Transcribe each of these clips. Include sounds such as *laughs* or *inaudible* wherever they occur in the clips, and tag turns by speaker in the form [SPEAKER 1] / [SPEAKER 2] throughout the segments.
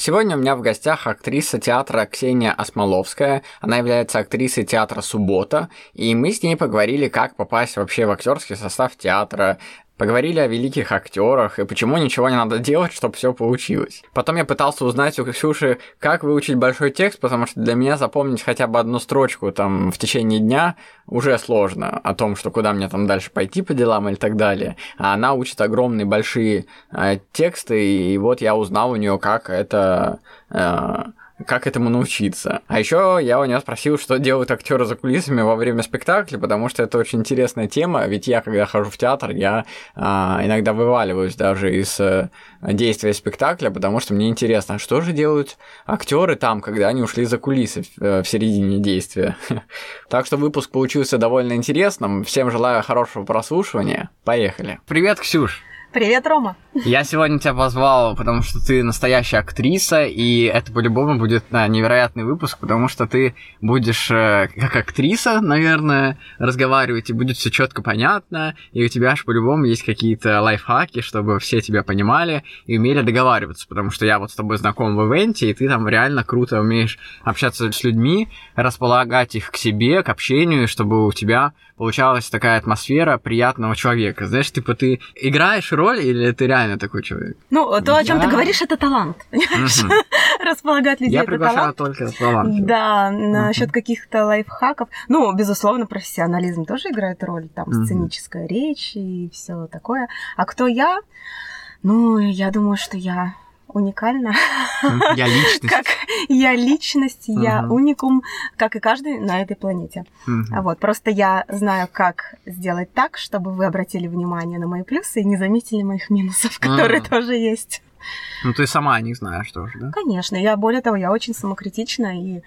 [SPEAKER 1] Сегодня у меня в гостях актриса театра Ксения Осмоловская. Она является актрисой театра «Суббота», и мы с ней поговорили, как попасть вообще в актерский состав театра, Поговорили о великих актерах и почему ничего не надо делать, чтобы все получилось. Потом я пытался узнать у Ксюши, как выучить большой текст, потому что для меня запомнить хотя бы одну строчку там в течение дня уже сложно о том, что куда мне там дальше пойти по делам или так далее. А она учит огромные большие э, тексты, и вот я узнал у нее, как это э, как этому научиться. А еще я у нее спросил, что делают актеры за кулисами во время спектакля, потому что это очень интересная тема, ведь я, когда хожу в театр, я а, иногда вываливаюсь даже из а, действия спектакля, потому что мне интересно, а что же делают актеры там, когда они ушли за кулисы в, э, в середине действия. *laughs* так что выпуск получился довольно интересным. Всем желаю хорошего прослушивания. Поехали. Привет, Ксюш!
[SPEAKER 2] Привет, Рома.
[SPEAKER 1] Я сегодня тебя позвал, потому что ты настоящая актриса, и это по-любому будет да, невероятный выпуск, потому что ты будешь э, как актриса, наверное, разговаривать, и будет все четко понятно, и у тебя же по-любому есть какие-то лайфхаки, чтобы все тебя понимали и умели договариваться, потому что я вот с тобой знаком в ивенте, и ты там реально круто умеешь общаться с людьми, располагать их к себе, к общению, чтобы у тебя получалась такая атмосфера приятного человека. Знаешь, типа ты играешь роль или ты реально такой человек?
[SPEAKER 2] Ну, то, о чем ты говоришь, это талант. *laughs* Располагать людей
[SPEAKER 1] Я приглашаю только талант.
[SPEAKER 2] Да, насчет каких-то лайфхаков. Ну, безусловно, профессионализм тоже играет роль. Там сценическая речь и все такое. А кто я? Ну, я думаю, что я уникальна.
[SPEAKER 1] Я *laughs* личность.
[SPEAKER 2] Как я личность, я уникум, как и каждый на этой планете. Вот, просто я знаю, как сделать так, чтобы вы обратили внимание на мои плюсы и не заметили моих минусов, *laughs* которые тоже есть.
[SPEAKER 1] Ну, ты сама о них знаешь тоже, да?
[SPEAKER 2] Конечно. Я, более того, я очень самокритична, и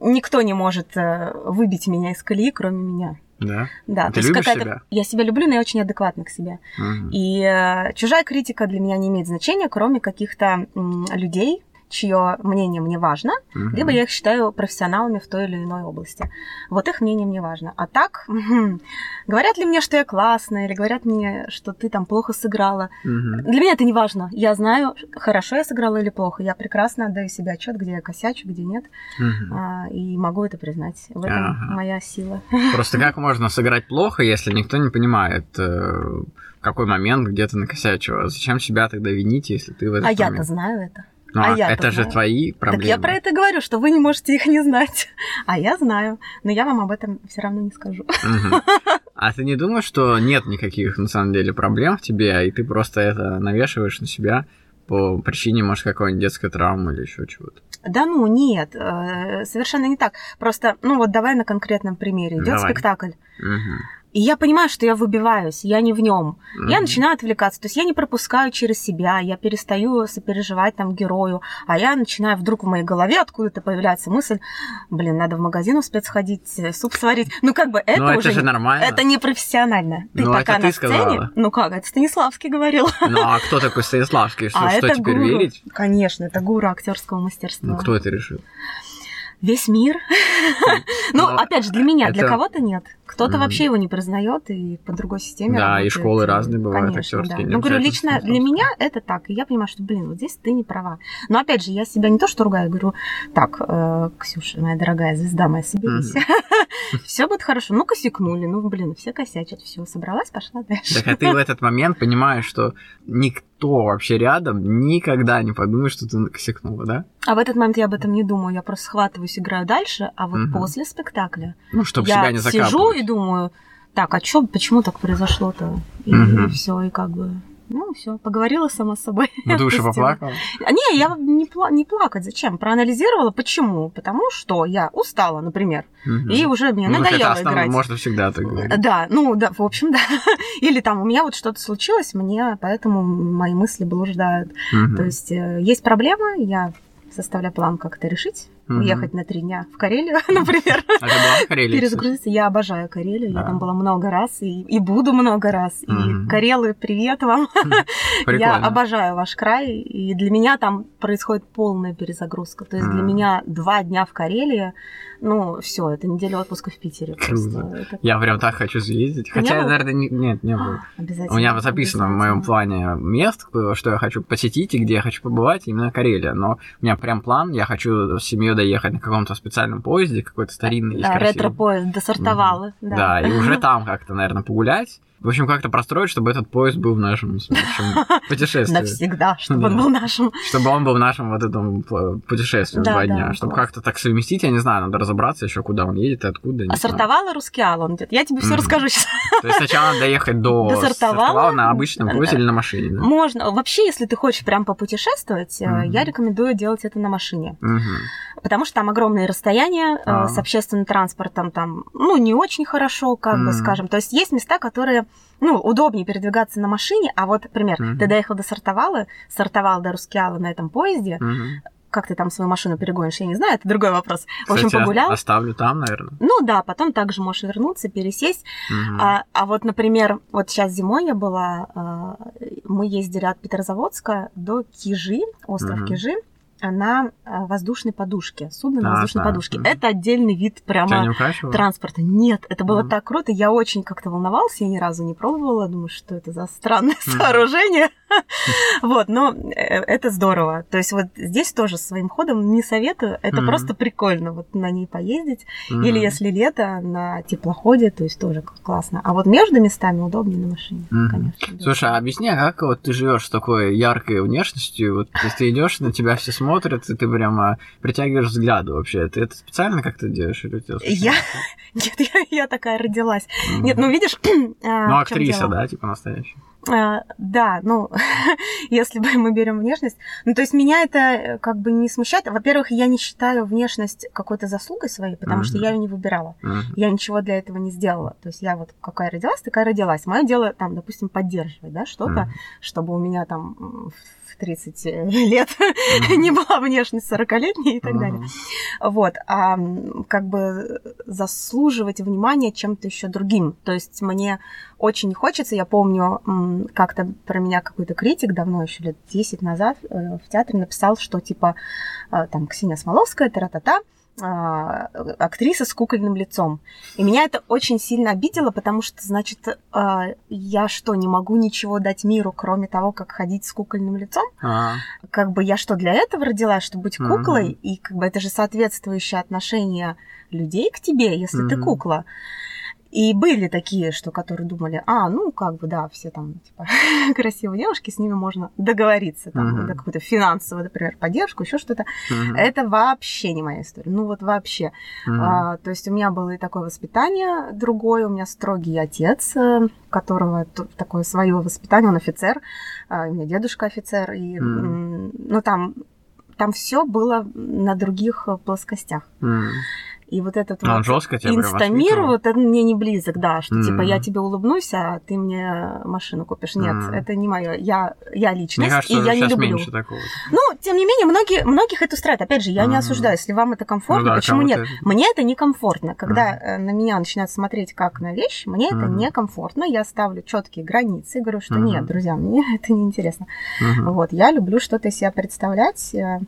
[SPEAKER 2] никто не может э, выбить меня из колеи, кроме меня.
[SPEAKER 1] Да.
[SPEAKER 2] Да.
[SPEAKER 1] Ты любишь себя?
[SPEAKER 2] Я себя люблю, но я очень адекватна к себе. Угу. И э, чужая критика для меня не имеет значения, кроме каких-то м, людей, чье мнение мне важно, угу. либо я их считаю профессионалами в той или иной области. Вот их мнение мне важно. А так, *laughs* говорят ли мне, что я классная, или говорят мне, что ты там плохо сыграла. Угу. Для меня это не важно. Я знаю, хорошо я сыграла или плохо. Я прекрасно отдаю себе отчет, где я косячу, где нет. Угу. А, и могу это признать. В этом ага. моя сила.
[SPEAKER 1] Просто как можно сыграть плохо, если никто не понимает, э, в какой момент где-то накосячила? Зачем себя тогда винить, если ты в этом
[SPEAKER 2] А я-то знаю это.
[SPEAKER 1] Ну, а, а я это же твои проблемы.
[SPEAKER 2] Так я про это говорю, что вы не можете их не знать. *laughs* А я знаю, но я вам об этом все равно не скажу.
[SPEAKER 1] Угу. *laughs* А ты не думаешь, что нет никаких на самом деле проблем в тебе, и ты просто это навешиваешь на себя по причине, может, какой-нибудь детской травмы или еще чего-то?
[SPEAKER 2] Да ну, нет, э, совершенно не так. Просто, ну вот давай на конкретном примере. Идет спектакль. Угу. И я понимаю, что я выбиваюсь, я не в нем. Mm-hmm. Я начинаю отвлекаться. То есть я не пропускаю через себя, я перестаю сопереживать там герою, а я начинаю вдруг в моей голове откуда-то появляется мысль, блин, надо в магазин успеть сходить, э, суп сварить. Ну как бы это
[SPEAKER 1] Но
[SPEAKER 2] уже
[SPEAKER 1] это же нормально.
[SPEAKER 2] Это не профессионально. Ты
[SPEAKER 1] Но
[SPEAKER 2] пока на
[SPEAKER 1] ты
[SPEAKER 2] сцене.
[SPEAKER 1] Сказала.
[SPEAKER 2] Ну как, это Станиславский говорил.
[SPEAKER 1] Ну а кто такой Станиславский? Что,
[SPEAKER 2] а
[SPEAKER 1] что
[SPEAKER 2] это
[SPEAKER 1] теперь
[SPEAKER 2] гуру.
[SPEAKER 1] верить?
[SPEAKER 2] Конечно, это гуру актерского мастерства.
[SPEAKER 1] Ну кто это решил?
[SPEAKER 2] Весь мир. *laughs* Ну, опять же, для меня, для кого-то нет. Кто-то вообще его не признает и по другой системе.
[SPEAKER 1] Да, и школы разные бывают актерские.
[SPEAKER 2] Ну, говорю, лично для меня это так. И я понимаю, что, блин, вот здесь ты не права. Но опять же, я себя не то что ругаю, говорю, так, э, Ксюша, моя дорогая звезда моя, соберись. *laughs* Все будет хорошо. Ну, косякнули. Ну, блин, все косячат. Все, собралась, пошла дальше.
[SPEAKER 1] Так, а ты в этот момент понимаешь, что никто вообще рядом никогда не подумает, что ты косякнула, да?
[SPEAKER 2] А в этот момент я об этом не думаю. Я просто схватываюсь, играю дальше. А вот после спектакля
[SPEAKER 1] ну, чтобы
[SPEAKER 2] я
[SPEAKER 1] себя не
[SPEAKER 2] сижу и думаю, так, а чё, почему так произошло-то? И, угу. и все, и как бы, ну, все, поговорила сама с собой.
[SPEAKER 1] В душе поплакала?
[SPEAKER 2] Не, я не, пла- не плакать, зачем? Проанализировала, почему? Потому что я устала, например, угу. и уже мне
[SPEAKER 1] ну,
[SPEAKER 2] надоело
[SPEAKER 1] это
[SPEAKER 2] играть.
[SPEAKER 1] можно всегда так говорить.
[SPEAKER 2] Да, ну, да, в общем, да. *laughs* Или там у меня вот что-то случилось, мне поэтому мои мысли блуждают. Угу. То есть есть проблема, я составляю план, как это решить, mm-hmm. уехать на три дня в Карелию, *laughs* например.
[SPEAKER 1] А ты была в Карелии?
[SPEAKER 2] Перезагрузиться. Я обожаю Карелию, я там была много раз и, и буду много раз. И Карелы, привет вам. *laughs* Я обожаю ваш край, и для меня там происходит полная перезагрузка. То есть для меня два дня в Карелии, ну, все, это неделя отпуска в Питере.
[SPEAKER 1] Я прям так хочу съездить. Хотя, наверное, нет, не был. У меня записано в моем плане мест, что я хочу посетить и где я хочу побывать, именно Карелия. Но у меня прям план, я хочу с доехать на каком-то специальном поезде, какой-то старинный.
[SPEAKER 2] Да, ретро-поезд до Сартовала.
[SPEAKER 1] Mm-hmm. Да. да, и уже *laughs* там как-то, наверное, погулять. В общем, как-то простроить, чтобы этот поезд был в нашем *laughs* путешествии.
[SPEAKER 2] Навсегда, *laughs* чтобы он был нашим.
[SPEAKER 1] Чтобы он был в нашем вот этом путешествии два дня. Чтобы как-то так совместить, я не знаю, надо разобраться еще, куда он едет и откуда.
[SPEAKER 2] А Сартовала Рускеал он идет. Я тебе все расскажу сейчас.
[SPEAKER 1] То есть сначала надо доехать до *laughs* Сартовала на обычном поезде или на машине?
[SPEAKER 2] Можно. Вообще, если ты хочешь прям попутешествовать, э, я рекомендую делать это на машине. Потому что там огромные расстояния э, с общественным транспортом, там, ну, не очень хорошо, как бы скажем. То есть есть места, которые ну, удобнее передвигаться на машине, а вот, например, mm-hmm. ты доехал до Сартовала, сортовал до Рускеала на этом поезде, mm-hmm. как ты там свою машину перегонишь, я не знаю, это другой вопрос.
[SPEAKER 1] В общем, погулял. оставлю там, наверное.
[SPEAKER 2] Ну да, потом также можешь вернуться, пересесть. Mm-hmm. А, а вот, например, вот сейчас зимой я была, а, мы ездили от Петрозаводска до Кижи, остров mm-hmm. Кижи, на э, воздушной подушке, судно на а, воздушной да. подушке. Mm. Это отдельный вид прямо не транспорта. Нет, это было mm. так круто. Я очень как-то волновался, я ни разу не пробовала. Думаю, что это за странное mm. сооружение. *laughs* вот, но э, это здорово. То есть вот здесь тоже своим ходом не советую. Это просто прикольно вот на ней поездить. Или если лето на теплоходе, то есть тоже классно. А вот между местами удобнее на машине, конечно.
[SPEAKER 1] Слушай, а объясни, а как вот ты живешь с такой яркой внешностью? Вот если ты идешь, на тебя все смотрят, и ты прямо притягиваешь взгляды вообще. Ты это специально как-то делаешь? Или
[SPEAKER 2] я... *laughs* Нет, я, я такая родилась. Mm-hmm. Нет, ну видишь... *clears throat*
[SPEAKER 1] А, ну, актриса, да, типа настоящая.
[SPEAKER 2] Uh, да, ну, *laughs* если бы мы берем внешность, ну, то есть меня это э, как бы не смущает. Во-первых, я не считаю внешность какой-то заслугой своей, потому mm-hmm. что я ее не выбирала. Mm-hmm. Я ничего для этого не сделала. То есть я вот какая родилась, такая родилась. Мое дело, там, допустим, поддерживать, да, что-то, mm-hmm. чтобы у меня там 30 э, лет mm-hmm. *laughs* не была внешность 40-летней и так mm-hmm. далее. Вот, а как бы заслуживать внимания чем-то еще другим. То есть мне очень хочется, я помню, как-то про меня какой-то критик давно, еще лет 10 назад э, в театре написал, что типа э, там Ксения Смоловская, тара-та-та, а, актриса с кукольным лицом. И меня это очень сильно обидело, потому что, значит, а, я что, не могу ничего дать миру, кроме того, как ходить с кукольным лицом? А-а-а. Как бы я что, для этого родилась, чтобы быть куклой? Mm-hmm. И как бы это же соответствующее отношение людей к тебе, если mm-hmm. ты кукла. И были такие, что которые думали, а, ну, как бы, да, все там, типа, *laughs* красивые девушки, с ними можно договориться, там, uh-huh. да, какую-то финансовую, например, поддержку, еще что-то. Uh-huh. Это вообще не моя история. Ну, вот вообще. Uh-huh. А, то есть у меня было и такое воспитание другое, у меня строгий отец, э, которого такое свое воспитание, он офицер, а, у меня дедушка офицер, и, uh-huh. ну, там, там все было на других э, плоскостях. Uh-huh. И вот этот
[SPEAKER 1] а вот жестко
[SPEAKER 2] инстамир, вот это мне не близок, да, что mm-hmm. типа я тебе улыбнусь, а ты мне машину купишь. Нет, mm-hmm. это не мое. Я, я личность, мне кажется, и я не люблю. Меньше такого. Ну, тем не менее, многие, многих это устраивает. Опять же, я mm-hmm. не осуждаю, если вам это комфортно, ну, да, почему нет? Это... Мне это некомфортно. Когда mm-hmm. на меня начинают смотреть как на вещь, мне mm-hmm. это некомфортно. Я ставлю четкие границы, говорю, что mm-hmm. нет, друзья, мне *laughs* это не интересно. Mm-hmm. Вот, я люблю что-то из себя представлять. Э,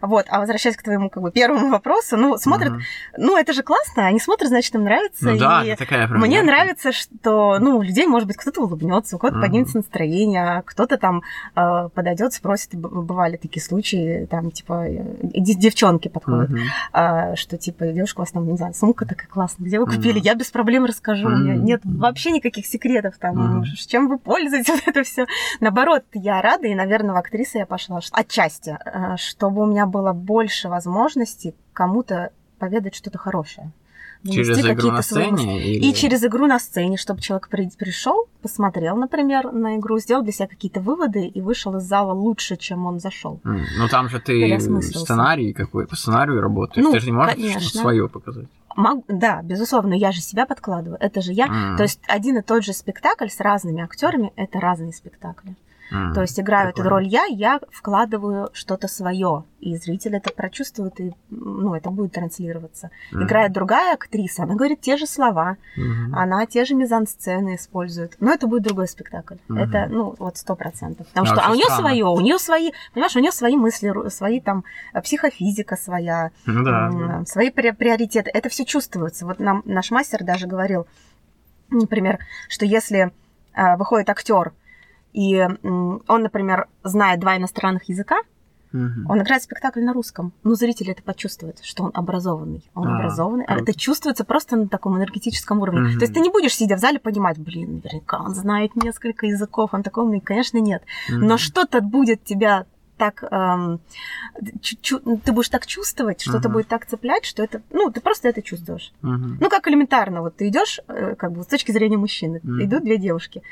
[SPEAKER 2] вот, а возвращаясь к твоему как бы первому вопросу, ну, смотрят, mm-hmm. ну, ну, это же классно, они смотрят, значит, им нравится.
[SPEAKER 1] Ну, да, и такая
[SPEAKER 2] правда. Мне нравится, что, ну, у людей, может быть, кто-то улыбнется, у кого-то uh-huh. поднимется настроение, кто-то там э, подойдет, спросит, бывали такие случаи, там, типа, э, девчонки подходят, uh-huh. э, что, типа, девушка, у вас там, не знаю, сумка такая классная, где вы купили, uh-huh. я без проблем расскажу, uh-huh. у меня нет вообще никаких секретов там, uh-huh. чем вы пользуетесь, *laughs* это все. Наоборот, я рада, и, наверное, в актрисы я пошла отчасти, э, чтобы у меня было больше возможностей кому-то поведать что-то хорошее.
[SPEAKER 1] Через игру на сцене? Свои...
[SPEAKER 2] Или... И через игру на сцене, чтобы человек пришел, посмотрел, например, на игру, сделал для себя какие-то выводы и вышел из зала лучше, чем он зашел.
[SPEAKER 1] Mm. Ну там же ты сценарий какой, по сценарию работаешь, ну, ты же не можешь что-то свое показать.
[SPEAKER 2] Мог, да, безусловно, я же себя подкладываю. Это же я. Mm. То есть один и тот же спектакль с разными актерами это разные спектакли. То есть играю прикольно. эту роль я, я вкладываю что-то свое, и зритель это прочувствует, и ну, это будет транслироваться. Mm. Играет другая актриса, она говорит те же слова, mm-hmm. она те же мизансцены использует, но это будет другой спектакль. Mm-hmm. Это, ну, вот сто процентов. Потому а что а у нее свое, у нее свои, понимаешь, у нее свои мысли, свои там э, психофизика своя,
[SPEAKER 1] ну, да,
[SPEAKER 2] свои приоритеты. Это все чувствуется. Вот нам наш мастер даже говорил, например, что если э, выходит актер, и он, например, знает два иностранных языка,
[SPEAKER 1] Угу.
[SPEAKER 2] Он играет спектакль на русском. Ну, зритель это почувствует, что он образованный. Он а, образованный. Круто. Это чувствуется просто на таком энергетическом уровне. Угу. То есть ты не будешь, сидя в зале, понимать, блин, наверняка он знает несколько языков, он такой умный. Конечно, нет. Угу. Но что-то будет тебя так эм, ты будешь так чувствовать, что-то uh-huh. будет так цеплять, что это, ну, ты просто это чувствуешь.
[SPEAKER 1] Uh-huh.
[SPEAKER 2] Ну, как элементарно, вот ты идешь, э, как бы с точки зрения мужчины, uh-huh. идут две девушки,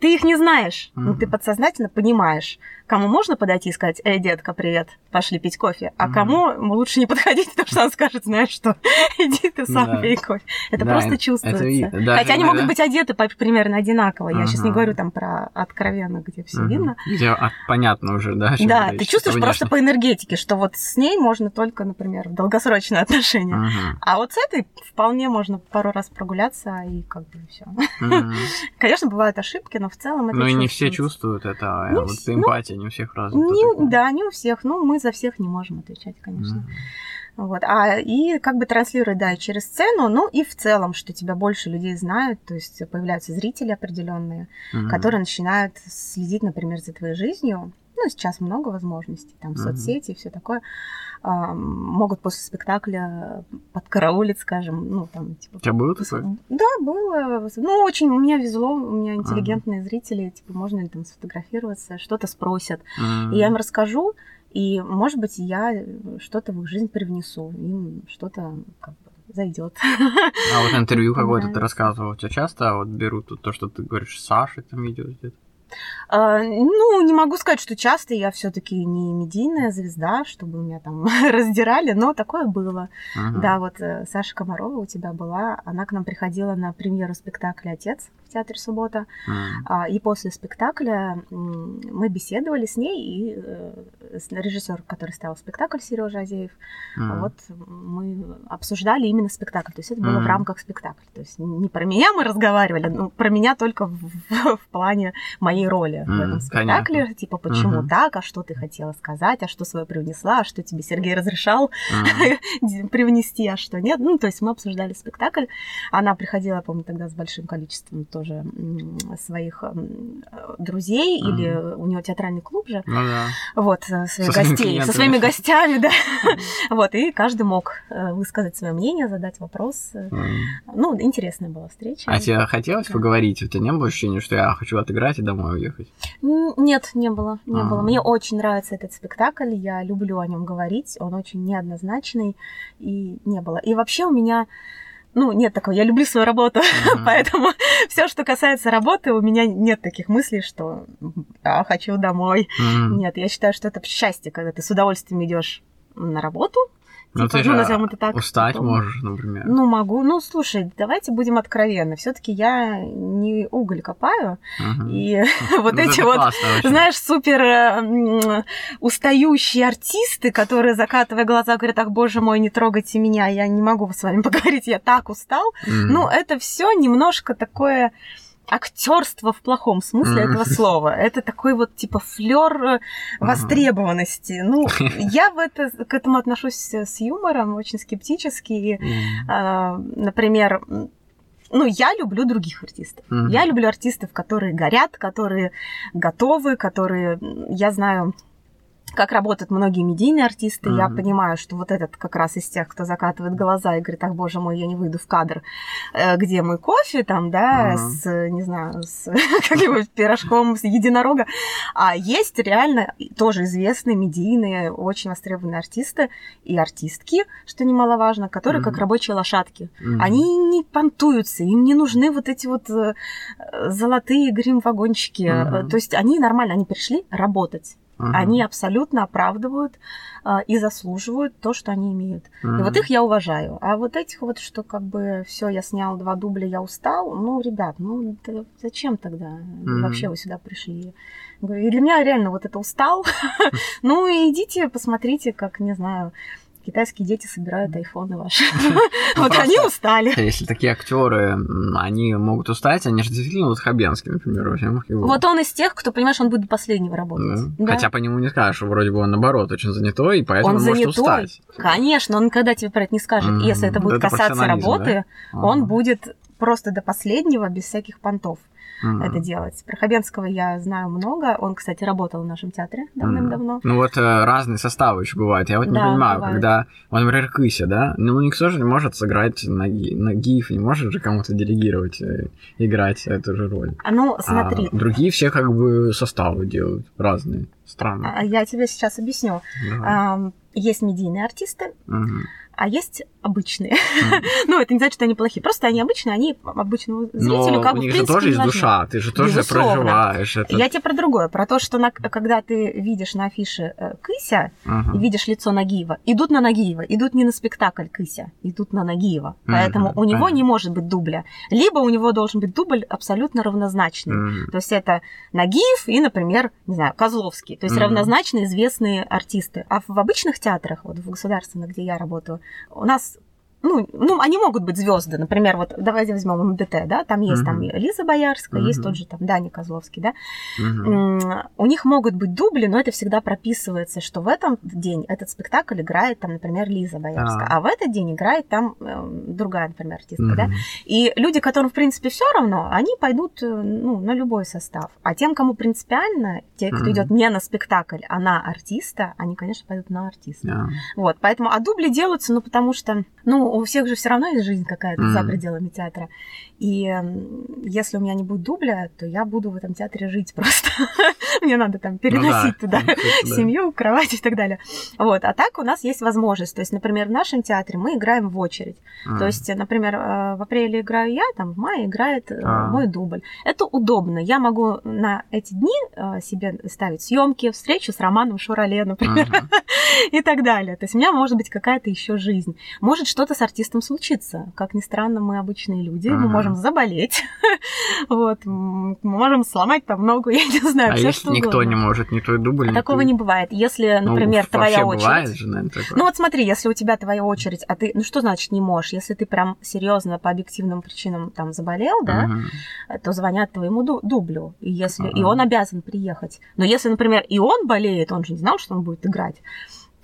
[SPEAKER 2] ты их не знаешь, но ты подсознательно понимаешь, Кому можно подойти и сказать, эй, детка, привет, пошли пить кофе, а кому лучше не подходить, *laughs* потому что он скажет, знаешь что, *laughs* иди ты сам да. пей кофе. Это да, просто чувствуется. Это, Даже Хотя они могут быть одеты примерно одинаково. Я сейчас не говорю там про откровенно, где все видно.
[SPEAKER 1] Где понятно уже, да?
[SPEAKER 2] Да, ты чувствуешь просто по энергетике, что вот с ней можно только, например, в долгосрочные отношения. А вот с этой вполне можно пару раз прогуляться и как бы все. *laughs* Конечно, бывают ошибки, но в целом это
[SPEAKER 1] Ну и не все чувствуют это, а вот эмпатия не у всех.
[SPEAKER 2] Не, да, не у всех. Ну, мы за всех не можем отвечать, конечно. Mm-hmm. Вот. А, и как бы транслирует, да, через сцену, ну и в целом, что тебя больше людей знают, то есть появляются зрители определенные, mm-hmm. которые начинают следить, например, за твоей жизнью. Ну, сейчас много возможностей, там, mm-hmm. соцсети и все такое могут после спектакля подкараулить, скажем, ну, там, типа...
[SPEAKER 1] У тебя было такое?
[SPEAKER 2] Да, было. Ну, очень, у меня везло, у меня интеллигентные ага. зрители, типа, можно ли там сфотографироваться, что-то спросят. А-а-а. И я им расскажу, и, может быть, я что-то в их жизнь привнесу, им что-то как бы зайдет.
[SPEAKER 1] А вот интервью какое-то ты рассказывал, у тебя часто вот берут то, что ты говоришь, Сашей там видео где-то?
[SPEAKER 2] А, ну, не могу сказать, что часто я все-таки не медийная звезда, чтобы меня там *laughs* раздирали, но такое было. Uh-huh. Да, вот э, Саша Комарова у тебя была, она к нам приходила на премьеру спектакля Отец в театре Суббота. Mm. И после спектакля мы беседовали с ней и э, режиссер, который ставил спектакль, Сережа Азеев. Mm. Вот мы обсуждали именно спектакль. То есть это было mm. в рамках спектакля. То есть не про меня мы разговаривали, но про меня только в, в, плане моей роли mm. в этом спектакле. Понятно. Типа, почему mm-hmm. так, а что ты хотела сказать, а что свое привнесла, а что тебе Сергей разрешал mm. *laughs* привнести, а что нет. Ну, то есть мы обсуждали спектакль. Она приходила, помню, тогда с большим количеством тоже своих друзей, mm-hmm. или у него театральный клуб же,
[SPEAKER 1] ну, да.
[SPEAKER 2] вот, э, своих со гостей, со своими гостями, да, вот, и каждый мог э, высказать свое мнение, задать вопрос. Mm-hmm. Ну, интересная была встреча.
[SPEAKER 1] А тебе хотелось да. поговорить? У тебя не было ощущения, что я хочу отыграть и домой уехать?
[SPEAKER 2] Нет, не было, не А-а-а. было. Мне очень нравится этот спектакль, я люблю о нем говорить, он очень неоднозначный, и не было. И вообще у меня ну, нет такого, я люблю свою работу, mm-hmm. *laughs* поэтому *laughs* все, что касается работы, у меня нет таких мыслей, что я хочу домой. Mm-hmm. Нет, я считаю, что это счастье, когда ты с удовольствием идешь на работу,
[SPEAKER 1] ну, типа, ты же ну, назовем это так. Устать потом. можешь, например.
[SPEAKER 2] Ну, могу. Ну, слушай, давайте будем откровенны. Все-таки я не уголь копаю. И *laughs* вот ну, эти вот, знаешь, супер э, устающие артисты, которые, закатывая глаза, говорят, ах, боже мой, не трогайте меня, я не могу с вами *laughs* поговорить, я так устал. Ну, это все немножко такое актерство в плохом смысле этого слова. Это такой вот типа флер э, востребованности. Ну, *laughs* я в это, к этому отношусь с юмором, очень скептически. А, например, ну, я люблю других артистов. Я люблю артистов, которые горят, которые готовы, которые, я знаю, как работают многие медийные артисты, mm-hmm. я понимаю, что вот этот как раз из тех, кто закатывает глаза и говорит, ах, боже мой, я не выйду в кадр, э, где мой кофе там, да, mm-hmm. с, не знаю, с *laughs* каким-нибудь пирожком с единорога. А есть реально тоже известные медийные, очень востребованные артисты и артистки, что немаловажно, которые mm-hmm. как рабочие лошадки. Mm-hmm. Они не понтуются, им не нужны вот эти вот э, золотые грим-вагончики. Mm-hmm. То есть они нормально, они пришли работать Угу. Они абсолютно оправдывают э, и заслуживают то, что они имеют. Угу. И вот их я уважаю. А вот этих вот, что как бы все, я снял два дубля, я устал, ну, ребят, ну зачем тогда угу. вообще вы сюда пришли? И для меня реально вот это устал. *laughs* ну, идите, посмотрите, как, не знаю, китайские дети собирают айфоны ваши. *laughs* Вот они устали. *laughs*
[SPEAKER 1] Если такие актеры, они могут устать, они же действительно, вот Хабенский, например, вообще
[SPEAKER 2] Вот он из тех, кто, понимаешь, он будет до последнего работать.
[SPEAKER 1] Хотя по нему не скажешь, вроде бы он, наоборот, очень занятой, и поэтому он может устать.
[SPEAKER 2] Конечно, он никогда тебе про это не скажет. Если это будет касаться работы, он будет просто до последнего, без всяких понтов mm-hmm. это делать. Про Хабенского я знаю много. Он, кстати, работал в нашем театре давным-давно.
[SPEAKER 1] Mm-hmm. Ну вот э, разные составы еще бывают. Я вот не да, понимаю, бывает. когда, вот, например, Кыся, да, ну никто же не может сыграть на, на гиф, не может же кому-то делегировать, э, играть эту же роль.
[SPEAKER 2] А ну, смотри.
[SPEAKER 1] А другие все как бы составы делают разные. Странно.
[SPEAKER 2] А, я тебе сейчас объясню. А, есть медийные артисты, угу а есть обычные. Mm. *laughs* ну, это не значит, что они плохие. Просто они обычные, они обычному зрителю
[SPEAKER 1] Но
[SPEAKER 2] как бы,
[SPEAKER 1] у них же тоже есть душа, ты же тоже Безусловно. проживаешь
[SPEAKER 2] это. Я тебе про другое, про то, что на, когда ты видишь на афише э, Кыся uh-huh. и видишь лицо Нагиева, идут на Нагиева, идут не на спектакль Кыся, идут на Нагиева. Uh-huh. Поэтому у него uh-huh. не может быть дубля. Либо у него должен быть дубль абсолютно равнозначный. Uh-huh. То есть это Нагиев и, например, не знаю, Козловский. То есть uh-huh. равнозначно известные артисты. А в обычных театрах, вот в государственных, где я работаю, у нас ну, ну, они могут быть звезды, например, вот давайте возьмем МДТ, да, там есть uh-huh. там Лиза Боярская, uh-huh. есть тот же там Даня Козловский, да, uh-huh. у них могут быть дубли, но это всегда прописывается, что в этом день этот спектакль играет там, например, Лиза Боярская, uh-huh. а в этот день играет там э, другая, например, артистка, uh-huh. да, и люди, которым в принципе все равно, они пойдут э, ну, на любой состав, а тем, кому принципиально, те, кто uh-huh. идет не на спектакль, а на артиста, они, конечно, пойдут на артиста, uh-huh. вот, поэтому, а дубли делаются, ну, потому что, ну, у всех же все равно есть жизнь какая-то mm-hmm. за пределами театра. И если у меня не будет дубля, то я буду в этом театре жить *laughs* просто. Мне надо там переносить ну, да. туда ну, семью, кровать и так далее. Вот. А так у нас есть возможность. То есть, например, в нашем театре мы играем в очередь. Mm. То есть, например, э, в апреле играю я, там в мае играет mm. мой дубль. Это удобно. Я могу на эти дни э, себе ставить съемки, встречу с Романом Шурале, например, mm. *laughs* и так далее. То есть у меня может быть какая-то еще жизнь. Может что-то с артистом случиться. Как ни странно, мы обычные люди, мы можем заболеть, *laughs* вот, можем сломать там ногу, *laughs* я не знаю,
[SPEAKER 1] а
[SPEAKER 2] все
[SPEAKER 1] если
[SPEAKER 2] что
[SPEAKER 1] никто
[SPEAKER 2] угодно.
[SPEAKER 1] не может, ни твой дубль,
[SPEAKER 2] а такого не бывает. Если, ну, например,
[SPEAKER 1] ну,
[SPEAKER 2] твоя очередь...
[SPEAKER 1] бывает же, наверное, такое.
[SPEAKER 2] Ну вот смотри, если у тебя твоя очередь, а ты, ну что значит не можешь? Если ты прям серьезно по объективным причинам там заболел, да, uh-huh. то звонят твоему дублю, и если uh-huh. и он обязан приехать. Но если, например, и он болеет, он же не знал, что он будет играть,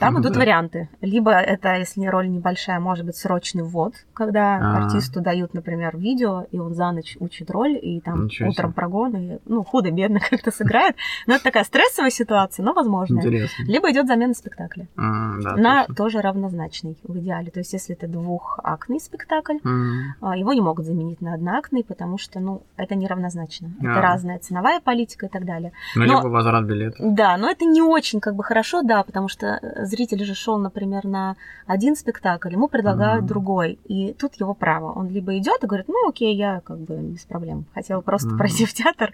[SPEAKER 2] там ну, идут да. варианты. Либо это, если роль небольшая, может быть срочный ввод, когда А-а-а. артисту дают, например, видео, и он за ночь учит роль, и там Ничего утром себе. прогон, и, ну, худо-бедно *laughs* как-то сыграет. Но это такая стрессовая ситуация, но возможно.
[SPEAKER 1] Интересно.
[SPEAKER 2] Либо идет замена спектакля.
[SPEAKER 1] А, да,
[SPEAKER 2] на
[SPEAKER 1] точно.
[SPEAKER 2] тоже равнозначный в идеале. То есть, если это двухактный спектакль, mm. его не могут заменить на одноактный, потому что, ну, это неравнозначно. А. Это разная ценовая политика и так далее.
[SPEAKER 1] Ну, но, либо возврат билета.
[SPEAKER 2] Да, но это не очень как бы хорошо, да, потому что зритель же шел, например, на один спектакль, ему предлагают mm-hmm. другой, и тут его право. Он либо идет и говорит, ну окей, я как бы без проблем, хотел просто mm-hmm. пройти в театр,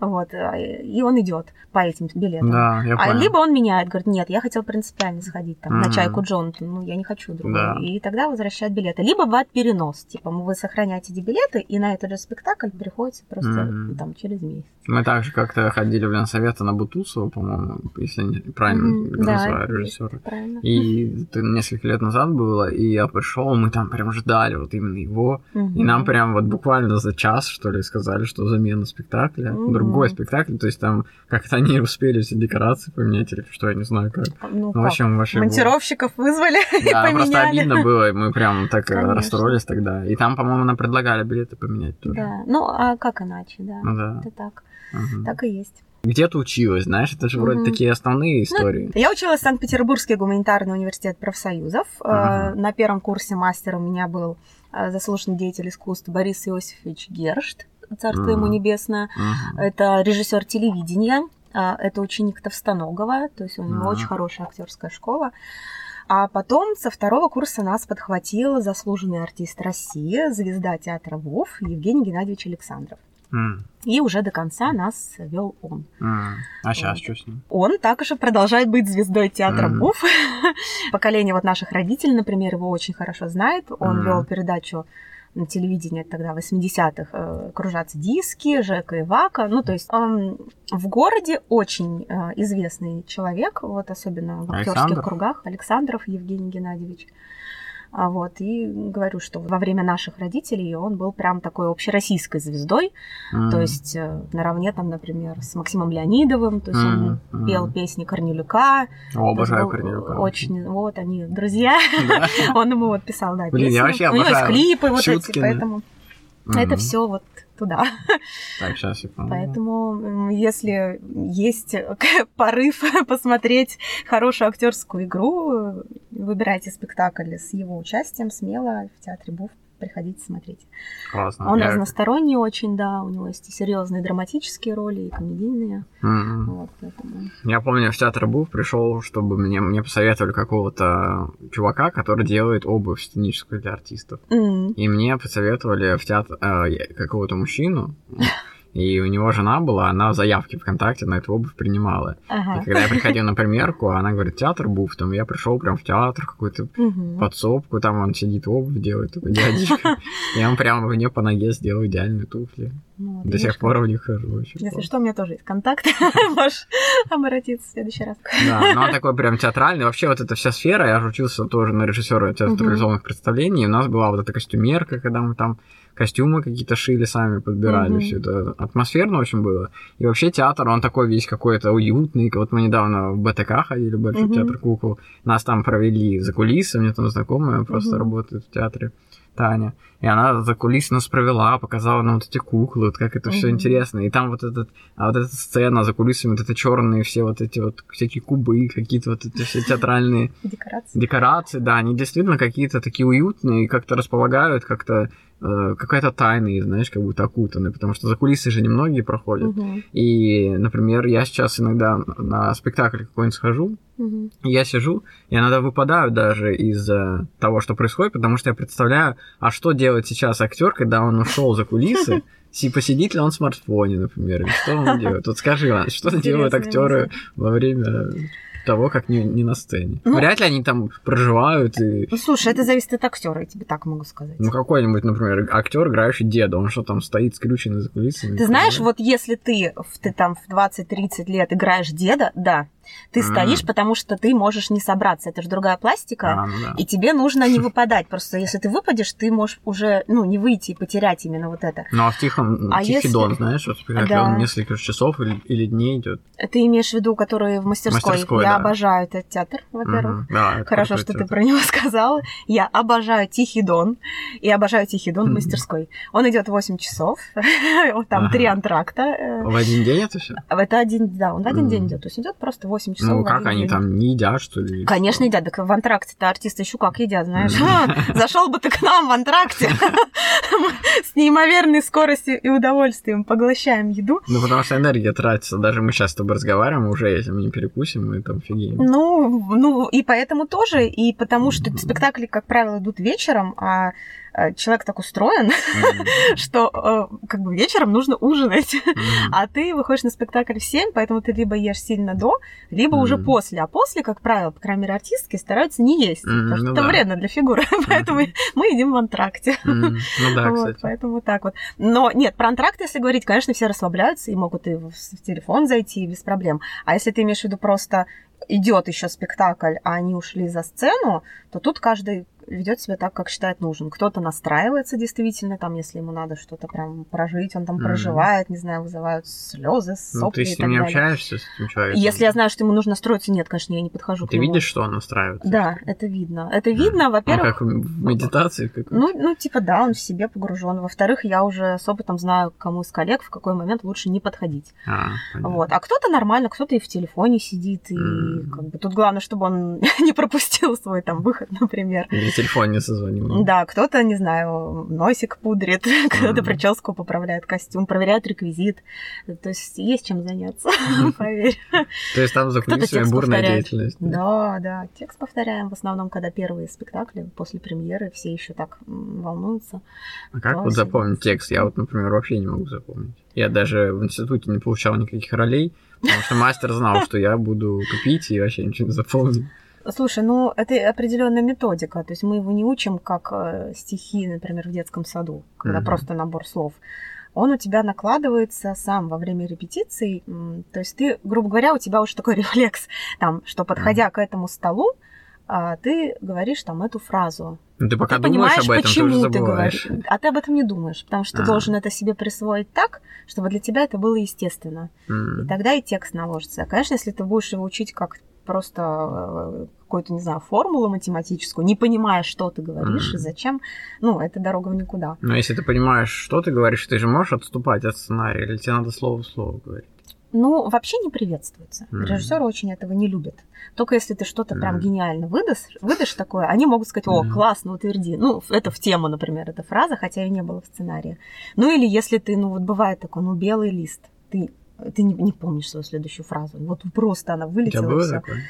[SPEAKER 2] вот, и он идет по этим билетам.
[SPEAKER 1] Да, я а
[SPEAKER 2] либо он меняет, говорит, нет, я хотел принципиально сходить там mm-hmm. на чайку Джонатан, ну я не хочу другой, да. и тогда возвращают билеты. Либо бывает перенос, типа вы сохраняете эти билеты, и на этот же спектакль приходится просто mm-hmm. там через месяц.
[SPEAKER 1] Мы также как-то ходили в Ленсовета на Бутусова, по-моему, если я правильно mm-hmm. называю да, режиссера.
[SPEAKER 2] Правильно.
[SPEAKER 1] И это несколько лет назад было, и я пришел, мы там прям ждали вот именно его. Mm-hmm. И нам прям вот буквально за час, что ли, сказали, что замена спектакля, mm-hmm. другой спектакль. То есть там как-то они успели все декорации поменять или что, я не знаю как.
[SPEAKER 2] Ну, ну в общем, вообще Монтировщиков было... вызвали *laughs*
[SPEAKER 1] да,
[SPEAKER 2] поменяли.
[SPEAKER 1] просто обидно было, и мы прям так э, Конечно. расстроились тогда. И там, по-моему, нам предлагали билеты поменять тоже.
[SPEAKER 2] Да, ну а как иначе, да.
[SPEAKER 1] Ну да.
[SPEAKER 2] Это так. Угу. Так и есть.
[SPEAKER 1] Где ты училась, знаешь, это же вроде угу. такие основные ну, истории.
[SPEAKER 2] Ну, я училась в Санкт-Петербургский гуманитарный университет профсоюзов. Угу. На первом курсе мастера у меня был э, заслуженный деятель искусств Борис Иосифович Гершт, царство угу. ему небесное. Угу. Это режиссер телевидения, э, это ученик Товстоногова, то есть у него угу. очень хорошая актерская школа. А потом со второго курса нас подхватил заслуженный артист России, звезда театра ВОВ Евгений Геннадьевич Александров.
[SPEAKER 1] Mm.
[SPEAKER 2] И уже до конца нас вел он.
[SPEAKER 1] Mm. А сейчас
[SPEAKER 2] Вот.
[SPEAKER 1] что с ним?
[SPEAKER 2] Он также продолжает быть звездой театра
[SPEAKER 1] Мгм.
[SPEAKER 2] БУФ. *laughs* Поколение вот наших родителей, например, его очень хорошо знает. Он
[SPEAKER 1] Мгм.
[SPEAKER 2] вел передачу на телевидении тогда 80-х э, «Кружатся диски», Жека и Вака. Ну, то есть он в городе очень э, известный человек, вот особенно в актерских кругах. Александров Евгений Геннадьевич. А вот, и говорю, что во время наших родителей он был прям такой общероссийской звездой, то
[SPEAKER 1] М.
[SPEAKER 2] есть э, наравне там, например, с Максимом Леонидовым, то есть он
[SPEAKER 1] Мгм,
[SPEAKER 2] пел песни Корнелюка.
[SPEAKER 1] О, обожаю
[SPEAKER 2] То был
[SPEAKER 1] Корнелюка.
[SPEAKER 2] Очень, вот они, друзья. *laughs* Он ему вот писал, да, песни. У него есть клипы вот эти, поэтому это все вот туда.
[SPEAKER 1] Так, сейчас помню.
[SPEAKER 2] Поэтому, если есть порыв *laughs* посмотреть хорошую актерскую игру, выбирайте спектакль с его участием смело в театре Буф. Приходите смотреть.
[SPEAKER 1] Классно.
[SPEAKER 2] Он
[SPEAKER 1] Я-
[SPEAKER 2] разносторонний очень, да, у него есть и серьезные драматические роли, и комедийные.
[SPEAKER 1] Мгм.
[SPEAKER 2] Вот, поэтому...
[SPEAKER 1] Я помню, в театр Буф пришел, чтобы мне, мне посоветовали какого-то чувака, который делает обувь сценическую для артистов.
[SPEAKER 2] М,
[SPEAKER 1] И мне посоветовали в театр э, какого-то мужчину, *laughs* и у него жена была, она заявки ВКонтакте на эту обувь принимала.
[SPEAKER 2] Ага.
[SPEAKER 1] И когда я приходил на примерку, она говорит, театр Буф, там я пришел прям в театр, какую-то
[SPEAKER 2] Мгм.
[SPEAKER 1] подсобку, там он сидит, обувь делает, такой дядечка. *laughs* И он прямо мне по ноге сделал идеальные туфли.
[SPEAKER 2] Ну,
[SPEAKER 1] До сих пор в них хожу.
[SPEAKER 2] Если
[SPEAKER 1] классно.
[SPEAKER 2] что, у меня тоже есть контакт. *laughs* Можешь обратиться в следующий раз.
[SPEAKER 1] Да, но он такой прям театральный. Вообще вот эта вся сфера, я же учился тоже на режиссера театрализованных представлений. У нас была вот эта костюмерка, когда мы там костюмы какие-то шили сами, подбирали.
[SPEAKER 2] Мгм.
[SPEAKER 1] Все это атмосферно очень было. И вообще театр, он такой весь какой-то уютный. Вот мы недавно в БТК ходили, Большой
[SPEAKER 2] Мгм.
[SPEAKER 1] театр кукол. Нас там провели за кулисы. Меня там знакомая просто
[SPEAKER 2] Мгм.
[SPEAKER 1] работает в театре. Таня. И она за кулисы нас провела, показала нам вот эти куклы, вот как это все
[SPEAKER 2] Мгм.
[SPEAKER 1] интересно. И там вот этот, а вот эта сцена за кулисами, вот это черные все вот эти вот всякие кубы, какие-то вот эти все театральные
[SPEAKER 2] Декорации.
[SPEAKER 1] декорации, да, они действительно какие-то такие уютные, и как-то располагают, как-то э, какая-то тайна, знаешь, как будто окутаны, потому что за кулисы же немногие проходят.
[SPEAKER 2] Мгм.
[SPEAKER 1] И, например, я сейчас иногда на спектакль какой-нибудь схожу, Я сижу, я иногда выпадаю даже из э, того, что происходит, потому что я представляю, а что делает сейчас актер, когда он ушел за кулисы, *laughs* си- посидит ли он в смартфоне, например, или что он делает? Вот скажи, Иван, что делают актеры во время того, как не, не на сцене?
[SPEAKER 2] Ну-
[SPEAKER 1] Вряд ли они там проживают и
[SPEAKER 2] Ну, слушай, это зависит от актера, я тебе так могу сказать.
[SPEAKER 1] ну, какой-нибудь, например, актер, играющий деда, он что там стоит скрюченный за кулисами?
[SPEAKER 2] Ты знаешь,
[SPEAKER 1] Да?
[SPEAKER 2] вот если ты, в- ты там в 20-30 лет играешь деда, да, ты
[SPEAKER 1] М.
[SPEAKER 2] стоишь, потому что ты можешь не собраться. Это же другая пластика.
[SPEAKER 1] А, ну да.
[SPEAKER 2] И тебе нужно не выпадать. Просто если ты выпадешь, ты можешь уже, ну, не выйти и потерять именно вот это.
[SPEAKER 1] Ну, а в Тихом,
[SPEAKER 2] А
[SPEAKER 1] Тихий
[SPEAKER 2] если-
[SPEAKER 1] Дон, знаешь, вот
[SPEAKER 2] Да.
[SPEAKER 1] он несколько часов или, или дней идет.
[SPEAKER 2] Ты имеешь в виду, которые в мастерской.
[SPEAKER 1] Мастерской,
[SPEAKER 2] Я
[SPEAKER 1] да.
[SPEAKER 2] обожаю этот театр, во-первых.
[SPEAKER 1] Да, это
[SPEAKER 2] Хорошо, что ты
[SPEAKER 1] театр.
[SPEAKER 2] про него *laughs* сказала. Я обожаю Тихий Дон и обожаю Тихий Дон в
[SPEAKER 1] Мгм.
[SPEAKER 2] мастерской. Он идет 8 часов, *laughs* там
[SPEAKER 1] Ага.
[SPEAKER 2] три антракта. э,
[SPEAKER 1] В один день это все?
[SPEAKER 2] Это один, да, он в один день идет. То есть идет просто 8 часов.
[SPEAKER 1] Ну, как они там не едят, что ли?
[SPEAKER 2] Конечно, едят. Так в антракте-то артисты еще как едят, знаешь. *laughs* Зашел бы ты к нам в антракте. *laughs* С неимоверной скоростью и удовольствием поглощаем еду.
[SPEAKER 1] Ну, потому что энергия тратится. Даже мы сейчас с тобой разговариваем, уже если мы не перекусим, мы там фигеем.
[SPEAKER 2] Ну, ну, и поэтому тоже, и потому что спектакли, как правило, идут вечером, а человек так устроен,
[SPEAKER 1] Мгм. *laughs*
[SPEAKER 2] что э, как бы вечером нужно ужинать.
[SPEAKER 1] Мгм. *laughs*
[SPEAKER 2] А ты выходишь на спектакль в 7, поэтому ты либо ешь сильно до, либо уже
[SPEAKER 1] Мгм.
[SPEAKER 2] после. А после, как правило, по крайней мере, артистки стараются не есть, потому что
[SPEAKER 1] ну
[SPEAKER 2] это
[SPEAKER 1] да.
[SPEAKER 2] вредно для фигуры. *laughs* Поэтому мы едим в антракте.
[SPEAKER 1] Ну да,
[SPEAKER 2] Вот,
[SPEAKER 1] кстати.
[SPEAKER 2] поэтому так вот. Но нет, про антракт, если говорить, конечно, все расслабляются и могут и в телефон зайти без проблем. А если ты имеешь в виду просто идет еще спектакль, а они ушли за сцену, то тут каждый ведет себя так, как считает нужным. Кто-то настраивается действительно, там, если ему надо что-то прям прожить, он там
[SPEAKER 1] Мгм.
[SPEAKER 2] проживает, не знаю, вызывают слезы,
[SPEAKER 1] Ну,
[SPEAKER 2] сопли
[SPEAKER 1] ты
[SPEAKER 2] и
[SPEAKER 1] с ним не
[SPEAKER 2] далее.
[SPEAKER 1] общаешься, с этим человеком?
[SPEAKER 2] Если я знаю, что ему нужно строиться, нет, конечно, я не подхожу к
[SPEAKER 1] Ты
[SPEAKER 2] нему.
[SPEAKER 1] видишь, что он настраивается?
[SPEAKER 2] Да, это видно. Это видно,
[SPEAKER 1] Ну,
[SPEAKER 2] во-первых,
[SPEAKER 1] как в медитации какой-то?
[SPEAKER 2] Ну, ну, типа, да, он в себе погружен. Во-вторых, я уже с опытом знаю, к кому из коллег в какой момент лучше не подходить.
[SPEAKER 1] А, понятно.
[SPEAKER 2] Вот. А кто-то нормально, кто-то и в телефоне сидит, и
[SPEAKER 1] М.
[SPEAKER 2] И как бы тут главное, чтобы он *laughs* не пропустил свой там выход, например.
[SPEAKER 1] Или телефон не созвонил.
[SPEAKER 2] Да, кто-то, не знаю, носик пудрит, *laughs* кто-то прическу поправляет, костюм, проверяет реквизит. То есть есть чем заняться, *laughs* поверь.
[SPEAKER 1] То есть там за кулисами бурная деятельность.
[SPEAKER 2] Да, да, текст повторяем в основном, когда первые спектакли после премьеры, все еще так волнуются.
[SPEAKER 1] А как вот запомнить текст? Я вот, например, вообще не могу запомнить. Я даже в институте не получал никаких ролей, потому что мастер знал, что я буду купить и вообще ничего не запомню.
[SPEAKER 2] Слушай, ну это определенная методика. То есть мы его не учим как э, стихи, например, в детском саду, когда mm-hmm. просто набор слов. Он у тебя накладывается сам во время репетиций. То есть ты, грубо говоря, у тебя уже такой *laughs* рефлекс, там, что подходя mm-hmm. к этому столу, а, ты говоришь там эту фразу.
[SPEAKER 1] Ну, ты пока ты думаешь об этом, почему ты, уже ты говоришь.
[SPEAKER 2] А ты об этом не думаешь, потому что а. ты должен это себе присвоить так, чтобы для тебя это было естественно. Mm. И тогда и текст наложится. Конечно, если ты будешь его учить как просто э, какую-то, не знаю, формулу математическую, не понимая, что ты говоришь mm. и зачем, ну, это дорога в никуда.
[SPEAKER 1] Но если ты понимаешь, что ты говоришь, ты же можешь отступать от сценария, или тебе надо слово в слово говорить?
[SPEAKER 2] Ну, вообще не приветствуется. Mm. Режиссеры очень этого не любят. Только если ты что-то mm. прям гениально выдашь, выдашь такое, они могут сказать, о, mm. классно, утверди. Ну, это в тему, например, эта фраза, хотя ее не было в сценарии. Ну, или если ты, ну, вот бывает такое, ну, белый лист, ты, ты не, не помнишь свою следующую фразу. Вот просто она вылетела. У тебя было такое?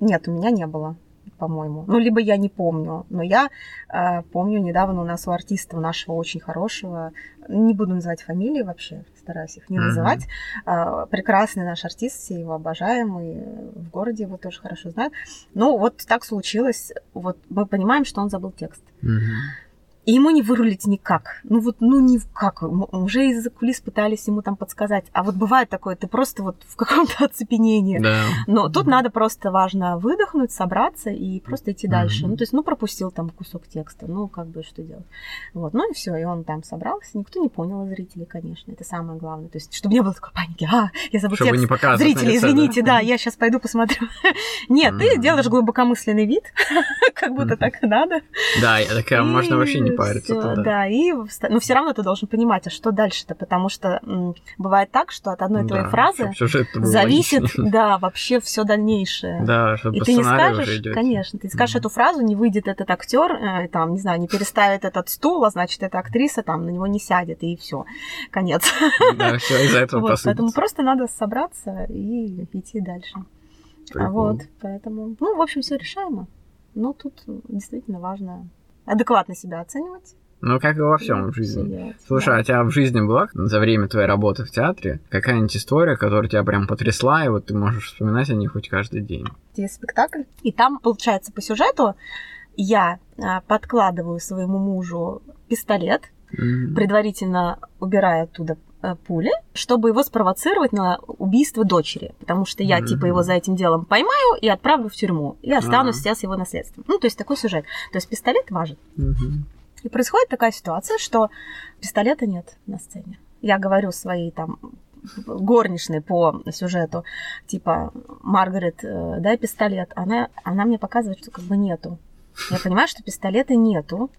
[SPEAKER 2] Нет, у меня не было по-моему. Ну, либо я не помню. Но я э, помню, недавно у нас у артиста нашего очень хорошего, не буду называть фамилии вообще, стараюсь их не mm-hmm. называть, э, прекрасный наш артист, все его обожаем, и в городе его тоже хорошо знают. Ну, вот так случилось, вот мы понимаем, что он забыл текст. Mm-hmm. И ему не вырулить никак. Ну вот, ну никак. Уже из-за кулис пытались ему там подсказать. А вот бывает такое, ты просто вот в каком-то *laughs* оцепенении. Да. Но тут mm-hmm. надо просто важно выдохнуть, собраться и просто идти mm-hmm. дальше. Ну то есть, ну пропустил там кусок текста, ну как бы что делать. Вот, ну и все, и он там собрался. Никто не понял зрителей, конечно, это самое главное. То есть, чтобы не было такой паники. А, я забыл чтобы текст. Не Зрители, извините, да, я сейчас пойду посмотрю. *laughs* Нет, ты делаешь глубокомысленный вид, *laughs* как будто так и надо.
[SPEAKER 1] Да, такая можно вообще не париться
[SPEAKER 2] туда. Да, и но все равно ты должен понимать, а что дальше-то, потому что м, бывает так, что от одной да, твоей фразы зависит, да, вообще все дальнейшее.
[SPEAKER 1] Да, чтобы
[SPEAKER 2] и ты не скажешь, конечно, ты скажешь mm-hmm. эту фразу, не выйдет этот актер, э, там, не знаю, не переставит этот стул, а значит, эта актриса там на него не сядет, и все, конец.
[SPEAKER 1] Да, все из-за этого вот,
[SPEAKER 2] Поэтому просто надо собраться и идти дальше. Прикол. Вот, поэтому, ну, в общем, все решаемо. Но тут действительно важно адекватно себя оценивать.
[SPEAKER 1] Ну, как и во всем в жизни. Сидеть, Слушай, да. а у тебя в жизни была за время твоей работы в театре какая-нибудь история, которая тебя прям потрясла, и вот ты можешь вспоминать о ней хоть каждый день?
[SPEAKER 2] Есть спектакль, и там, получается, по сюжету я а, подкладываю своему мужу пистолет, mm-hmm. предварительно убирая оттуда пули, чтобы его спровоцировать на убийство дочери. Потому что я, mm-hmm. типа, его за этим делом поймаю и отправлю в тюрьму. И останусь mm-hmm. с его наследством. Ну, то есть такой сюжет. То есть пистолет важен. Mm-hmm. И происходит такая ситуация, что пистолета нет на сцене. Я говорю своей там горничной по сюжету, типа, Маргарет, э, дай пистолет. Она, она мне показывает, что как бы нету. Я понимаю, что пистолета нету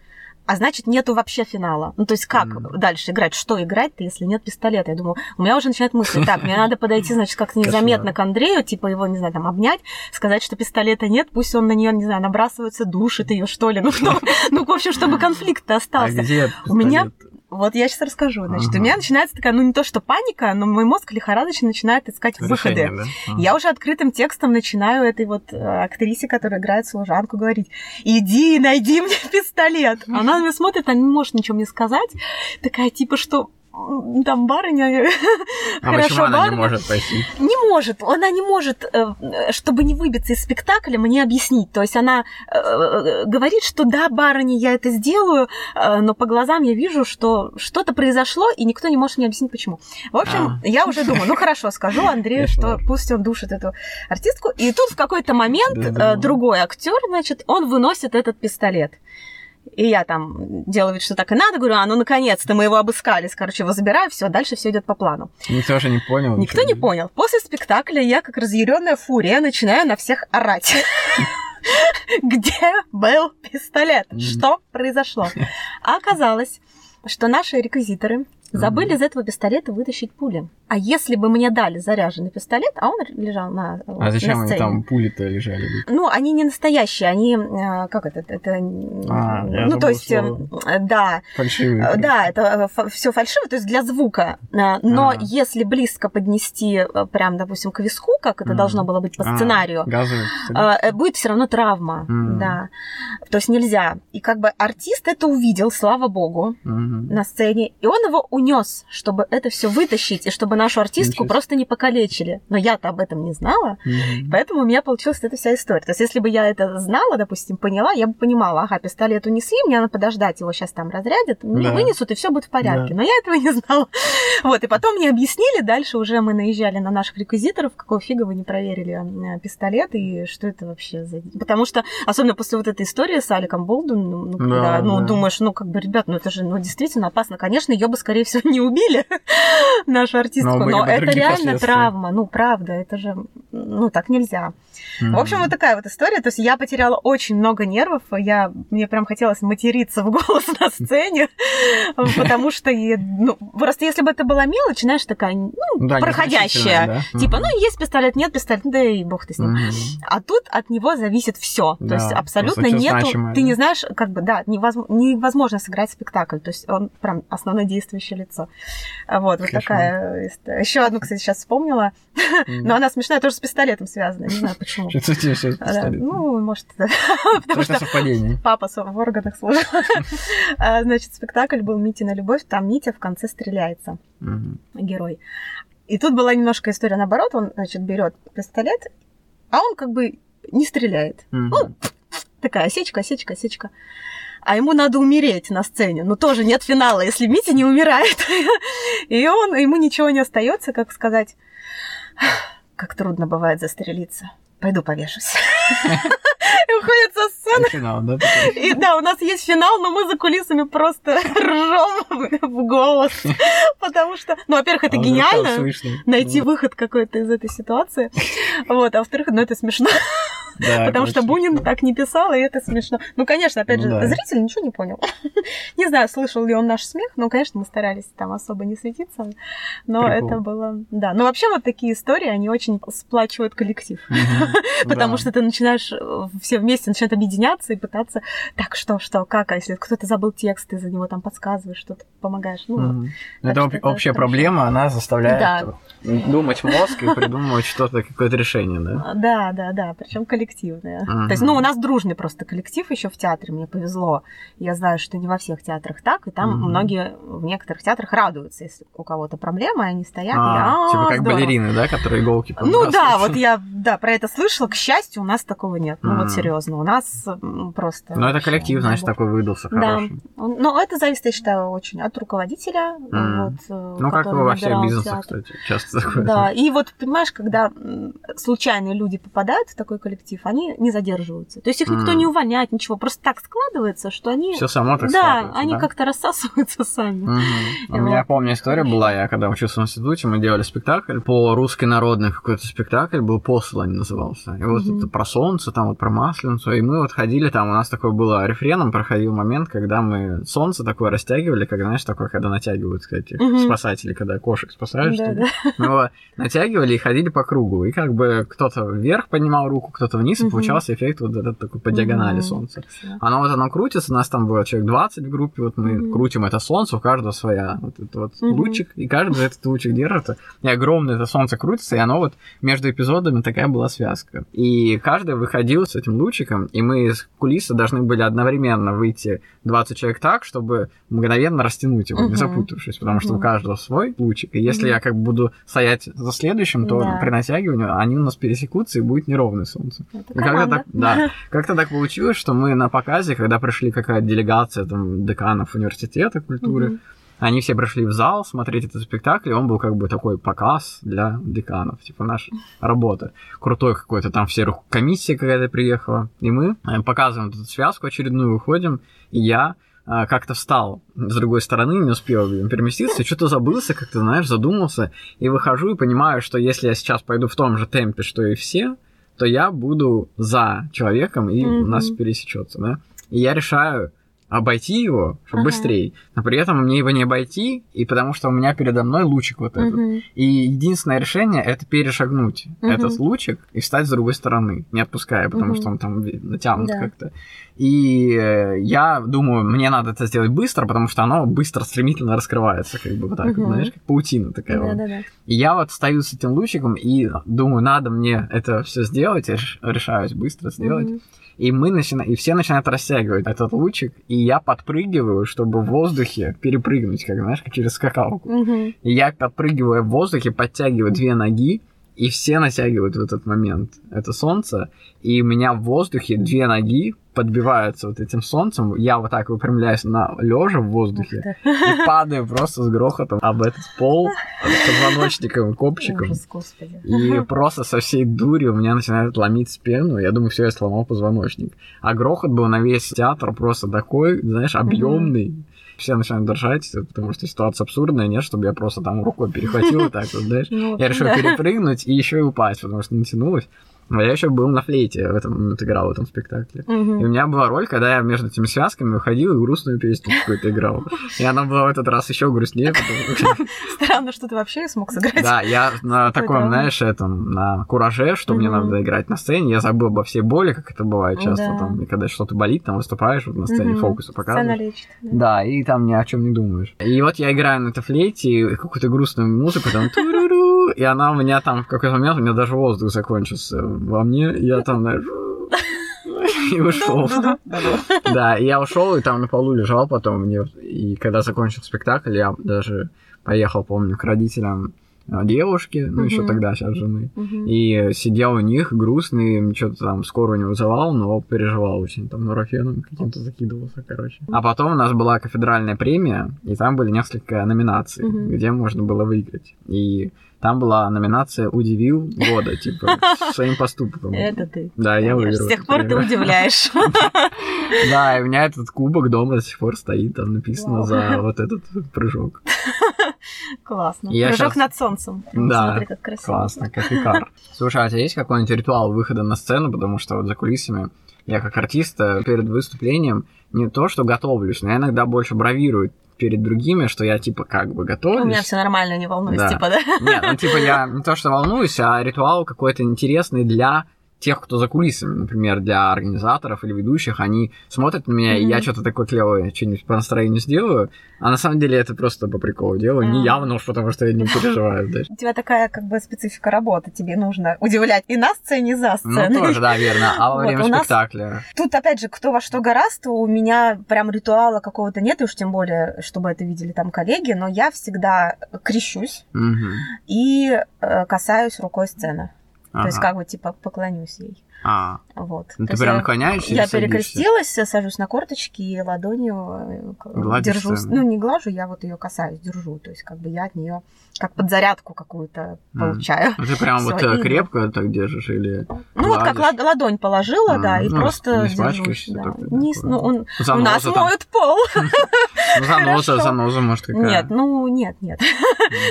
[SPEAKER 2] а значит, нету вообще финала. Ну, то есть, как mm. дальше играть? Что играть-то, если нет пистолета? Я думаю, у меня уже начинает мысль, так, мне надо подойти, значит, как-то незаметно к Андрею, типа его, не знаю, там, обнять, сказать, что пистолета нет, пусть он на нее, не знаю, набрасывается, душит ее, что ли. Ну, что, ну, в общем, чтобы конфликт-то остался. А где у меня вот я сейчас расскажу. Значит, ага. у меня начинается такая, ну не то что паника, но мой мозг лихорадочно начинает искать Решение, выходы. Да? Ага. Я уже открытым текстом начинаю этой вот э, актрисе, которая играет служанку, говорить, иди, найди мне *laughs* пистолет. Она на меня смотрит, она не может ничего мне сказать. Такая типа, что там барыня. *laughs*
[SPEAKER 1] А Хорошо, почему она не может пойти?
[SPEAKER 2] Не может. Она не может, э, чтобы не выбиться из спектакля, мне объяснить. То есть она э, говорит, что да, барыня, я это сделаю, э, но по глазам я вижу, что что-то произошло, и никто не может мне объяснить, почему. В общем, а. я уже думаю, ну хорошо, скажу *laughs* Андрею, что пусть он душит эту артистку. И тут в какой-то момент другой актер, значит, он выносит этот пистолет. И я там делаю вид, что так и надо, говорю, а ну наконец-то мы его обыскались, короче, его забираю, все, дальше все идет по плану.
[SPEAKER 1] Никто же не понял.
[SPEAKER 2] Никто не понял. После спектакля я, как разъяренная фурия, начинаю на всех орать. *laughs* Где был пистолет? Что произошло? А оказалось, что наши реквизиторы Забыли из этого пистолета вытащить пули. А если бы мне дали заряженный пистолет, а он лежал на
[SPEAKER 1] А зачем
[SPEAKER 2] на
[SPEAKER 1] они там пули-то лежали?
[SPEAKER 2] Ну, они не настоящие, они... Э, как это? это
[SPEAKER 1] а,
[SPEAKER 2] ну, то есть, слово. да.
[SPEAKER 1] Фальшивые.
[SPEAKER 2] Да, это все фальшиво, то есть для звука. Но а. если близко поднести прям, допустим, к виску, как это mm. должно было быть по а, сценарию,
[SPEAKER 1] газовый
[SPEAKER 2] будет все равно травма. Mm. Да. То есть нельзя. И как бы артист это увидел, слава богу, mm-hmm. на сцене, и он его унес, чтобы это все вытащить, и чтобы нашу артистку просто не покалечили. Но я-то об этом не знала, mm-hmm. поэтому у меня получилась эта вся история. То есть если бы я это знала, допустим, поняла, я бы понимала, ага, пистолет унесли, мне надо подождать, его сейчас там разрядят, да. вынесут, и все будет в порядке. Да. Но я этого не знала. *laughs* Вот, и потом мне объяснили, дальше уже мы наезжали на наших реквизиторов, какого фига вы не проверили э, пистолет, и что это вообще за... Потому что, особенно после вот этой истории с Аликом Болдун, ну, да, ну да. думаешь, ну, как бы, ребят, ну, это же, ну, действительно опасно. Конечно, ее бы, скорее всего, *laughs* не убили, *laughs* нашу артистку, но, но это реально травма, ну, правда, это же, ну, так нельзя. Mm-hmm. В общем, вот такая вот история. То есть я потеряла очень много нервов. Я, мне прям хотелось материться в голос на сцене, *laughs* потому что, ну, просто если бы это была мелочь, знаешь, такая, ну, проходящая. Типа, ну, есть пистолет, нет пистолета, да и бог ты с ним. А тут от него зависит все. То есть абсолютно нету, ты не знаешь, как бы, да, невозможно, сыграть спектакль. То есть он прям основное действующее лицо. Вот, вот такая история. Еще одну, кстати, сейчас вспомнила. *laughs* Но она смешная, тоже пистолетом связана. Не знаю почему.
[SPEAKER 1] Тебе все?
[SPEAKER 2] Ну, может, *laughs* потому что папа в органах служил. *laughs* А, значит, спектакль был «Митина любовь». Там Митя в конце стреляется. Герой. И тут была немножко история наоборот. Он, значит, берет пистолет, а он как бы не стреляет. Ну, такая осечка, осечка, осечка а ему надо умереть на сцене. Ну, тоже нет финала, если Митя не умирает. *laughs* И он, ему ничего не остается, как сказать, как трудно бывает застрелиться. Пойду повешусь. *laughs* И уходит со сцены.
[SPEAKER 1] Финал, да?
[SPEAKER 2] И да, у нас есть финал, но мы за кулисами просто *laughs* ржем в голос. Потому что, ну, во-первых, это гениально найти выход какой-то из этой ситуации. Вот, а во-вторых, ну, это смешно. Да, Потому что Бунин так не писал, и это смешно. Ну, конечно, опять же, да. зритель ничего не понял. *laughs* не знаю, слышал ли он наш смех, но, конечно, мы старались там особо не светиться. Но это было... Да, но вообще вот такие истории, они очень сплачивают коллектив. *laughs* Потому что ты начинаешь, э, все вместе начинают объединяться и пытаться, так, что, что, как, а если кто-то забыл текст, ты за него там подсказываешь, что-то помогаешь. Ну,
[SPEAKER 1] это общая проблема, она заставляет думать мозг и придумывать что-то, какое-то решение, да?
[SPEAKER 2] Да, да, да, причем коллектив коллективная. Uh-huh. То есть, ну, у нас дружный просто коллектив еще в театре, мне повезло. Я знаю, что не во всех театрах так, и там uh-huh. многие в некоторых театрах радуются, если у кого-то проблемы, они стоят. А,
[SPEAKER 1] и, типа как здорово. балерины, да, которые иголки
[SPEAKER 2] Ну да, вот я да, про это слышала. К счастью, у нас такого нет. Ну вот серьезно, у нас просто...
[SPEAKER 1] Ну это коллектив, значит, такой выдался хороший.
[SPEAKER 2] Да. Но это зависит, я считаю, очень от руководителя. Вот,
[SPEAKER 1] э, ну как во всех бизнесах, кстати, часто такое.
[SPEAKER 2] Да, и вот, понимаешь, когда случайные люди попадают в такой коллектив, коллектив, они не задерживаются. То есть их никто mm. не увольняет, ничего. Просто так складывается, что они...
[SPEAKER 1] Все само так
[SPEAKER 2] Да, они да? как-то рассасываются *laughs* сами.
[SPEAKER 1] Mm-hmm. У меня, помню, история была, я когда учился в институте, мы делали спектакль по русский народный какой-то спектакль, был «Послань» назывался. И вот mm-hmm. это про солнце, там вот про масленицу, и мы вот ходили там, у нас такое было рефреном, проходил момент, когда мы солнце такое растягивали, как, знаешь, такое, когда натягивают, кстати, mm-hmm. спасатели, когда кошек спасают, да, да. Мы его натягивали и ходили по кругу, и как бы кто-то вверх поднимал руку, кто-то вниз, и получался эффект вот этот такой по диагонали солнца. Оно вот оно крутится, нас там было человек 20 в группе, вот мы крутим это солнце, у каждого своя вот этот вот лучик, и каждый этот лучик держит, и огромное это солнце крутится, и оно вот между эпизодами такая была связка. И каждый выходил с этим лучиком, и мы из кулисы должны были одновременно выйти 20 человек так, чтобы мгновенно растянуть его, не запутавшись, потому что у каждого свой лучик. И если я как бы буду стоять за следующим, то при натягивании они у нас пересекутся, и будет неровное солнце.
[SPEAKER 2] Это как-то
[SPEAKER 1] так, да, *laughs* как-то так получилось, что мы на показе, когда пришли какая-то делегация там деканов университета культуры, mm-hmm. они все пришли в зал смотреть этот спектакль, и он был как бы такой показ для деканов, типа наша работа. Крутой какой-то там все комиссия какая-то приехала, и мы э, показываем эту связку очередную, выходим, и я а, как-то встал с другой стороны, не успел переместиться, что-то забылся, как-то, знаешь, задумался, и выхожу и понимаю, что если я сейчас пойду в том же темпе, что и все, то я буду за человеком, и mm-hmm. у нас пересечется, да. И я решаю обойти его, чтобы ага. быстрее, но при этом мне его не обойти, и потому что у меня передо мной лучик вот этот. Угу. И единственное решение это перешагнуть угу. этот лучик и встать с другой стороны, не отпуская, потому угу. что он там натянут да. как-то. И э, я думаю, мне надо это сделать быстро, потому что оно быстро, стремительно раскрывается, как бы вот так, угу. знаешь, как паутина такая. Да, вот. да, да. И я вот стою с этим лучиком и думаю, надо мне это все сделать, я решаюсь быстро сделать. Угу и мы начинаем, и все начинают растягивать этот лучик, и я подпрыгиваю, чтобы в воздухе перепрыгнуть, как знаешь, как через скакалку. Угу. И я подпрыгиваю в воздухе, подтягиваю две ноги, и все натягивают в этот момент это солнце, и у меня в воздухе две ноги подбиваются вот этим солнцем, я вот так выпрямляюсь на лежа в воздухе и падаю просто с грохотом об этот пол позвоночником и копчиком. Ужас, и просто со всей дури у меня начинает ломить спину, я думаю, все, я сломал позвоночник. А грохот был на весь театр просто такой, знаешь, объемный все начинают держать, потому что ситуация абсурдная, нет, чтобы я просто там рукой перехватил и так вот, знаешь. Ну, я решил перепрыгнуть и еще и упасть, потому что не тянулось. А я еще был на флейте в этом вот, играл в этом спектакле. Угу. И у меня была роль, когда я между этими связками выходил и грустную песню какую-то играл. И она была в этот раз еще грустнее. *laughs*
[SPEAKER 2] Странно, что ты вообще смог сыграть.
[SPEAKER 1] Да, я *laughs* на таком, знаешь, этом, на кураже, что мне надо играть на сцене, я забыл обо всей боли, как это бывает часто, там, когда что-то болит, там выступаешь на сцене, фокусы показываешь. Да, и там ни о чем не думаешь. И вот я играю на этой флейте, какую-то грустную музыку, там, *laughs* и она у меня там в какой-то момент, у меня даже воздух закончился во мне, я там, знаешь, *laughs* и ушел. Да, и я ушел, и там на полу лежал потом мне. И когда закончил спектакль, я даже поехал, помню, к родителям а, девушки, ну, еще тогда, сейчас жены, и сидел у них грустный, что-то там скоро не вызывал, но переживал очень, там, нурофеном каким-то закидывался, короче. А потом у нас была кафедральная премия, и там были несколько номинаций, где можно было выиграть. И там была номинация «Удивил года», типа, своим поступком.
[SPEAKER 2] Это ты.
[SPEAKER 1] Да, я выиграл.
[SPEAKER 2] С тех пор ты удивляешь. *laughs*
[SPEAKER 1] Да, и у меня этот кубок дома до сих пор стоит, там написано за вот этот прыжок. *laughs*
[SPEAKER 2] Классно. Прыжок над солнцем.
[SPEAKER 1] Да, классно, как икар. Слушай, а у тебя есть какой-нибудь ритуал выхода на сцену? Потому что вот за кулисами я как артист э, перед выступлением не то, что готовлюсь, но я иногда больше бравирую перед другими, что я типа как бы готовлюсь. У
[SPEAKER 2] меня все нормально, не волнуюсь, да. типа, да?
[SPEAKER 1] Нет, ну типа я не то, что волнуюсь, а ритуал какой-то интересный для тех, кто за кулисами, например, для организаторов или ведущих, они смотрят на меня, mm-hmm. и я что-то такое клевое, что-нибудь по настроению сделаю, а на самом деле это просто по приколу делаю, mm-hmm. не явно уж потому, что я не переживаю.
[SPEAKER 2] У тебя такая как бы специфика работы, тебе нужно удивлять и на сцене, и за сценой.
[SPEAKER 1] Ну, тоже, да, верно, а во время спектакля?
[SPEAKER 2] Тут, опять же, кто во что гораздо, у меня прям ритуала какого-то нет, и уж тем более, чтобы это видели там коллеги, но я всегда крещусь и э, касаюсь рукой сцены. Ага. То есть как бы типа поклонюсь ей.
[SPEAKER 1] А.
[SPEAKER 2] Вот.
[SPEAKER 1] Ну, ты прям наклоняешься
[SPEAKER 2] Я перекрестилась, сажусь на корточки и ладонью э, Гладишь держу. Сцену. Ну, не глажу, я вот ее касаюсь, держу. То есть, как бы я от нее как подзарядку какую-то mm. получаю.
[SPEAKER 1] Ну, ты прям *laughs* вот э, крепко так держишь или.
[SPEAKER 2] Ну, вот как ладонь положила, mm. да, и ну, просто
[SPEAKER 1] не держусь. Да.
[SPEAKER 2] Не, ну, он, у нас там... моют пол. *laughs*
[SPEAKER 1] Ну, заноза, заноза, может, какая
[SPEAKER 2] Нет, ну, нет, нет.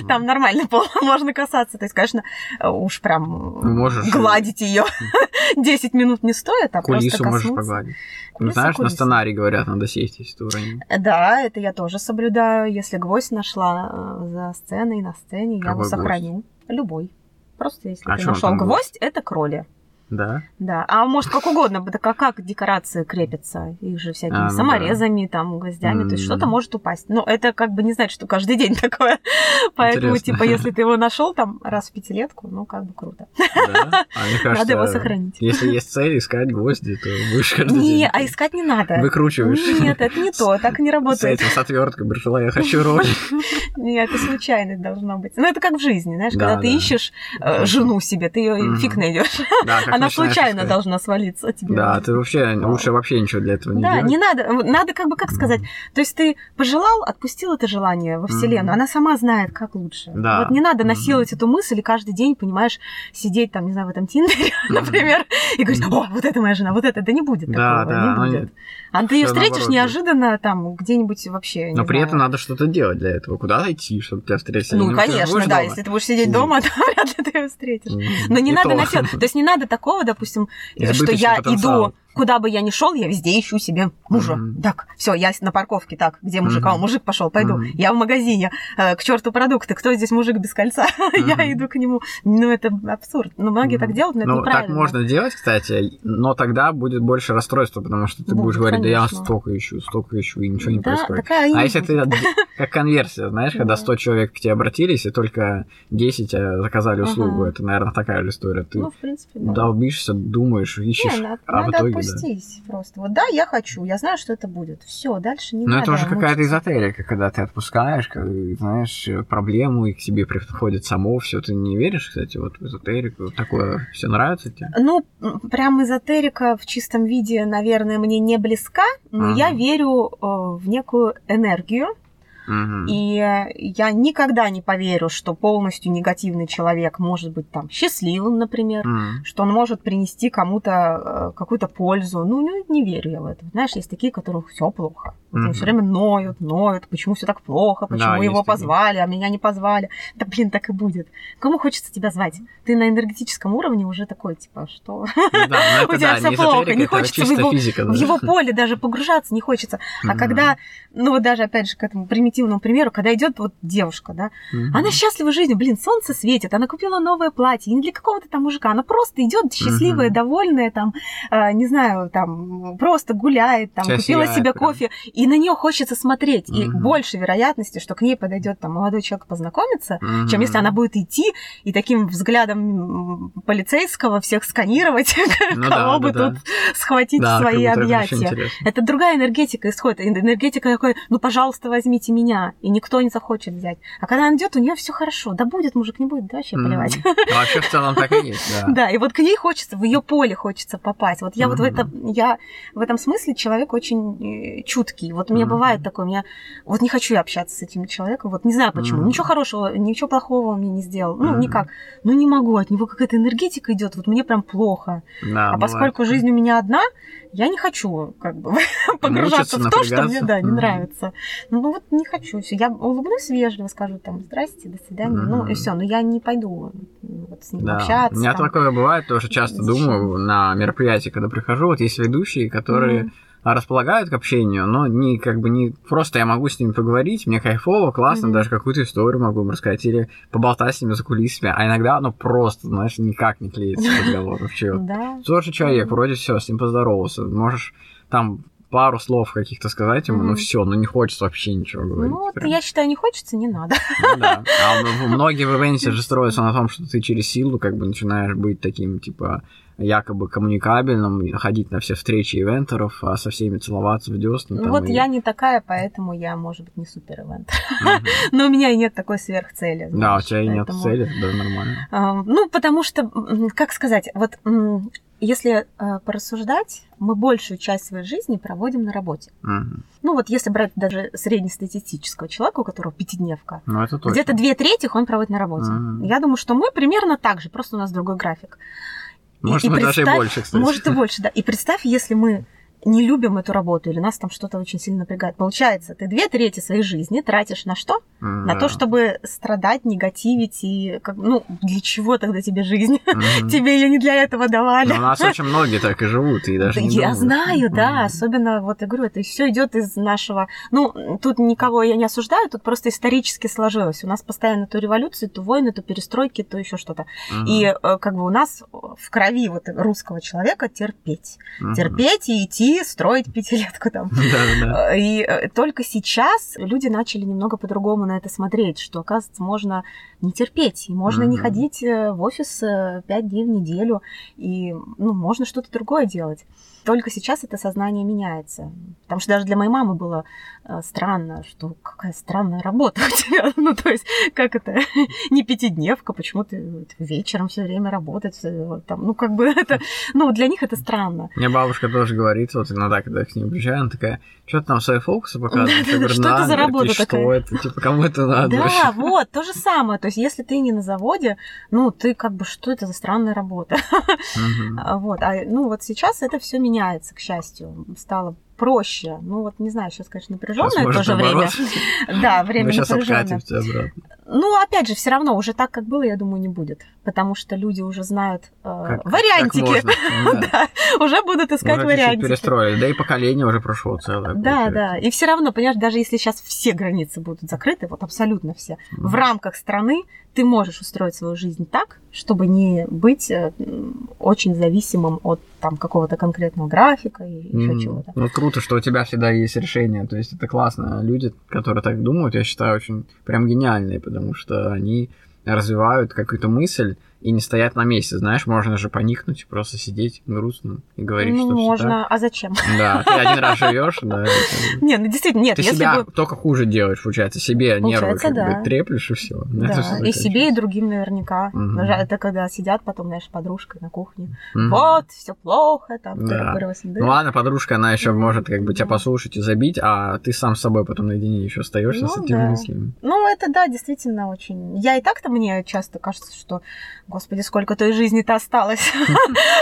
[SPEAKER 2] Там нормальный пол *laughs* можно касаться. То есть, конечно, уж прям ну, гладить ее 10 минут не стоит, а
[SPEAKER 1] Кулису
[SPEAKER 2] просто
[SPEAKER 1] можешь погладить. ну, знаешь, кулисы. на сценарий говорят, надо сесть, если ты уронил.
[SPEAKER 2] Да, это я тоже соблюдаю. Если гвоздь нашла э, за сценой, на сцене, Какой я его сохраню. Гвоздь? Любой. Просто если а ты нашел гвоздь, это кроли.
[SPEAKER 1] Да.
[SPEAKER 2] Да. А может как угодно, так а как декорации крепятся? Их же всякими а, ну саморезами, да. там, гвоздями, mm-hmm. то есть что-то может упасть. Но это как бы не значит, что каждый день *laughs* такое. Поэтому, Интересно. типа, если ты его *laughs* нашел там раз в пятилетку, ну, как бы круто. Да? А мне *laughs* кажется, надо его сохранить.
[SPEAKER 1] Если есть цель искать гвозди, то будешь каждый не, день.
[SPEAKER 2] Не, а искать не надо.
[SPEAKER 1] Выкручиваешь.
[SPEAKER 2] Нет, это не то, так не работает. С
[SPEAKER 1] этим, с отверткой пришла, я хочу роль.
[SPEAKER 2] Нет, это случайность должна быть. Ну, это как в жизни, знаешь, когда ты ищешь э, жену себе, ты ее фиг найдешь. Она случайно должна свалиться тебе.
[SPEAKER 1] Да, ты вообще лучше вообще ничего для этого не
[SPEAKER 2] Да, не надо. Надо как бы, как сказать, то есть ты пожелал, отпустил это желание во Вселенную, она сама знает, как лучше. Да. Вот не надо насиловать эту мысль и каждый день, понимаешь, сидеть там, не знаю, в этом Тиндере, *laughs* например, и говорить, о, вот это моя жена, вот это. Да не будет такого, не будет. А ты ее встретишь неожиданно там где-нибудь вообще.
[SPEAKER 1] Но при этом надо что-то делать для этого. Куда идти, чтобы тебя встретили?
[SPEAKER 2] Ну, конечно, да. Если ты будешь сидеть дома, *laughs* то вряд ли ты ее встретишь. Но не надо насиловать. То есть не надо такого, допустим, что я иду куда бы я ни шел, я везде ищу себе мужа. Mm-hmm. Так, все, я на парковке, так, где мужик? Mm-hmm. О, мужик пошел, пойду. Mm-hmm. Я в магазине, э, к черту продукты. Кто здесь мужик без кольца? Mm-hmm. *laughs* я иду к нему. Ну, это абсурд. Но многие mm-hmm. так делают, но это
[SPEAKER 1] ну,
[SPEAKER 2] неправильно.
[SPEAKER 1] так можно делать, кстати, но тогда будет больше расстройства, потому что ты да, будешь говорить, конечно. да я столько ищу, столько ищу, и ничего не да, происходит. А если ты *laughs* как конверсия, знаешь, когда 100 человек к тебе обратились, и только 10 э, заказали услугу, это, наверное, такая же история. Ты
[SPEAKER 2] ну, в принципе, да.
[SPEAKER 1] долбишься, думаешь, ищешь, а в итоге,
[SPEAKER 2] отпустить да. просто. Вот да, я хочу, я знаю, что это будет. Все, дальше не
[SPEAKER 1] Но
[SPEAKER 2] надо.
[SPEAKER 1] это уже какая-то эзотерика, когда ты отпускаешь, как, знаешь, проблему, и к тебе приходит само все. Ты не веришь, кстати, вот в эзотерику? Такое все нравится тебе?
[SPEAKER 2] Ну, прям эзотерика в чистом виде, наверное, мне не близка, но ага. я верю э, в некую энергию,
[SPEAKER 1] Угу.
[SPEAKER 2] И я никогда не поверю, что полностью негативный человек может быть там счастливым, например,
[SPEAKER 1] угу.
[SPEAKER 2] что он может принести кому-то э, какую-то пользу. Ну, не, не верю я в это. Знаешь, есть такие, которых все плохо. Вот угу. Все время ноют, ноют, почему все так плохо, почему да, его позвали, такие. а меня не позвали. Да, блин, так и будет. Кому хочется тебя звать? Ты на энергетическом уровне уже такой, типа, что
[SPEAKER 1] ну *laughs*
[SPEAKER 2] у тебя все плохо, не хочется в его *laughs* поле даже погружаться, не хочется. А когда, ну вот даже опять же к этому примитивному примитивному примеру, когда идет вот девушка, да, mm-hmm. она счастлива жизнью, блин, солнце светит, она купила новое платье, не для какого-то там мужика, она просто идет счастливая, mm-hmm. довольная, там, э, не знаю, там, просто гуляет, там, Вся купила себе прям. кофе, и на нее хочется смотреть, mm-hmm. и больше вероятности, что к ней подойдет там молодой человек познакомиться, mm-hmm. чем если она будет идти и таким взглядом полицейского всех сканировать, *laughs* ну, кого да, бы да, тут да. схватить да, свои объятия. Это другая энергетика исходит, энергетика такой, ну, пожалуйста, возьмите меня меня, и никто не захочет взять. А когда она идет, у нее все хорошо. Да будет, мужик не будет, да, вообще.
[SPEAKER 1] Mm-hmm. Вообще в целом так и есть, да. *laughs*
[SPEAKER 2] Да, и вот к ней хочется, в ее поле хочется попасть. Вот я вот в этом, я в этом смысле человек очень э, чуткий. Вот мне бывает такое, меня вот не хочу я общаться с этим человеком, вот не знаю почему. Ничего хорошего, ничего плохого он мне не сделал. Ну, никак. Ну, не могу, от него какая-то энергетика идет, вот мне прям плохо. а поскольку жизнь у меня одна, я не хочу как бы *laughs* погружаться в то, что мне да, не нравится. Ну вот не хочу. Все. Я улыбнусь вежливо, скажу там здрасте, до свидания. Mm-hmm. Ну и все. Но я не пойду вот, с ним да. общаться.
[SPEAKER 1] У меня
[SPEAKER 2] там.
[SPEAKER 1] такое бывает, тоже часто Зачем? думаю на мероприятии, когда прихожу, вот есть ведущие, которые mm-hmm располагают к общению, но не как бы не просто я могу с ними поговорить, мне кайфово, классно, mm-hmm. даже какую-то историю могу им рассказать или поболтать с ними за кулисами, а иногда оно просто, знаешь, никак не клеится разговор вообще. *laughs* Тоже человек, вроде все, с ним поздоровался, можешь там пару слов каких-то сказать ему, mm-hmm. ну все, ну не хочется вообще ничего говорить.
[SPEAKER 2] Ну, вот я считаю, не хочется, не надо.
[SPEAKER 1] Ну, да. А многие в ивенте же строятся на том, что ты через силу как бы начинаешь быть таким, типа, якобы коммуникабельным, ходить на все встречи ивентеров, а со всеми целоваться в десна.
[SPEAKER 2] Ну вот и... я не такая, поэтому я, может быть, не супер ивентер. *laughs* Но у меня и нет такой сверхцели.
[SPEAKER 1] Да, у тебя и нет цели, да, нормально.
[SPEAKER 2] Ну, потому что, как сказать, вот если э, порассуждать, мы большую часть своей жизни проводим на работе.
[SPEAKER 1] Угу.
[SPEAKER 2] Ну вот если брать даже среднестатистического человека, у которого пятидневка,
[SPEAKER 1] ну,
[SPEAKER 2] где-то две трети он проводит на работе. Угу. Я думаю, что мы примерно так же, просто у нас другой график.
[SPEAKER 1] Может, и, и даже и больше, кстати.
[SPEAKER 2] Может, и больше, да. И представь, если мы не любим эту работу или нас там что-то очень сильно напрягает. Получается, ты две трети своей жизни тратишь на что? Mm-hmm. На то, чтобы страдать, негативить и как, ну для чего тогда тебе жизнь? Mm-hmm. *laughs* тебе ее не для этого давали. Но
[SPEAKER 1] у нас очень многие так и живут и даже.
[SPEAKER 2] Да,
[SPEAKER 1] не
[SPEAKER 2] я знаю, да, mm-hmm. особенно вот я говорю, это все идет из нашего. Ну тут никого я не осуждаю, тут просто исторически сложилось. У нас постоянно то революции, то войны, то перестройки, то еще что-то. Mm-hmm. И э, как бы у нас в крови вот русского человека терпеть, mm-hmm. терпеть и идти строить пятилетку там. *laughs* И э, только сейчас люди начали немного по-другому на это смотреть, что, оказывается, можно не терпеть, и можно не ходить э, в офис э, пять дней в неделю, и ну, можно что-то другое делать. Только сейчас это сознание меняется. Потому что даже для моей мамы было э, странно, что какая странная работа у тебя. *laughs* Ну, то есть, как это, *laughs* не пятидневка, почему ты вечером все время работать, там, ну, как бы *laughs* это, ну, для них это странно.
[SPEAKER 1] Мне бабушка тоже говорит, вот иногда, когда я к ней приезжаю, она такая, что ты там свои фокусы показываешь? Да, говорю,
[SPEAKER 2] что это за работа такая?
[SPEAKER 1] Что это? Типа, кому это надо?
[SPEAKER 2] Да, вот, то же самое. То есть, если ты не на заводе, ну, ты как бы, что это за странная работа? *laughs* Вот, а, ну, вот сейчас это все меняется к счастью, стало проще. Ну вот не знаю, сейчас, конечно, напряженное в то же время. *laughs* Да, время
[SPEAKER 1] обратно.
[SPEAKER 2] Ну, опять же, все равно уже так, как было, я думаю, не будет. потому что люди уже знают э, как, вариантики. Как *laughs* да. уже будут искать уже вариантики.
[SPEAKER 1] перестроили, да и поколение уже прошло целое.
[SPEAKER 2] Да, да. И все равно, понимаешь, даже если сейчас все границы будут закрыты, вот абсолютно все, mm. в рамках страны ты можешь устроить свою жизнь так, чтобы не быть э, очень зависимым от там какого-то конкретного графика и mm. еще чего-то.
[SPEAKER 1] Ну круто, что у тебя всегда есть решение, то есть это классно. Люди, которые так думают, я считаю, очень прям гениальные, потому что они развивают какую-то мысль и не стоят на месте. Знаешь, можно же поникнуть, просто сидеть грустно и говорить, ну, что
[SPEAKER 2] можно, а зачем?
[SPEAKER 1] Да, ты один раз *laughs* живешь, да.
[SPEAKER 2] Не, ну действительно, нет,
[SPEAKER 1] ты
[SPEAKER 2] если
[SPEAKER 1] себя
[SPEAKER 2] бы...
[SPEAKER 1] только хуже делаешь, получается, себе нервы как бы треплешь и все.
[SPEAKER 2] Да, и себе, и другим наверняка. Это когда сидят потом, знаешь, с подружкой на кухне. Вот, все плохо, там,
[SPEAKER 1] да. Ну ладно, подружка, она еще может как бы тебя послушать и забить, а ты сам с собой потом наедине еще остаешься с ну этими мыслями.
[SPEAKER 2] Ну, это да, действительно очень. Я и так-то мне часто кажется, что, господи, сколько той жизни-то осталось, *laughs*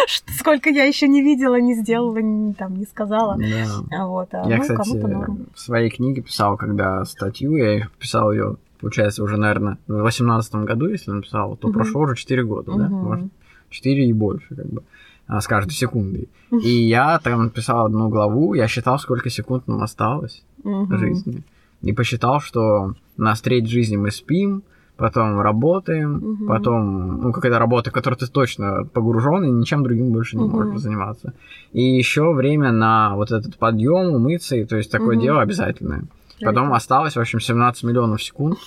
[SPEAKER 2] *laughs* сколько я еще не видела, не сделала, не, там, не сказала.
[SPEAKER 1] Да. Вот, а, я, ну, кстати, в своей книге писал, когда статью, я писал ее, получается, уже, наверное, в восемнадцатом году, если написал, то прошло уже 4 года, да, может, 4 и больше, как бы а, с каждой секундой. И я там написал одну главу, я считал, сколько секунд нам осталось в жизни. И посчитал, что на треть жизни мы спим, потом работаем, угу. потом, ну, какая-то работа, в которой ты точно погружен и ничем другим больше не угу. можешь заниматься. И еще время на вот этот подъем, умыться, и, то есть такое угу. дело обязательное. Потом осталось, в общем, 17 миллионов секунд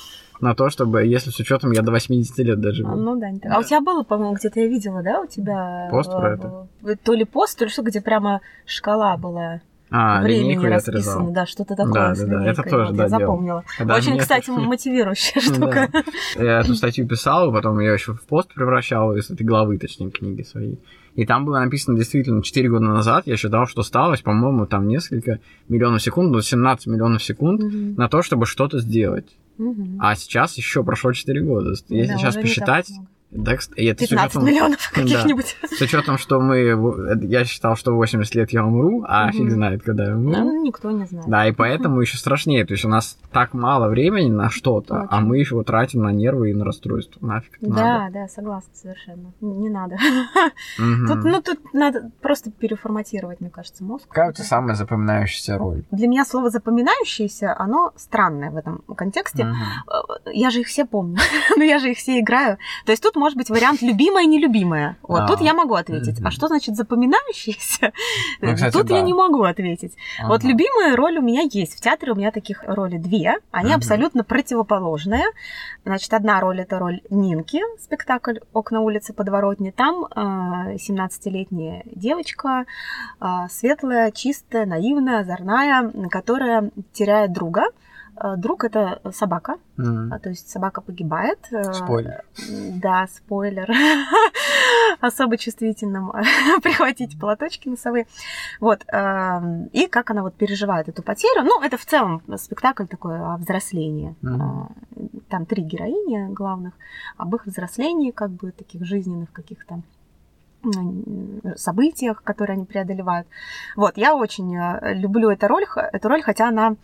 [SPEAKER 1] на то, чтобы, если с учетом я до 80 лет даже.
[SPEAKER 2] А, ну да, так. А у тебя было, по-моему, где-то я видела, да, у тебя...
[SPEAKER 1] Пост про это?
[SPEAKER 2] То ли пост, то ли что, где прямо шкала была.
[SPEAKER 1] А, времени расписано,
[SPEAKER 2] да, что-то такое.
[SPEAKER 1] Да, да, да, это тоже, вот, да,
[SPEAKER 2] я запомнила. Да, Очень, кстати, это... мотивирующая *laughs* штука.
[SPEAKER 1] Я эту статью писал, потом ее еще в пост превращал из этой главы, точнее, книги своей. И там было написано действительно 4 года назад, я считал, что осталось, по-моему, там несколько миллионов секунд, ну, 17 миллионов секунд угу. на то, чтобы что-то сделать. Угу. А сейчас еще прошло 4 года. Если да, сейчас посчитать, *laughs*
[SPEAKER 2] да, это 15 учетом, миллионов каких-нибудь.
[SPEAKER 1] Да, с учетом, что мы... Я считал, что 80 лет я умру, а угу. фиг знает, когда я умру.
[SPEAKER 2] Ну, никто не знает.
[SPEAKER 1] Да, и поэтому еще страшнее. То есть у нас так мало времени на что-то, а мы еще тратим на нервы и на расстройство. Нафиг
[SPEAKER 2] Да, надо. да, согласна совершенно. Не надо. Тут, ну, тут надо просто переформатировать, мне кажется, мозг.
[SPEAKER 1] Какая у тебя самая запоминающаяся роль?
[SPEAKER 2] Для меня слово запоминающееся, оно странное в этом контексте. Я же их все помню, *laughs* но я же их все играю. То есть тут может быть вариант любимая и нелюбимая. Вот а, тут я могу ответить. Mm-hmm. А что значит запоминающаяся? Ну, кстати, тут да. я не могу ответить. Ага. Вот любимая роль у меня есть. В театре у меня таких ролей две. Они mm-hmm. абсолютно противоположные. Значит, одна роль это роль Нинки, спектакль «Окна улицы подворотни». Там э, 17-летняя девочка, э, светлая, чистая, наивная, озорная, которая теряет друга. Э, друг это собака, mm-hmm. то есть собака погибает.
[SPEAKER 1] Э, спойлер.
[SPEAKER 2] Да, спойлер. *laughs* Особо чувствительным *laughs* прихватить платочки носовые. Вот. Эм, и как она вот переживает эту потерю. Ну, это в целом спектакль такой о взрослении. Mm-hmm. Там три героини главных, об их взрослении, как бы таких жизненных каких-то событиях, которые они преодолевают. Вот, я очень люблю эту роль, эту роль, хотя она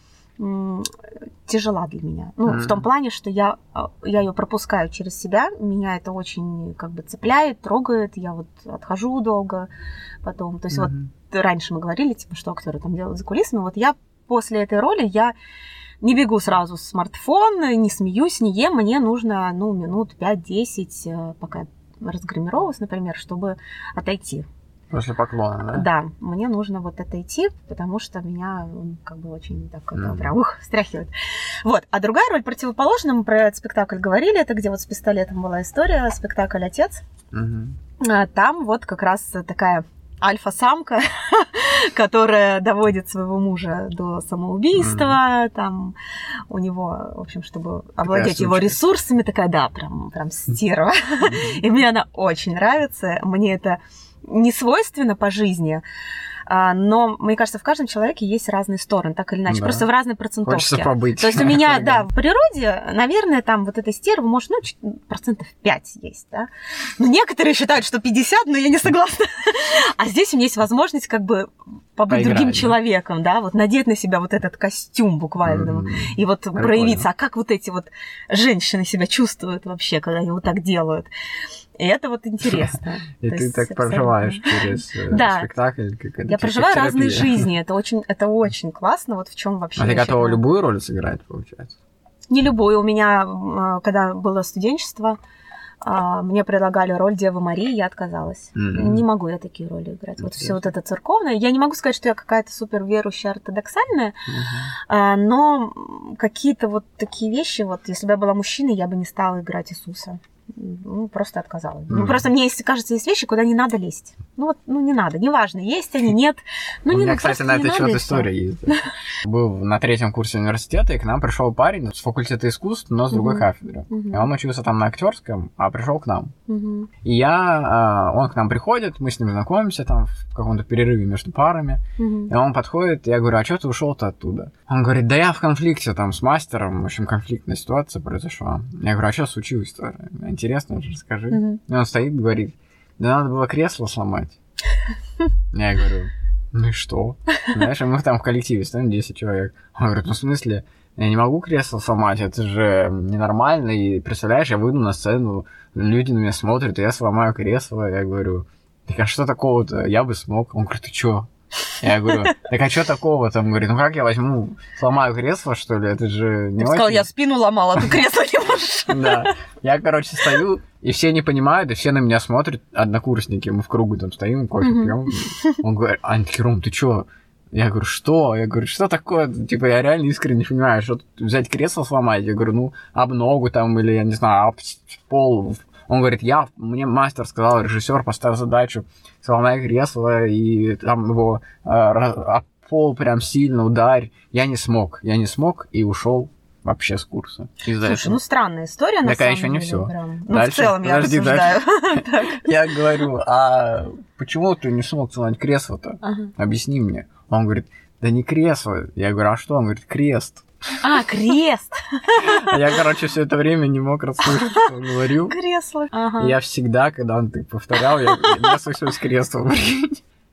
[SPEAKER 2] тяжела для меня. Ну, mm-hmm. в том плане, что я, а, я ее пропускаю через себя, меня это очень как бы цепляет, трогает, я вот отхожу долго потом. То есть mm-hmm. вот раньше мы говорили, типа, что актеры там делают за кулисами, вот я после этой роли, я не бегу сразу с смартфон, не смеюсь, не ем, мне нужно, ну, минут 5-10, э, пока разгримировалась, например, чтобы отойти
[SPEAKER 1] После поклона, да?
[SPEAKER 2] Да, мне нужно вот это идти, потому что меня как бы очень так это прям ух, *laughs* встряхивает. Вот. А другая роль противоположная, мы про этот спектакль говорили, это где вот с пистолетом была история, спектакль «Отец». Mm-hmm. Там вот как раз такая альфа-самка, *laughs* которая доводит своего мужа до самоубийства, mm-hmm. там у него, в общем, чтобы овладеть его ресурсами, такая, да, прям, прям стерва. Mm-hmm. *laughs* И мне она очень нравится, мне это не свойственно по жизни, а, но, мне кажется, в каждом человеке есть разные стороны, так или иначе, да. просто в разной процентовке.
[SPEAKER 1] Хочется побыть.
[SPEAKER 2] То есть у меня, да, в природе, наверное, там вот этой стервы, может, ну, процентов 5 есть, да. Но некоторые считают, что 50, но я не согласна. А здесь у меня есть возможность как бы побыть Поиграть, другим человеком, да, вот надеть на себя вот этот костюм буквально, mm-hmm. и вот Прикольно. проявиться. А как вот эти вот женщины себя чувствуют вообще, когда они вот так делают? И это вот интересно. *laughs*
[SPEAKER 1] И ты так проживаешь через э, спектакль.
[SPEAKER 2] Я проживаю разные жизни. Это очень, это очень классно. Вот в чем вообще.
[SPEAKER 1] А ты готова любую роль сыграть, получается?
[SPEAKER 2] Не любую. У меня, а, когда было студенчество, а, мне предлагали роль Девы Марии, я отказалась. Mm-hmm. Не могу я такие роли играть. Вот все вот это церковное. Я не могу сказать, что я какая-то супер верующая, ортодоксальная, mm-hmm. но какие-то вот такие вещи, вот если бы я была мужчиной, я бы не стала играть Иисуса ну, просто отказалась. Mm. Ну, просто мне, есть, кажется, есть вещи, куда не надо лезть. Ну, вот, ну, не надо, неважно, есть они, нет. Ну,
[SPEAKER 1] У
[SPEAKER 2] не,
[SPEAKER 1] меня, кстати, на это счет история есть. *laughs* Был на третьем курсе университета, и к нам пришел парень с факультета искусств, но с другой кафедры. И он учился там на актерском, а пришел к нам. И я, а, он к нам приходит, мы с ним знакомимся там в каком-то перерыве между парами. И он подходит, я говорю, а что ты ушел-то оттуда? Он говорит, да я в конфликте там с мастером, в общем, конфликтная ситуация произошла. Я говорю, а что случилось-то? Интересно уже, расскажи. Mm-hmm. И он стоит и говорит, да надо было кресло сломать. Я говорю, ну и что? Знаешь, мы там в коллективе стоим 10 человек. Он говорит, ну в смысле, я не могу кресло сломать, это же ненормально. И представляешь, я выйду на сцену, люди на меня смотрят, и я сломаю кресло. Я говорю, так а что такого-то? Я бы смог. Он говорит, ты чё? Я говорю, так а что такого там? Говорит, ну как я возьму, сломаю кресло, что ли? Это же не Ты очень...
[SPEAKER 2] сказал, я спину ломала, а ты кресло не можешь. *laughs*
[SPEAKER 1] Да. Я, короче, стою, и все не понимают, и все на меня смотрят, однокурсники, мы в кругу там стоим, кофе пьем. Он говорит, Ань, Киром, ты чё? Я говорю, что? Я говорю, что такое? Типа, я реально искренне не понимаю, что взять кресло сломать? Я говорю, ну, об ногу там, или, я не знаю, об пол, он говорит, я, мне мастер сказал, режиссер поставил задачу сломай кресло и там его э, пол прям сильно ударь. Я не смог, я не смог и ушел вообще с курса.
[SPEAKER 2] Слушай, этого. ну странная история, на
[SPEAKER 1] так,
[SPEAKER 2] самом
[SPEAKER 1] еще не все.
[SPEAKER 2] Прям. Ну, дальше, в целом я подожди, рассуждаю. *laughs*
[SPEAKER 1] Я говорю, а почему ты не смог сломать кресло-то? Объясни мне. Он говорит, да не кресло. Я говорю, а что? Он говорит, крест.
[SPEAKER 2] А, крест!
[SPEAKER 1] Я, короче, все это время не мог расслышать, что он говорил.
[SPEAKER 2] Кресло.
[SPEAKER 1] Я всегда, когда он так повторял, я, я слышал кресло. *laughs*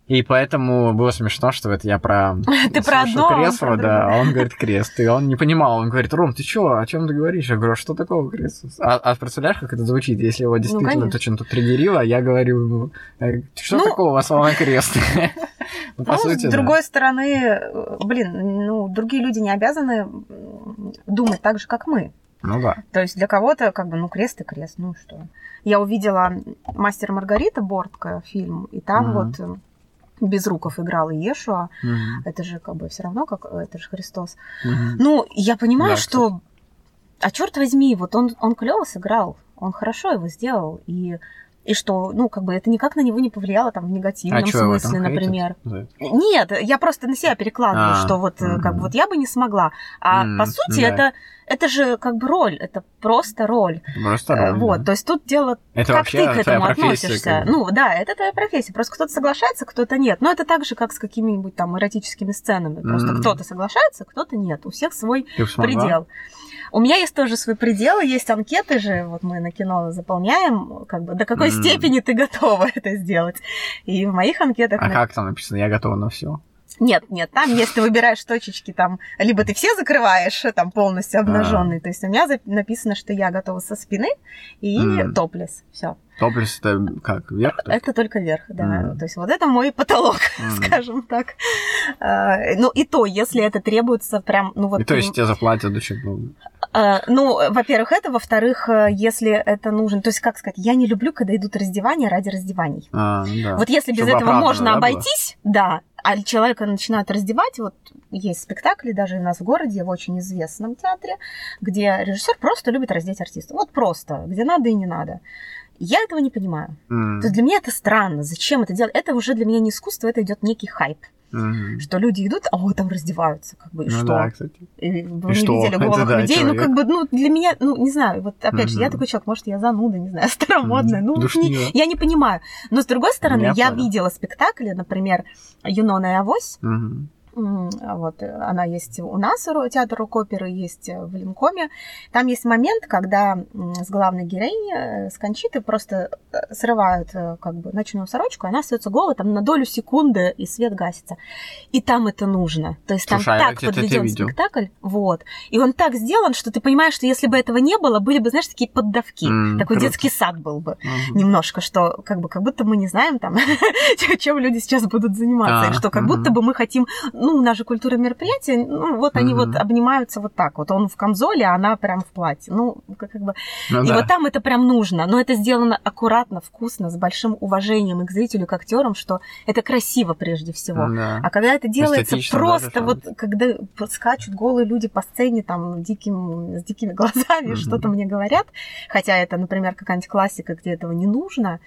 [SPEAKER 1] И поэтому было смешно, что это я про... *laughs*
[SPEAKER 2] Ты про одно,
[SPEAKER 1] кресло, про да, а он говорит крест. И он не понимал, он говорит, Ром, ты чё, о чем ты говоришь? Я говорю, а что такого креста? А, а представляешь, как это звучит, если его ну, действительно ну, то чем-то триггерило, я говорю ему, «Э, что ну... такого у вас слова крест?
[SPEAKER 2] Ну, по ну, сути, с другой стороны, блин, ну, другие люди не обязаны думать так же, как мы.
[SPEAKER 1] Ну да.
[SPEAKER 2] То есть для кого-то, как бы, ну, крест и крест, ну что. Я увидела «Мастер Маргарита» Бортка фильм, и там вот э, Безруков играл Иешуа. Угу. Это же как бы все равно, как это же Христос. Угу. Ну, я понимаю, да, что. Кстати. А черт возьми, вот он, он клево сыграл, он хорошо его сделал. И и что, ну, как бы это никак на него не повлияло там в негативном а смысле, например. Нет, я просто на себя перекладываю, а, что вот угу. как бы вот я бы не смогла. А м по сути да. это это же как бы роль, это просто роль.
[SPEAKER 1] Просто роль.
[SPEAKER 2] Вот, да. то есть тут дело,
[SPEAKER 1] это
[SPEAKER 2] как ты к этому относишься. Как... Ну да, это твоя профессия. Просто кто-то соглашается, кто-то нет. Но это так же, как с какими-нибудь там эротическими сценами. Просто mm кто-то соглашается, кто-то нет. У всех свой предел. У меня есть тоже свой предел, есть анкеты же, вот мы на кино заполняем, как бы до какой mm. степени ты готова *laughs* это сделать. И в моих анкетах...
[SPEAKER 1] А на... как там написано? Я готова на все.
[SPEAKER 2] Нет, нет, там, если ты выбираешь точечки, там, либо ты все закрываешь, там, полностью обнаженный. А. То есть у меня написано, что я готова со спины и mm. топлес. Все.
[SPEAKER 1] Топлес это как, вверх?
[SPEAKER 2] Только? Это только вверх, да. Mm. То есть вот это мой потолок, *laughs* mm. скажем так. А, ну и то, если это требуется прям, ну вот...
[SPEAKER 1] И то есть тебе заплатят очень много?
[SPEAKER 2] А, ну, во-первых, это, во-вторых, э, если это нужен, то есть, как сказать, я не люблю, когда идут раздевания ради раздеваний.
[SPEAKER 1] А, ну да.
[SPEAKER 2] Вот если Чтобы без этого можно да, обойтись, было? да, а человека начинают раздевать, вот есть спектакли даже у нас в городе, в очень известном театре, где режиссер просто любит раздеть артиста. Вот просто, где надо и не надо. Я этого не понимаю. Mm. То есть для меня это странно. Зачем это делать? Это уже для меня не искусство, это идет некий хайп. Mm-hmm. Что люди идут, а вот там раздеваются, как бы, и ну, что? Да, кстати. И вы и не что? видели голых это, людей. Да, ну, как бы, ну, для меня, ну, не знаю, вот опять mm-hmm. же, я такой человек, может, я зануда, не знаю, *laughs* старомодная, mm-hmm. ну, не, я не понимаю. Но с другой стороны, я, я видела спектакли, например, Юнона и Авось. Mm-hmm вот, она есть у нас, театр рок-оперы, есть в Линкоме. Там есть момент, когда с главной героиней, э, с Кончитой, просто срывают э, как бы ночную сорочку, она остается голой там на долю секунды, и свет гасится. И там это нужно. То есть там
[SPEAKER 1] Слушай, а
[SPEAKER 2] так подведен спектакль. Вот. И он так сделан, что ты понимаешь, что если бы этого не было, были бы, знаешь, такие поддавки.
[SPEAKER 1] М,
[SPEAKER 2] Такой
[SPEAKER 1] круто.
[SPEAKER 2] детский сад был бы.
[SPEAKER 1] Мгм.
[SPEAKER 2] Немножко, что как бы как будто мы не знаем там, *laughs* чем люди сейчас будут заниматься.
[SPEAKER 1] А,
[SPEAKER 2] и что как будто бы мы хотим, ну, у нас же культура мероприятия, ну, вот они
[SPEAKER 1] Мгм.
[SPEAKER 2] вот обнимаются вот так. Вот он в камзоле, а она прям в платье. Ну, как как бы
[SPEAKER 1] Ну
[SPEAKER 2] и
[SPEAKER 1] да.
[SPEAKER 2] вот там это прям нужно, но это сделано аккуратно, вкусно, с большим уважением и к зрителю, к актерам, что это красиво прежде всего.
[SPEAKER 1] Да.
[SPEAKER 2] А когда это делается
[SPEAKER 1] Эстетично, да,
[SPEAKER 2] просто
[SPEAKER 1] должно
[SPEAKER 2] вот, когда скачут голые люди по сцене там диким, с дикими *laughs* глазами,
[SPEAKER 1] Мгм.
[SPEAKER 2] что-то мне говорят, хотя это, например, какая-нибудь классика, где этого не нужно.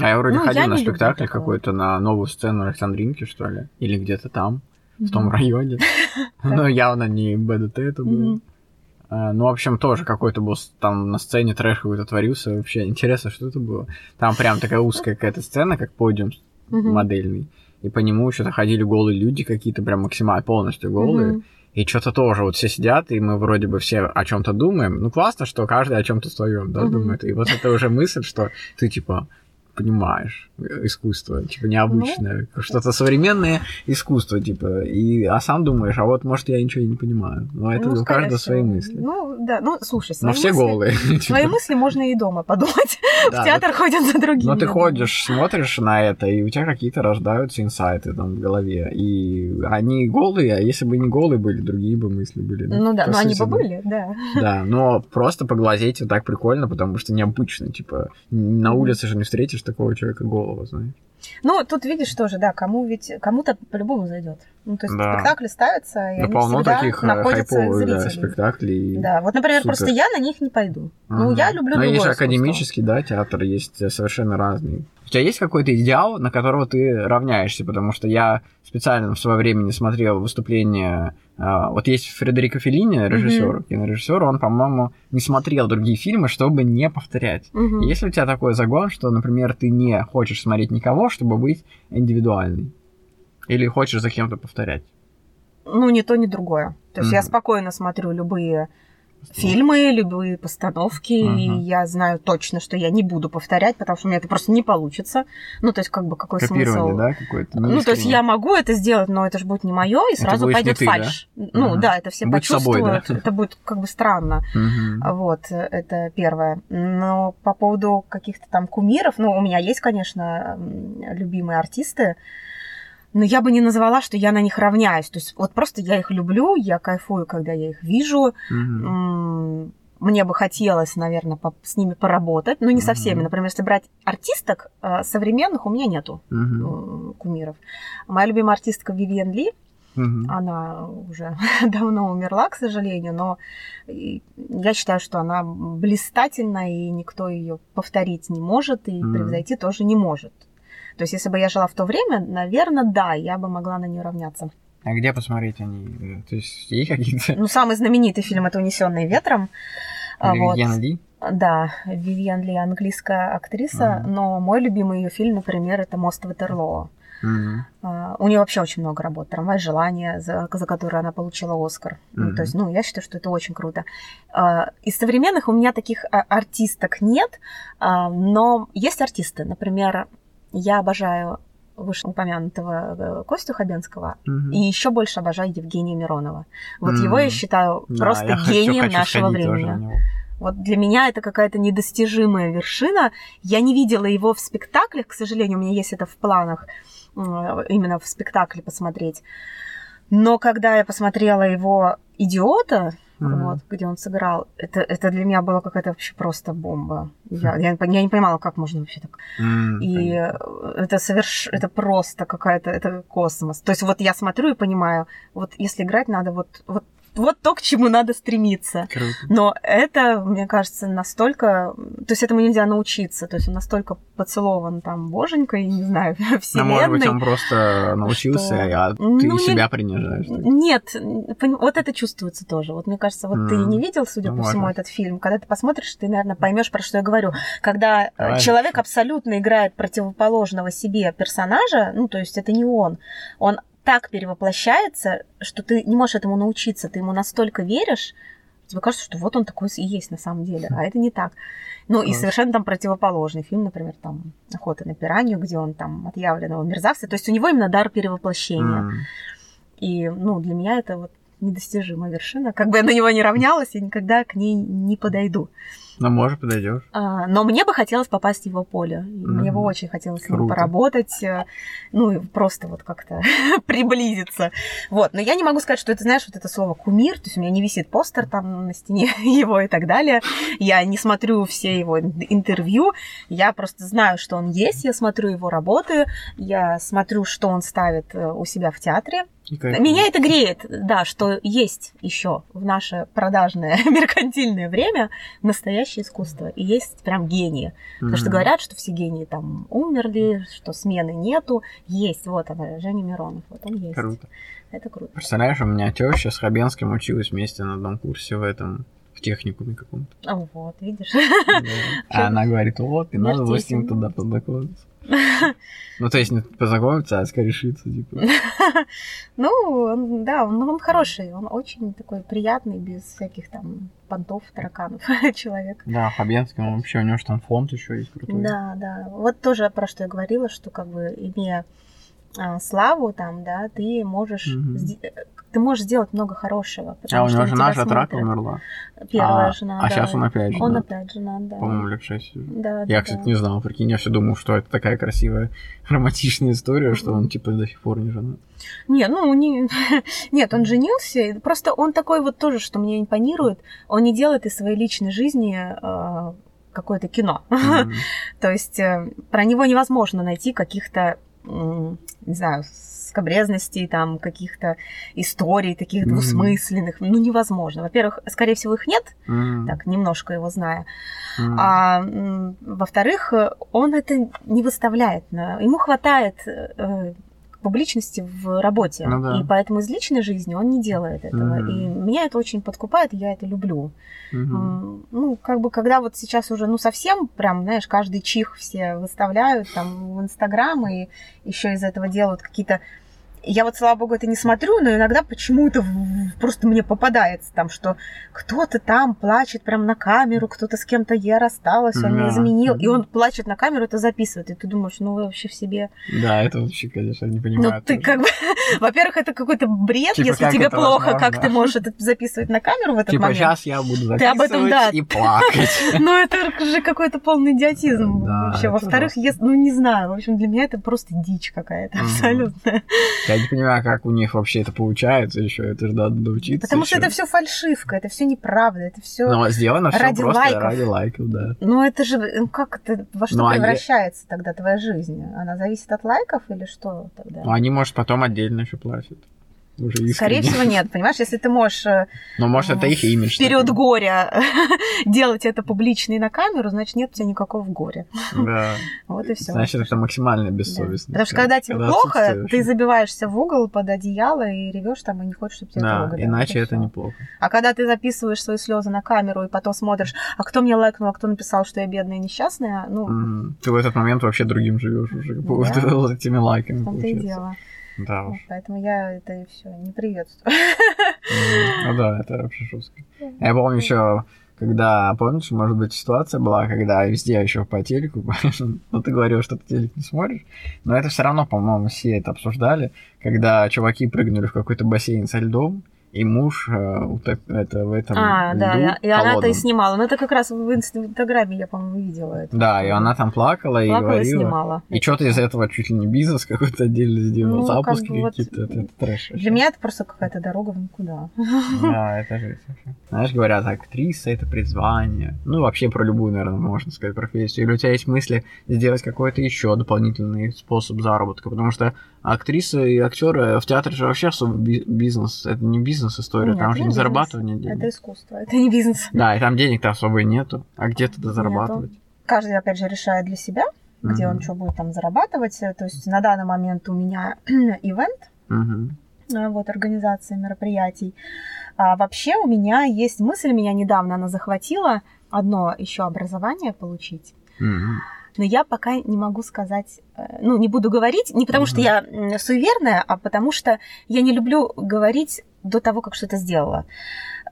[SPEAKER 1] А я вроде
[SPEAKER 2] Ну,
[SPEAKER 1] ходил
[SPEAKER 2] я
[SPEAKER 1] на спектакль какой-то, на новую сцену Александринки, что ли, или где-то там, в том районе. *laughs* Но явно не БДТ это было. А, Ну, в общем, тоже какой-то был там на сцене трэш какой-то творился. Вообще интересно, что это было. Там прям такая узкая какая-то сцена, как подиум модельный. И по нему что-то ходили голые люди какие-то, прям максимально полностью голые. И что-то тоже вот все сидят, и мы вроде бы все о чем-то думаем. Ну, классно, что каждый о чем-то своем, да, думает. И вот это уже мысль, что ты, типа, понимаешь искусство, типа, необычное, что-то современное искусство, типа, и, а сам думаешь, а вот, может, я ничего не понимаю. Но это
[SPEAKER 2] Ну,
[SPEAKER 1] у каждого свои мысли.
[SPEAKER 2] Ну, да, ну, слушай,
[SPEAKER 1] Но
[SPEAKER 2] свои
[SPEAKER 1] все
[SPEAKER 2] мысли-
[SPEAKER 1] голые. *laughs*
[SPEAKER 2] Свои
[SPEAKER 1] типа.
[SPEAKER 2] мысли можно и дома подумать. *laughs*
[SPEAKER 1] Да,
[SPEAKER 2] В театр ходят за другими.
[SPEAKER 1] Но ты ходишь, смотришь на это, и у тебя какие-то рождаются инсайты там в голове. И они голые, а если бы не голые были, другие бы мысли были.
[SPEAKER 2] Ну да, но они бы были, да.
[SPEAKER 1] Да, но просто поглазеть вот так прикольно, потому что необычно, типа, на улице же не встретишь такого человека голого, знаешь.
[SPEAKER 2] Ну, тут видишь тоже, да, кому ведь кому-то по-любому зайдет. Ну, то есть
[SPEAKER 1] Да.
[SPEAKER 2] спектакли ставятся, и
[SPEAKER 1] Да
[SPEAKER 2] они
[SPEAKER 1] полно таких э,
[SPEAKER 2] находят своих
[SPEAKER 1] хайповых да, спектаклей.
[SPEAKER 2] Да, вот, например,
[SPEAKER 1] Супер.
[SPEAKER 2] просто я на них не пойду. Ну,
[SPEAKER 1] Ага.
[SPEAKER 2] я люблю
[SPEAKER 1] Но есть же
[SPEAKER 2] искусство.
[SPEAKER 1] академический, да, театр, есть э, совершенно разный. У тебя есть какой-то идеал, на которого ты равняешься? Потому что я специально в свое время не смотрел выступление... а, Вот есть Фредерико Феллини, режиссер, кинорежиссер, он, по-моему, не смотрел другие фильмы, чтобы не повторять.
[SPEAKER 2] Мгм.
[SPEAKER 1] Есть ли у тебя такой загон, что, например, ты не хочешь смотреть никого, чтобы быть индивидуальной? Или хочешь за кем-то повторять?
[SPEAKER 2] Ну, ни то, ни другое. То есть я
[SPEAKER 1] Мгм.
[SPEAKER 2] спокойно смотрю любые фильмы, любые постановки, и
[SPEAKER 1] Мгм.
[SPEAKER 2] я знаю точно, что я не буду повторять, потому что у меня это просто не получится. Ну, то есть, как бы, какой
[SPEAKER 1] Копирование,
[SPEAKER 2] смысл?
[SPEAKER 1] да, какое-то?
[SPEAKER 2] Ну, то есть я могу это сделать, но это же будет не мое, и сразу пойдет
[SPEAKER 1] ты, да?
[SPEAKER 2] фальш. Ну
[SPEAKER 1] Мгм.
[SPEAKER 2] да, это все
[SPEAKER 1] Будь собой,
[SPEAKER 2] почувствуют.
[SPEAKER 1] да?
[SPEAKER 2] Это будет как бы странно.
[SPEAKER 1] Мгм.
[SPEAKER 2] Вот, это первое. Но по поводу каких-то там кумиров, ну, у меня есть, конечно, любимые артисты, но я бы не назвала, что я на них равняюсь. То есть вот просто я их люблю, я кайфую, когда я их вижу. М, Мне бы хотелось, наверное, по- с ними поработать, но не со
[SPEAKER 1] Мгм.
[SPEAKER 2] всеми. Например, если брать артисток э, современных, у меня нету м, кумиров. Моя любимая артистка Вивиан Ли,
[SPEAKER 1] Мгм.
[SPEAKER 2] она уже *laughs* давно умерла, к сожалению, но я считаю, что она блистательна, и никто ее повторить не может, и
[SPEAKER 1] Мгм.
[SPEAKER 2] превзойти тоже не может. То есть, если бы я жила в то время, наверное, да, я бы могла на нее равняться.
[SPEAKER 1] А где посмотреть они? То есть есть какие-то...
[SPEAKER 2] Ну, самый знаменитый фильм это «Унесенный ветром». А, вот.
[SPEAKER 1] Вивьен Ли?
[SPEAKER 2] Да, Вивиан Ли английская актриса,
[SPEAKER 1] Мгм.
[SPEAKER 2] но мой любимый ее фильм, например, это «Мост Ватерлоо». А, У нее вообще очень много работ. Трамвай желания, за, за которую она получила Оскар. Ну,
[SPEAKER 1] Мгм.
[SPEAKER 2] то есть, ну, я считаю, что это очень круто. А, Из современных у меня таких артисток нет, но есть артисты. Например, я обожаю вышеупомянутого э, Костю Хабенского
[SPEAKER 1] Мгм.
[SPEAKER 2] и еще больше обожаю Евгения Миронова. Вот
[SPEAKER 1] М.
[SPEAKER 2] его я считаю
[SPEAKER 1] Да,
[SPEAKER 2] просто
[SPEAKER 1] я
[SPEAKER 2] гением
[SPEAKER 1] хочу
[SPEAKER 2] нашего времени. Вот для меня это какая-то недостижимая вершина. Я не видела его в спектаклях, к сожалению, у меня есть это в планах именно в спектакле посмотреть. Но когда я посмотрела его «Идиота»,
[SPEAKER 1] Мгм.
[SPEAKER 2] вот, где он сыграл, это, это для меня была какая-то вообще просто бомба. Я, я, не пон- я не понимала, как можно вообще так.
[SPEAKER 1] М,
[SPEAKER 2] И это соверш... это просто какая-то, это космос. То есть вот я смотрю и понимаю, вот если играть надо, вот, вот, вот то, к чему надо стремиться.
[SPEAKER 1] Круто.
[SPEAKER 2] Но это, мне кажется, настолько... То есть этому нельзя научиться. То есть он настолько поцелован там боженькой, не знаю, *laughs*
[SPEAKER 1] Ну,
[SPEAKER 2] вселенной.
[SPEAKER 1] может быть, он просто научился,
[SPEAKER 2] что-
[SPEAKER 1] а ты
[SPEAKER 2] Ну, не-
[SPEAKER 1] себя принижаешь. так?
[SPEAKER 2] Нет, вот это чувствуется тоже. Вот мне кажется, вот ты
[SPEAKER 1] М,
[SPEAKER 2] не видел, судя
[SPEAKER 1] ну,
[SPEAKER 2] по всему, этот фильм. Когда ты посмотришь, ты, наверное, поймешь, про что я говорю. Когда
[SPEAKER 1] Давай,
[SPEAKER 2] человек абсолютно играет противоположного себе персонажа, ну, то есть это не он, он так перевоплощается, что ты не можешь этому научиться, ты ему настолько веришь, тебе кажется, что вот он такой и есть на самом деле, а это не так. Ну, и совершенно там противоположный фильм, например, там «Охота на пиранью», где он там отъявленного мерзавца. То есть у него именно дар перевоплощения. Mm. И, ну, для меня это вот недостижимая вершина. Как бы я на него не равнялась, я никогда к ней не подойду.
[SPEAKER 1] Ну, может, подойдешь.
[SPEAKER 2] А, но мне бы хотелось попасть в его поле. Mm-hmm. Мне бы очень хотелось Круто. с ним поработать, э, ну и просто вот как-то *laughs* приблизиться. Вот. Но я не могу сказать, что это, знаешь, вот это слово кумир. То есть у меня не висит постер там на стене *laughs* его и так далее. Я не смотрю все его интервью. Я просто знаю, что он есть. Я смотрю его работы. Я смотрю, что он ставит э, у себя в театре. Меня это греет, да, что есть еще в наше продажное *laughs* меркантильное время настоящее искусство. И есть прям гении. Mm-hmm. Потому что говорят, что все гении там умерли, что смены нету. Есть, вот она, Женя Миронов, вот он есть.
[SPEAKER 1] Круто.
[SPEAKER 2] Это круто.
[SPEAKER 1] Представляешь, у меня теща с Хабенским училась вместе на одном курсе в этом техникуме каком-то.
[SPEAKER 2] А вот, видишь. *laughs*
[SPEAKER 1] А она говорит, вот, и надо с ним туда познакомиться. *laughs* Ну, то есть не познакомиться, а скорешиться, типа. *laughs*
[SPEAKER 2] Ну, да, он, он хороший, он очень такой приятный, без всяких там понтов, тараканов человек.
[SPEAKER 1] Да, Хабенский, он вообще, у него же там фонд еще есть крутой.
[SPEAKER 2] Да, да. Вот тоже про что я говорила, что как бы имея а, славу там, да, ты можешь ты можешь сделать много хорошего.
[SPEAKER 1] А у него жена же от рака умерла.
[SPEAKER 2] Первая а, жена,
[SPEAKER 1] А да. сейчас он опять женат.
[SPEAKER 2] Он опять женат, да.
[SPEAKER 1] По-моему, лет шесть.
[SPEAKER 2] Да,
[SPEAKER 1] я,
[SPEAKER 2] да,
[SPEAKER 1] кстати,
[SPEAKER 2] да.
[SPEAKER 1] не знал, прикинь, я все думал, что это такая красивая, *laughs* романтичная история, что он, типа, до сих пор не женат.
[SPEAKER 2] Нет, ну, не... *laughs* Нет, он женился, просто он такой вот тоже, что мне импонирует, он не делает из своей личной жизни э, какое-то кино. Mm-hmm. *laughs* То есть э, про него невозможно найти каких-то, не знаю, скобрезностей, там, каких-то историй таких двусмысленных. Mm-hmm. Ну, невозможно. Во-первых, скорее всего, их нет, mm-hmm. так, немножко его зная. Mm-hmm. А во-вторых, он это не выставляет. Ему хватает э, публичности в работе. Ну, да. И поэтому из личной жизни он не делает этого. Mm-hmm. И меня это очень подкупает, и я это люблю. Mm-hmm. Ну, как бы, когда вот сейчас уже, ну, совсем прям, знаешь, каждый чих все выставляют там в Инстаграм, и еще из этого делают какие-то я вот, слава богу, это не смотрю, но иногда почему-то просто мне попадается там, что кто-то там плачет прям на камеру, кто-то с кем-то я рассталась, он да. меня изменил, и он плачет на камеру, это записывает, и ты думаешь, ну вы вообще в себе...
[SPEAKER 1] Да, это вообще, конечно, не понимаю.
[SPEAKER 2] Ну ты как бы... *laughs* Во-первых, это какой-то бред, типа, если тебе плохо, возможно? как ты можешь это записывать на камеру в этот
[SPEAKER 1] типа,
[SPEAKER 2] момент.
[SPEAKER 1] Сейчас я буду записывать ты об этом, да. и плакать. *laughs*
[SPEAKER 2] Ну это же какой-то полный идиотизм вообще. Во-вторых, ну не знаю, в общем, для меня это просто дичь какая-то абсолютно.
[SPEAKER 1] Я не понимаю, как у них вообще это получается еще. Это же надо научиться.
[SPEAKER 2] Потому
[SPEAKER 1] еще.
[SPEAKER 2] что это все фальшивка, это все неправда, это все.
[SPEAKER 1] Но сделано все
[SPEAKER 2] ради
[SPEAKER 1] просто
[SPEAKER 2] лайков.
[SPEAKER 1] ради лайков, да.
[SPEAKER 2] Ну это же ну, как это во что Но превращается они... тогда твоя жизнь? Она зависит от лайков или что тогда?
[SPEAKER 1] Ну они, может, потом отдельно еще платят
[SPEAKER 2] уже искренне. Скорее всего, нет. Понимаешь, если ты можешь...
[SPEAKER 1] Э, Но может, это их имидж.
[SPEAKER 2] В период такой. горя *laughs* делать это публично и на камеру, значит, нет у тебя никакого горя.
[SPEAKER 1] Да. *laughs*
[SPEAKER 2] Вот и все.
[SPEAKER 1] Значит, это максимально бессовестно.
[SPEAKER 2] Да. Потому что когда тебе когда плохо, ты забиваешься в угол под одеяло и ревешь там и не хочешь, чтобы тебя
[SPEAKER 1] да,
[SPEAKER 2] трогали.
[SPEAKER 1] иначе это, это неплохо.
[SPEAKER 2] А когда ты записываешь свои слезы на камеру и потом смотришь, а кто мне лайкнул, а кто написал, что я бедная и несчастная, ну...
[SPEAKER 1] Ты в этот момент вообще другим живешь уже, да. *laughs* этими лайками.
[SPEAKER 2] В и дело.
[SPEAKER 1] Да
[SPEAKER 2] уж. Поэтому я это все не приветствую.
[SPEAKER 1] Ну да, это вообще жестко. Я помню еще, когда, помнишь, может быть, ситуация была, когда везде еще по телеку, *laughs* ну ты говорил, что ты телек не смотришь, но это все равно, по-моему, все это обсуждали, когда чуваки прыгнули в какой-то бассейн со льдом, и муж э, утоп... это в этом
[SPEAKER 2] А,
[SPEAKER 1] льду
[SPEAKER 2] да, и она-то и снимала. Ну, это как раз в Инстаграме я, по-моему, видела это.
[SPEAKER 1] Да, и она там плакала, плакала и говорила. и
[SPEAKER 2] снимала.
[SPEAKER 1] И что-то из этого чуть ли не бизнес какой-то отдельно сделал, ну, запуски как бы какие-то, вот... это, это трэш.
[SPEAKER 2] Для меня это просто какая-то дорога в никуда.
[SPEAKER 1] Да, это вообще. Знаешь, говорят, актриса — это призвание. Ну, вообще про любую, наверное, можно сказать профессию. Или у тебя есть мысли сделать какой-то еще дополнительный способ заработка, потому что актрисы и актеры в театре же вообще особо бизнес, это не бизнес, бизнес-история, там же не зарабатывание денег.
[SPEAKER 2] Это искусство, это не бизнес.
[SPEAKER 1] Да, и там денег-то особо и нету. А где тогда зарабатывать? Нету.
[SPEAKER 2] Каждый, опять же, решает для себя, где он что будет там зарабатывать. То есть на данный момент у меня *clears throat* ивент, mm-hmm. вот, организация мероприятий. А вообще у меня есть мысль, меня недавно она захватила, одно еще образование получить. Mm-hmm но я пока не могу сказать, э, ну, не буду говорить, не потому mm-hmm. что я суеверная, а потому что я не люблю говорить до того, как что-то сделала.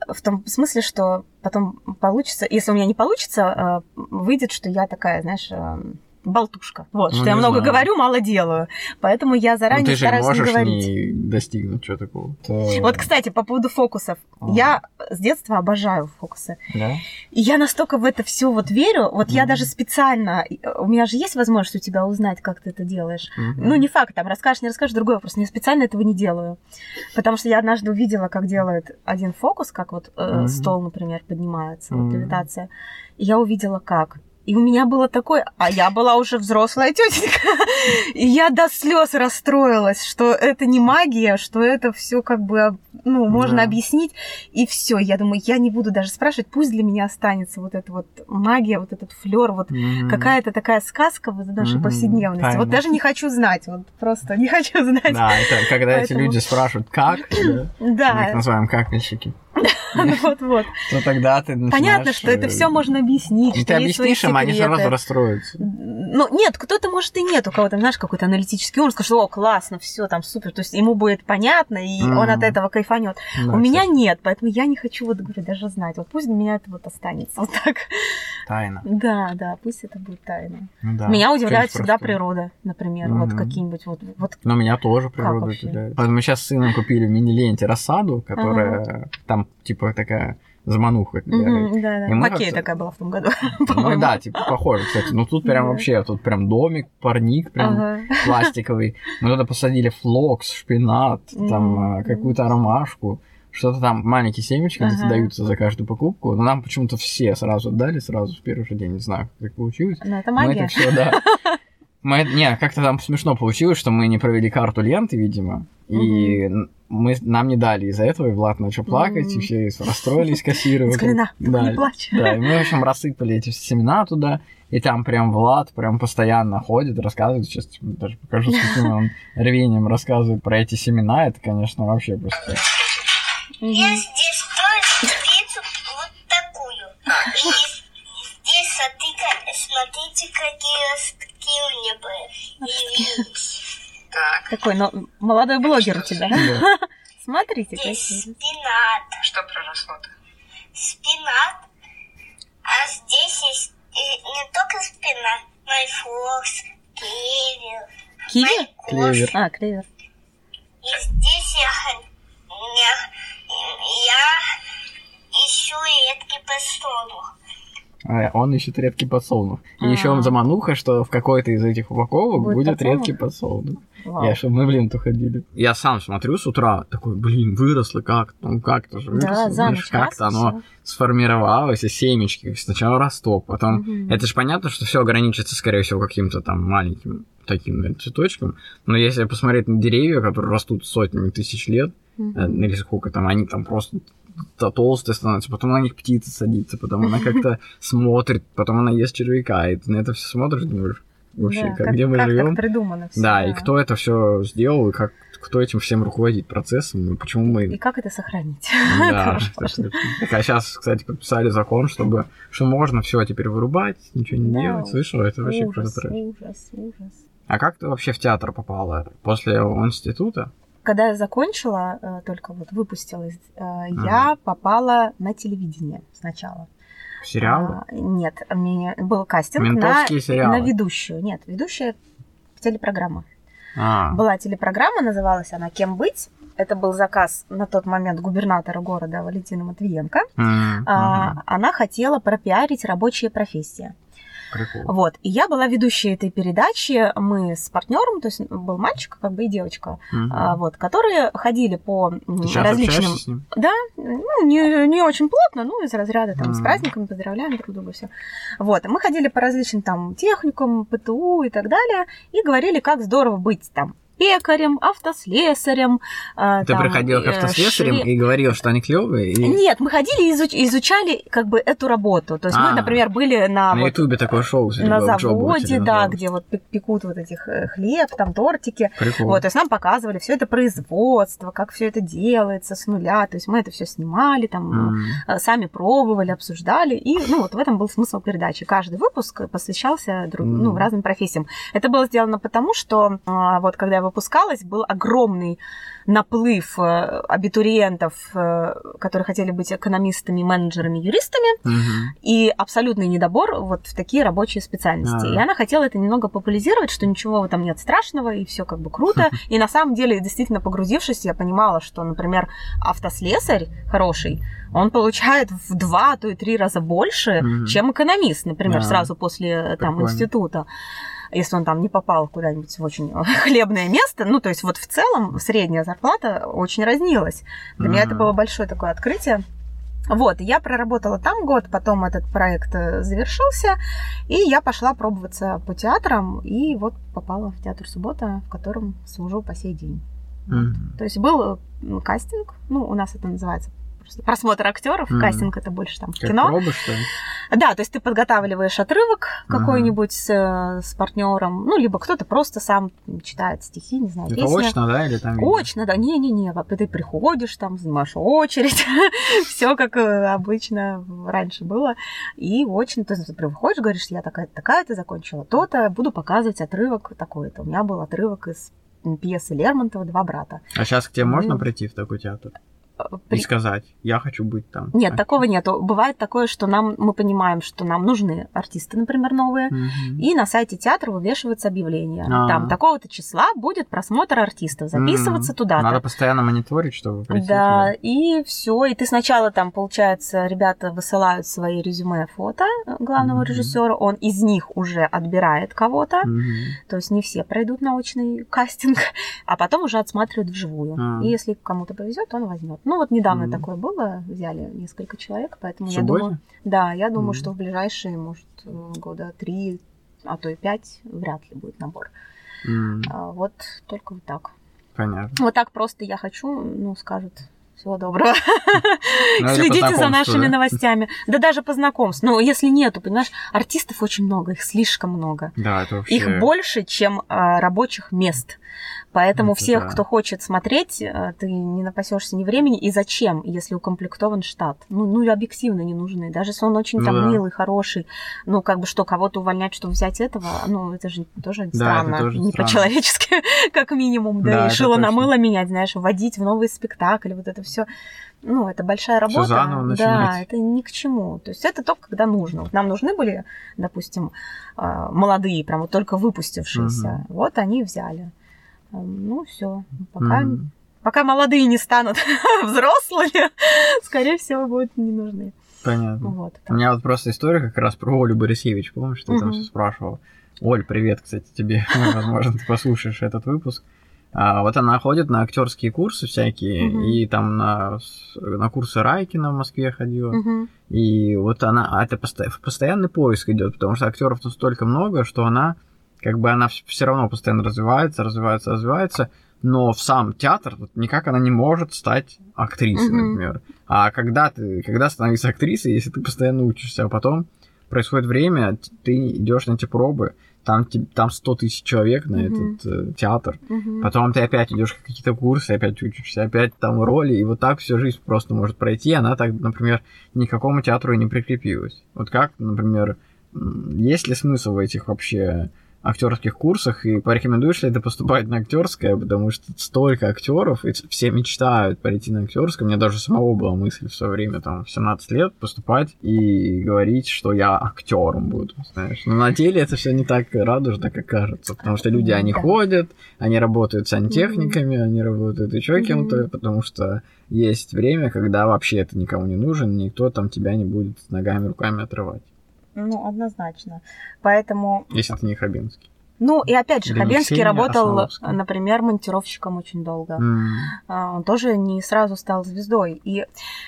[SPEAKER 2] В том смысле, что потом получится, если у меня не получится, э, выйдет, что я такая, знаешь, э, болтушка. Вот,
[SPEAKER 1] Ну,
[SPEAKER 2] что я
[SPEAKER 1] не
[SPEAKER 2] много
[SPEAKER 1] знаю.
[SPEAKER 2] говорю, мало делаю. Поэтому я
[SPEAKER 1] Ну,
[SPEAKER 2] заранее
[SPEAKER 1] ты же
[SPEAKER 2] стараюсь не
[SPEAKER 1] можешь
[SPEAKER 2] говорить.
[SPEAKER 1] не достигнуть чего такого.
[SPEAKER 2] Вот, кстати, по поводу фокусов.
[SPEAKER 1] Ага.
[SPEAKER 2] Я с детства обожаю фокусы.
[SPEAKER 1] Да?
[SPEAKER 2] И я настолько в это все вот верю. Вот я
[SPEAKER 1] Мгм.
[SPEAKER 2] даже специально... У меня же есть возможность у тебя узнать, как ты это делаешь.
[SPEAKER 1] Мгм.
[SPEAKER 2] Ну, не факт, там, расскажешь, не расскажешь, другой вопрос. Но я специально этого не делаю. Потому что я однажды увидела, как делает один фокус, как вот э,
[SPEAKER 1] Мгм.
[SPEAKER 2] стол, например, поднимается, вот
[SPEAKER 1] Мгм.
[SPEAKER 2] левитация. И я увидела, как. И у меня было такое, а я была уже взрослая тетенька, *laughs* и я до слез расстроилась, что это не магия, что это все как бы, ну, можно
[SPEAKER 1] Да.
[SPEAKER 2] объяснить, и все. Я думаю, я не буду даже спрашивать, пусть для меня останется вот эта вот магия, вот этот флер, вот
[SPEAKER 1] Мгм.
[SPEAKER 2] какая-то такая сказка вот нашей
[SPEAKER 1] Мгм.
[SPEAKER 2] повседневности.
[SPEAKER 1] Тайна.
[SPEAKER 2] Вот даже не хочу знать, вот просто не *laughs* хочу знать.
[SPEAKER 1] Да, это когда эти
[SPEAKER 2] Поэтому-
[SPEAKER 1] люди спрашивают, как, *laughs* да, мы их называем какальщики, *laughs*
[SPEAKER 2] вот-вот.
[SPEAKER 1] то тогда ты.
[SPEAKER 2] Понятно, что это
[SPEAKER 1] э,
[SPEAKER 2] все можно объяснить.
[SPEAKER 1] И
[SPEAKER 2] что
[SPEAKER 1] ты объяснишь им, они сразу расстроятся.
[SPEAKER 2] Ну, нет, кто-то, может, и нет, у кого-то, знаешь, какой-то аналитический ум, скажет, что, о, классно, все там супер, то есть ему будет понятно, и он от этого кайфанет. У меня нет, поэтому я не хочу, вот, говорю, даже знать. Вот пусть для меня это вот останется вот так.
[SPEAKER 1] Тайна.
[SPEAKER 2] Да, да, пусть это будет тайна.
[SPEAKER 1] Ну
[SPEAKER 2] меня удивляет всегда природа, например, вот какие-нибудь вот,
[SPEAKER 1] Но меня тоже природа удивляет. Мы сейчас с сыном купили в мини-ленте рассаду, которая там типа такая замануха.
[SPEAKER 2] Мгм, да, да.
[SPEAKER 1] Мы как-то-
[SPEAKER 2] такая была в том году, *laughs*
[SPEAKER 1] Ну да, типа похоже, кстати. Ну тут прям вообще, тут прям домик, парник прям пластиковый. Мы туда посадили флокс, шпинат, там а, какую-то ромашку. Что-то там маленькие семечки
[SPEAKER 2] Ага.
[SPEAKER 1] даются за каждую покупку. Но нам почему-то все сразу отдали, сразу в первый же день. Не знаю, как получилось.
[SPEAKER 2] Ну, это
[SPEAKER 1] Мы
[SPEAKER 2] магия.
[SPEAKER 1] это все, да. *laughs* Мы, не, как-то там смешно получилось, что мы не провели карту ленты, видимо, и мы, нам не дали из-за этого, и Влад начал плакать, и
[SPEAKER 2] Мгм.
[SPEAKER 1] все расстроились, кассиры.
[SPEAKER 2] Сказали, на, только
[SPEAKER 1] Да,
[SPEAKER 2] не плачь.
[SPEAKER 1] да, и мы, в общем, рассыпали эти семена туда, и там прям Влад прям постоянно ходит, рассказывает, сейчас даже покажу, с каким он *laughs* рвением рассказывает про эти семена, это, конечно, вообще просто...
[SPEAKER 3] Я здесь строю теплицу вот такую. И здесь смотрите, смотрите, какие ростки у меня появились.
[SPEAKER 4] Так,
[SPEAKER 2] Такой, но молодой блогер у тебя.
[SPEAKER 1] Да. *laughs*
[SPEAKER 2] Смотрите,
[SPEAKER 3] Здесь
[SPEAKER 2] какие.
[SPEAKER 3] спинат.
[SPEAKER 4] что проросло-то?
[SPEAKER 3] Спинат. А здесь есть и не только спинат, но и флокс, клевер,
[SPEAKER 2] Киви?
[SPEAKER 1] Клевер.
[SPEAKER 2] А, клевер.
[SPEAKER 3] И здесь я, я, я ищу редкий подсолнух.
[SPEAKER 1] А он ищет редкий подсолнух. И еще
[SPEAKER 2] А.
[SPEAKER 1] он замануха, что в какой-то из этих упаковок
[SPEAKER 2] Будет
[SPEAKER 1] будет,
[SPEAKER 2] подсолнух?
[SPEAKER 1] редкий подсолнух.
[SPEAKER 2] Вау.
[SPEAKER 1] Я, чтобы мы в ленту ходили. Я сам смотрю с утра, такой, блин, выросло как Ну как-то же выросло.
[SPEAKER 2] Да,
[SPEAKER 1] Как-то оно
[SPEAKER 2] всё.
[SPEAKER 1] сформировалось, и семечки. Сначала росток, потом...
[SPEAKER 2] Мгм.
[SPEAKER 1] Это же понятно, что все ограничится, скорее всего, каким-то там маленьким таким наверное, цветочком. Но если посмотреть на деревья, которые растут сотнями тысяч лет,
[SPEAKER 2] Мгм.
[SPEAKER 1] или сколько там, они там просто то- толстые становятся, потом на них птица садится, потом она как-то *laughs* смотрит, потом она ест червяка, и ты на это все смотришь, думаешь, вообще,
[SPEAKER 2] Да,
[SPEAKER 1] как, где мы
[SPEAKER 2] как
[SPEAKER 1] живем?
[SPEAKER 2] придумано всё,
[SPEAKER 1] Да, и кто это все сделал, и как кто этим всем руководит процессом, и почему
[SPEAKER 2] И
[SPEAKER 1] мы...
[SPEAKER 2] как это сохранить?
[SPEAKER 1] Да, *laughs* а сейчас, кстати, подписали закон, чтобы что можно все теперь вырубать, ничего не
[SPEAKER 2] Да,
[SPEAKER 1] делать. Слышал, это вообще
[SPEAKER 2] Ужас, ужас, ужас.
[SPEAKER 1] А как ты вообще в театр попала? После института?
[SPEAKER 2] Когда я закончила, э, только вот выпустилась, э, я попала на телевидение сначала.
[SPEAKER 1] Сериалы?
[SPEAKER 2] А, Нет, был кастинг на,
[SPEAKER 1] сериалы.
[SPEAKER 2] на ведущую. Нет, ведущая телепрограмма.
[SPEAKER 1] А,
[SPEAKER 2] Была телепрограмма, называлась она «Кем быть?». Это был заказ на тот момент губернатора города Валентина Матвиенко.
[SPEAKER 1] м,
[SPEAKER 2] А, Она хотела пропиарить рабочие профессии.
[SPEAKER 1] Прикол.
[SPEAKER 2] Вот. И я была ведущей этой передачи. Мы с партнером, то есть был мальчик, как бы и девочка, а, вот, которые ходили по
[SPEAKER 1] Ты сейчас
[SPEAKER 2] различным...
[SPEAKER 1] с ним?
[SPEAKER 2] Да, ну, не, не очень плотно, ну, из разряда там с
[SPEAKER 1] Мгм.
[SPEAKER 2] праздниками, поздравляем друг друга, все. Вот, мы ходили по различным там техникам, ПТУ и так далее, и говорили, как здорово быть там пекарем, автослесарем. а,
[SPEAKER 1] Ты
[SPEAKER 2] там,
[SPEAKER 1] приходил к
[SPEAKER 2] э,
[SPEAKER 1] автослесарям
[SPEAKER 2] шве-
[SPEAKER 1] и говорил, что они клевые, и
[SPEAKER 2] Нет, мы ходили и изуч- изучали как бы эту работу. То есть
[SPEAKER 1] А.
[SPEAKER 2] мы, например, были на,
[SPEAKER 1] на
[SPEAKER 2] вот,
[SPEAKER 1] Ютубе такое шоу,
[SPEAKER 2] на заводе, да,
[SPEAKER 1] называлось.
[SPEAKER 2] где вот пек- пекут вот этих э, хлеб, там тортики.
[SPEAKER 1] Прикол.
[SPEAKER 2] Вот, то есть нам показывали все это производство, как все это делается с нуля. То есть мы это все снимали, там э, сами пробовали, обсуждали. И, ну, вот в этом был смысл передачи. Каждый выпуск посвящался друг, ну,
[SPEAKER 1] Мгм.
[SPEAKER 2] разным профессиям. Это было сделано потому, что а, вот когда я выпускалась, был огромный наплыв э, абитуриентов, э, которые хотели быть экономистами, менеджерами, юристами,
[SPEAKER 1] Мгм.
[SPEAKER 2] и абсолютный недобор вот в такие рабочие специальности.
[SPEAKER 1] А.
[SPEAKER 2] И она хотела это немного популяризировать, что ничего в этом нет страшного, и все как бы круто. *laughs* И на самом деле, действительно погрузившись, я понимала, что, например, автослесарь хороший, он получает в два, а то и три раза больше,
[SPEAKER 1] Мгм.
[SPEAKER 2] чем экономист, например,
[SPEAKER 1] Да.
[SPEAKER 2] сразу после э, там
[SPEAKER 1] Прикольно.
[SPEAKER 2] института. Если он там не попал куда-нибудь в очень *laughs* хлебное место, ну, то есть вот в целом средняя зарплата очень разнилась. Для меня это было большое такое открытие. Вот, я проработала там год, потом этот проект э, завершился, и я пошла пробоваться по театрам, и вот попала в театр «Суббота», в котором служу по сей день.
[SPEAKER 1] Мгм.
[SPEAKER 2] То есть был э, кастинг, ну, у нас это называется просмотр актеров,
[SPEAKER 1] Мгм.
[SPEAKER 2] кастинг это больше там в
[SPEAKER 1] Как
[SPEAKER 2] кино.
[SPEAKER 1] пробы, что ли?
[SPEAKER 2] Да, то есть ты подготавливаешь отрывок
[SPEAKER 1] Ага.
[SPEAKER 2] какой-нибудь с, э, с партнером, ну, либо кто-то просто сам читает стихи, не знаю,
[SPEAKER 1] Это
[SPEAKER 2] песни.
[SPEAKER 1] очно, да, или там?
[SPEAKER 2] Очно, да, не-не-не, ты приходишь, там занимаешь очередь, *laughs* все как э, обычно раньше было, и очно, то есть ты приходишь, говоришь, я такая-то, такая-то, закончила то-то, буду показывать отрывок такой-то. У меня был отрывок из пьесы Лермонтова «Два брата».
[SPEAKER 1] А сейчас к тебе можно прийти в такой театр
[SPEAKER 2] Э,
[SPEAKER 1] и
[SPEAKER 2] при-
[SPEAKER 1] сказать, я хочу быть там?
[SPEAKER 2] Нет,
[SPEAKER 1] А-
[SPEAKER 2] такого нету. Бывает такое, что нам мы понимаем, что нам нужны артисты, например, новые,
[SPEAKER 1] Мгм.
[SPEAKER 2] И на сайте театра вывешивается объявление.
[SPEAKER 1] А.
[SPEAKER 2] Там такого-то числа будет просмотр артистов. Записываться
[SPEAKER 1] М.
[SPEAKER 2] туда-то.
[SPEAKER 1] Надо постоянно мониторить, чтобы.
[SPEAKER 2] Да,
[SPEAKER 1] туда.
[SPEAKER 2] и все. И ты сначала там, получается, ребята высылают свои резюме, фото э, главного
[SPEAKER 1] Мгм.
[SPEAKER 2] режиссера. Он из них уже отбирает кого-то.
[SPEAKER 1] Мгм.
[SPEAKER 2] То есть не все пройдут научный кастинг, *laughs* а потом уже отсматривают вживую.
[SPEAKER 1] А.
[SPEAKER 2] И если кому-то повезет, он возьмет. Ну вот недавно
[SPEAKER 1] Мгм.
[SPEAKER 2] такое было, взяли несколько человек, поэтому
[SPEAKER 1] В
[SPEAKER 2] я думаю, да, я думаю,
[SPEAKER 1] Мгм.
[SPEAKER 2] что в ближайшие, может, года три, а то и пять вряд ли будет набор.
[SPEAKER 1] М,
[SPEAKER 2] А, Вот только вот так.
[SPEAKER 1] Понятно.
[SPEAKER 2] Вот так просто я хочу, ну, скажут, всего доброго.
[SPEAKER 1] Ну,
[SPEAKER 2] Следите за нашими
[SPEAKER 1] да?
[SPEAKER 2] новостями. Да даже по знакомству. Но если нету, понимаешь, артистов очень много, их слишком много.
[SPEAKER 1] Да, это вообще...
[SPEAKER 2] Их больше, чем а, рабочих мест. Поэтому
[SPEAKER 1] Это
[SPEAKER 2] всех,
[SPEAKER 1] да.
[SPEAKER 2] кто хочет смотреть, а, ты не напасешься ни времени. И зачем, если укомплектован штат? Ну, ну объективно не нужны. Даже если он очень
[SPEAKER 1] Ну
[SPEAKER 2] там
[SPEAKER 1] да.
[SPEAKER 2] милый, хороший, ну, как бы что, кого-то увольнять, чтобы взять этого, ну, это же тоже
[SPEAKER 1] это
[SPEAKER 2] странно.
[SPEAKER 1] тоже
[SPEAKER 2] не
[SPEAKER 1] странно.
[SPEAKER 2] по-человечески, *laughs* как минимум.
[SPEAKER 1] Да,
[SPEAKER 2] Да, и шило на мыло менять, знаешь, вводить в новый спектакль, вот это все. Ну, это большая работа.
[SPEAKER 1] заново
[SPEAKER 2] да,
[SPEAKER 1] начинать.
[SPEAKER 2] это ни к чему. То есть это только когда нужно. Вот нам нужны были, допустим, а, молодые, прям вот только выпустившиеся. Вот они взяли. Ну, все. Пока,
[SPEAKER 1] Мгм.
[SPEAKER 2] пока молодые не станут *laughs* взрослыми, *laughs* скорее всего, будут не нужны.
[SPEAKER 1] Понятно.
[SPEAKER 2] Вот.
[SPEAKER 1] У меня вот просто история как раз про Олю Борисевич. Помнишь, ты там
[SPEAKER 2] Мгм.
[SPEAKER 1] все спрашивал? Оль, привет, кстати, тебе. *laughs* Возможно, ты послушаешь этот выпуск. А, вот она ходит на актерские курсы всякие,
[SPEAKER 2] Мгм.
[SPEAKER 1] и там на, на курсы Райкина в Москве ходила.
[SPEAKER 2] Мгм.
[SPEAKER 1] И вот она, а это посто- постоянный поиск идет, потому что актеров тут столько много, что она, как бы она все равно постоянно развивается, развивается, развивается, но в сам театр вот никак она не может стать актрисой,
[SPEAKER 2] Мгм.
[SPEAKER 1] например. А когда ты, когда становиться актрисой, если ты постоянно учишься, а потом происходит время, ты идешь на эти пробы, там, там 100 тысяч человек на
[SPEAKER 2] Мгм.
[SPEAKER 1] этот э, театр,
[SPEAKER 2] Мгм.
[SPEAKER 1] Потом ты опять идешь какие-то курсы, опять учишься, опять там роли, и вот так всю жизнь просто может пройти. Она так, например, ни к какому театру и не прикрепилась. Вот как, например, есть ли смысл в этих вообще актерских курсах, и порекомендуешь ли ты поступать на актерское, потому что столько актеров, и все мечтают пойти на актерское. Меня даже самого была мысль в свое время, там, в 17 лет, поступать и говорить, что я актером буду, знаешь. Но на деле это все не так радужно, как кажется, потому что люди, они
[SPEAKER 2] Да.
[SPEAKER 1] ходят, они работают сантехниками, они работают еще кем-то, потому что есть время, когда вообще это никому не нужен, никто там тебя не будет ногами, руками отрывать,
[SPEAKER 2] Ну, однозначно. Поэтому
[SPEAKER 1] если ты не Хабинский.
[SPEAKER 2] Ну, и опять же,
[SPEAKER 1] не
[SPEAKER 2] Хабенский
[SPEAKER 1] Ксения
[SPEAKER 2] работал,
[SPEAKER 1] Осмоловская.
[SPEAKER 2] например, монтировщиком очень долго. А, Он тоже не сразу стал звездой. И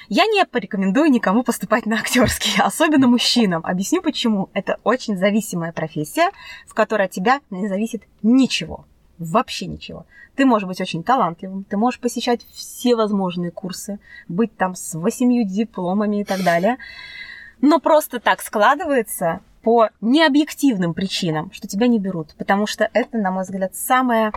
[SPEAKER 2] я не порекомендую никому поступать на актерский, *laughs* особенно мужчинам. Объясню почему. Это очень зависимая профессия, в которой от тебя не зависит ничего. Вообще ничего. Ты можешь быть очень талантливым, ты можешь посещать все возможные курсы, быть там с восемью дипломами и так далее. Но просто так складывается по необъективным причинам, что тебя не берут. Потому что это, на мой взгляд, самая,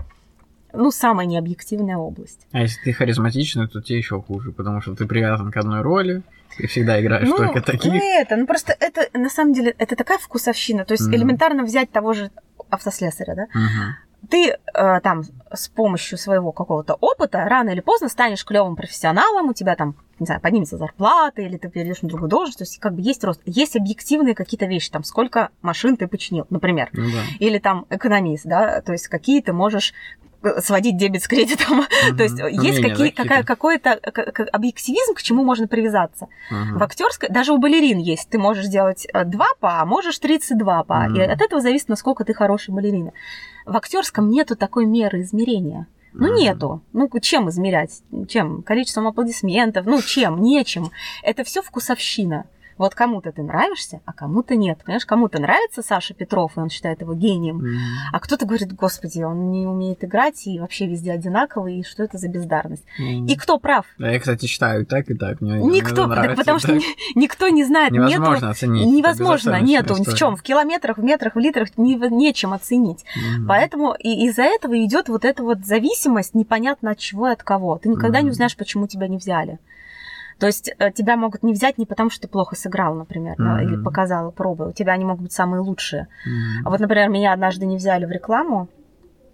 [SPEAKER 2] ну, самая необъективная область.
[SPEAKER 1] А если ты харизматичный, то тебе еще хуже, потому что ты привязан к одной роли, ты всегда играешь
[SPEAKER 2] ну,
[SPEAKER 1] только таких.
[SPEAKER 2] ну, это, ну просто это, на самом деле, это такая вкусовщина. То есть
[SPEAKER 1] Мгм.
[SPEAKER 2] элементарно взять того же автослесаря, да?
[SPEAKER 1] Мгм.
[SPEAKER 2] Ты э, там с помощью своего какого-то опыта рано или поздно станешь клевым профессионалом, у тебя там, не знаю, поднимется зарплата, или ты перейдешь на другую должность, то есть как бы есть рост. Есть объективные какие-то вещи, там, сколько машин ты починил, например.
[SPEAKER 1] Ну да.
[SPEAKER 2] Или там экономист, да, то есть какие ты можешь э, сводить дебет с кредитом. *laughs* То есть есть
[SPEAKER 1] Умения
[SPEAKER 2] какие,
[SPEAKER 1] какие-то.
[SPEAKER 2] какая, какой-то к- к- объективизм, к чему можно привязаться.
[SPEAKER 1] Ага.
[SPEAKER 2] В актерской, даже у балерин есть, ты можешь сделать э, 2 па, а можешь 32 па. И
[SPEAKER 1] Мгм.
[SPEAKER 2] от этого зависит, насколько ты хороший балерина. В актерском нету такой меры измерения. Ну, нету. Ну, чем измерять? Чем? Количеством аплодисментов? Ну, чем? Нечем. Это все вкусовщина. Вот кому-то ты нравишься, а кому-то нет. Понимаешь, кому-то нравится Саша Петров, и он считает его гением.
[SPEAKER 1] Мгм.
[SPEAKER 2] А кто-то говорит, господи, он не умеет играть, и вообще везде одинаковый, и что это за бездарность.
[SPEAKER 1] Мгм.
[SPEAKER 2] И кто прав?
[SPEAKER 1] А я, кстати, читаю и так, и так. Мне, мне
[SPEAKER 2] Никто, так
[SPEAKER 1] нравится,
[SPEAKER 2] потому что
[SPEAKER 1] так.
[SPEAKER 2] ни- никто не знает, нету
[SPEAKER 1] Невозможно оценить.
[SPEAKER 2] Невозможно, нету, ни в чем,
[SPEAKER 1] история.
[SPEAKER 2] в километрах, в метрах, в литрах не, нечем оценить.
[SPEAKER 1] Мгм.
[SPEAKER 2] Поэтому и из-за этого идет вот эта вот зависимость непонятно от чего и от кого. Ты никогда не
[SPEAKER 1] Мгм.
[SPEAKER 2] узнаешь, почему тебя не взяли. То есть э, тебя могут не взять не потому, что ты плохо сыграл, например, да, или показала пробы. У тебя они могут быть самые лучшие. А вот, например, меня однажды не взяли в рекламу.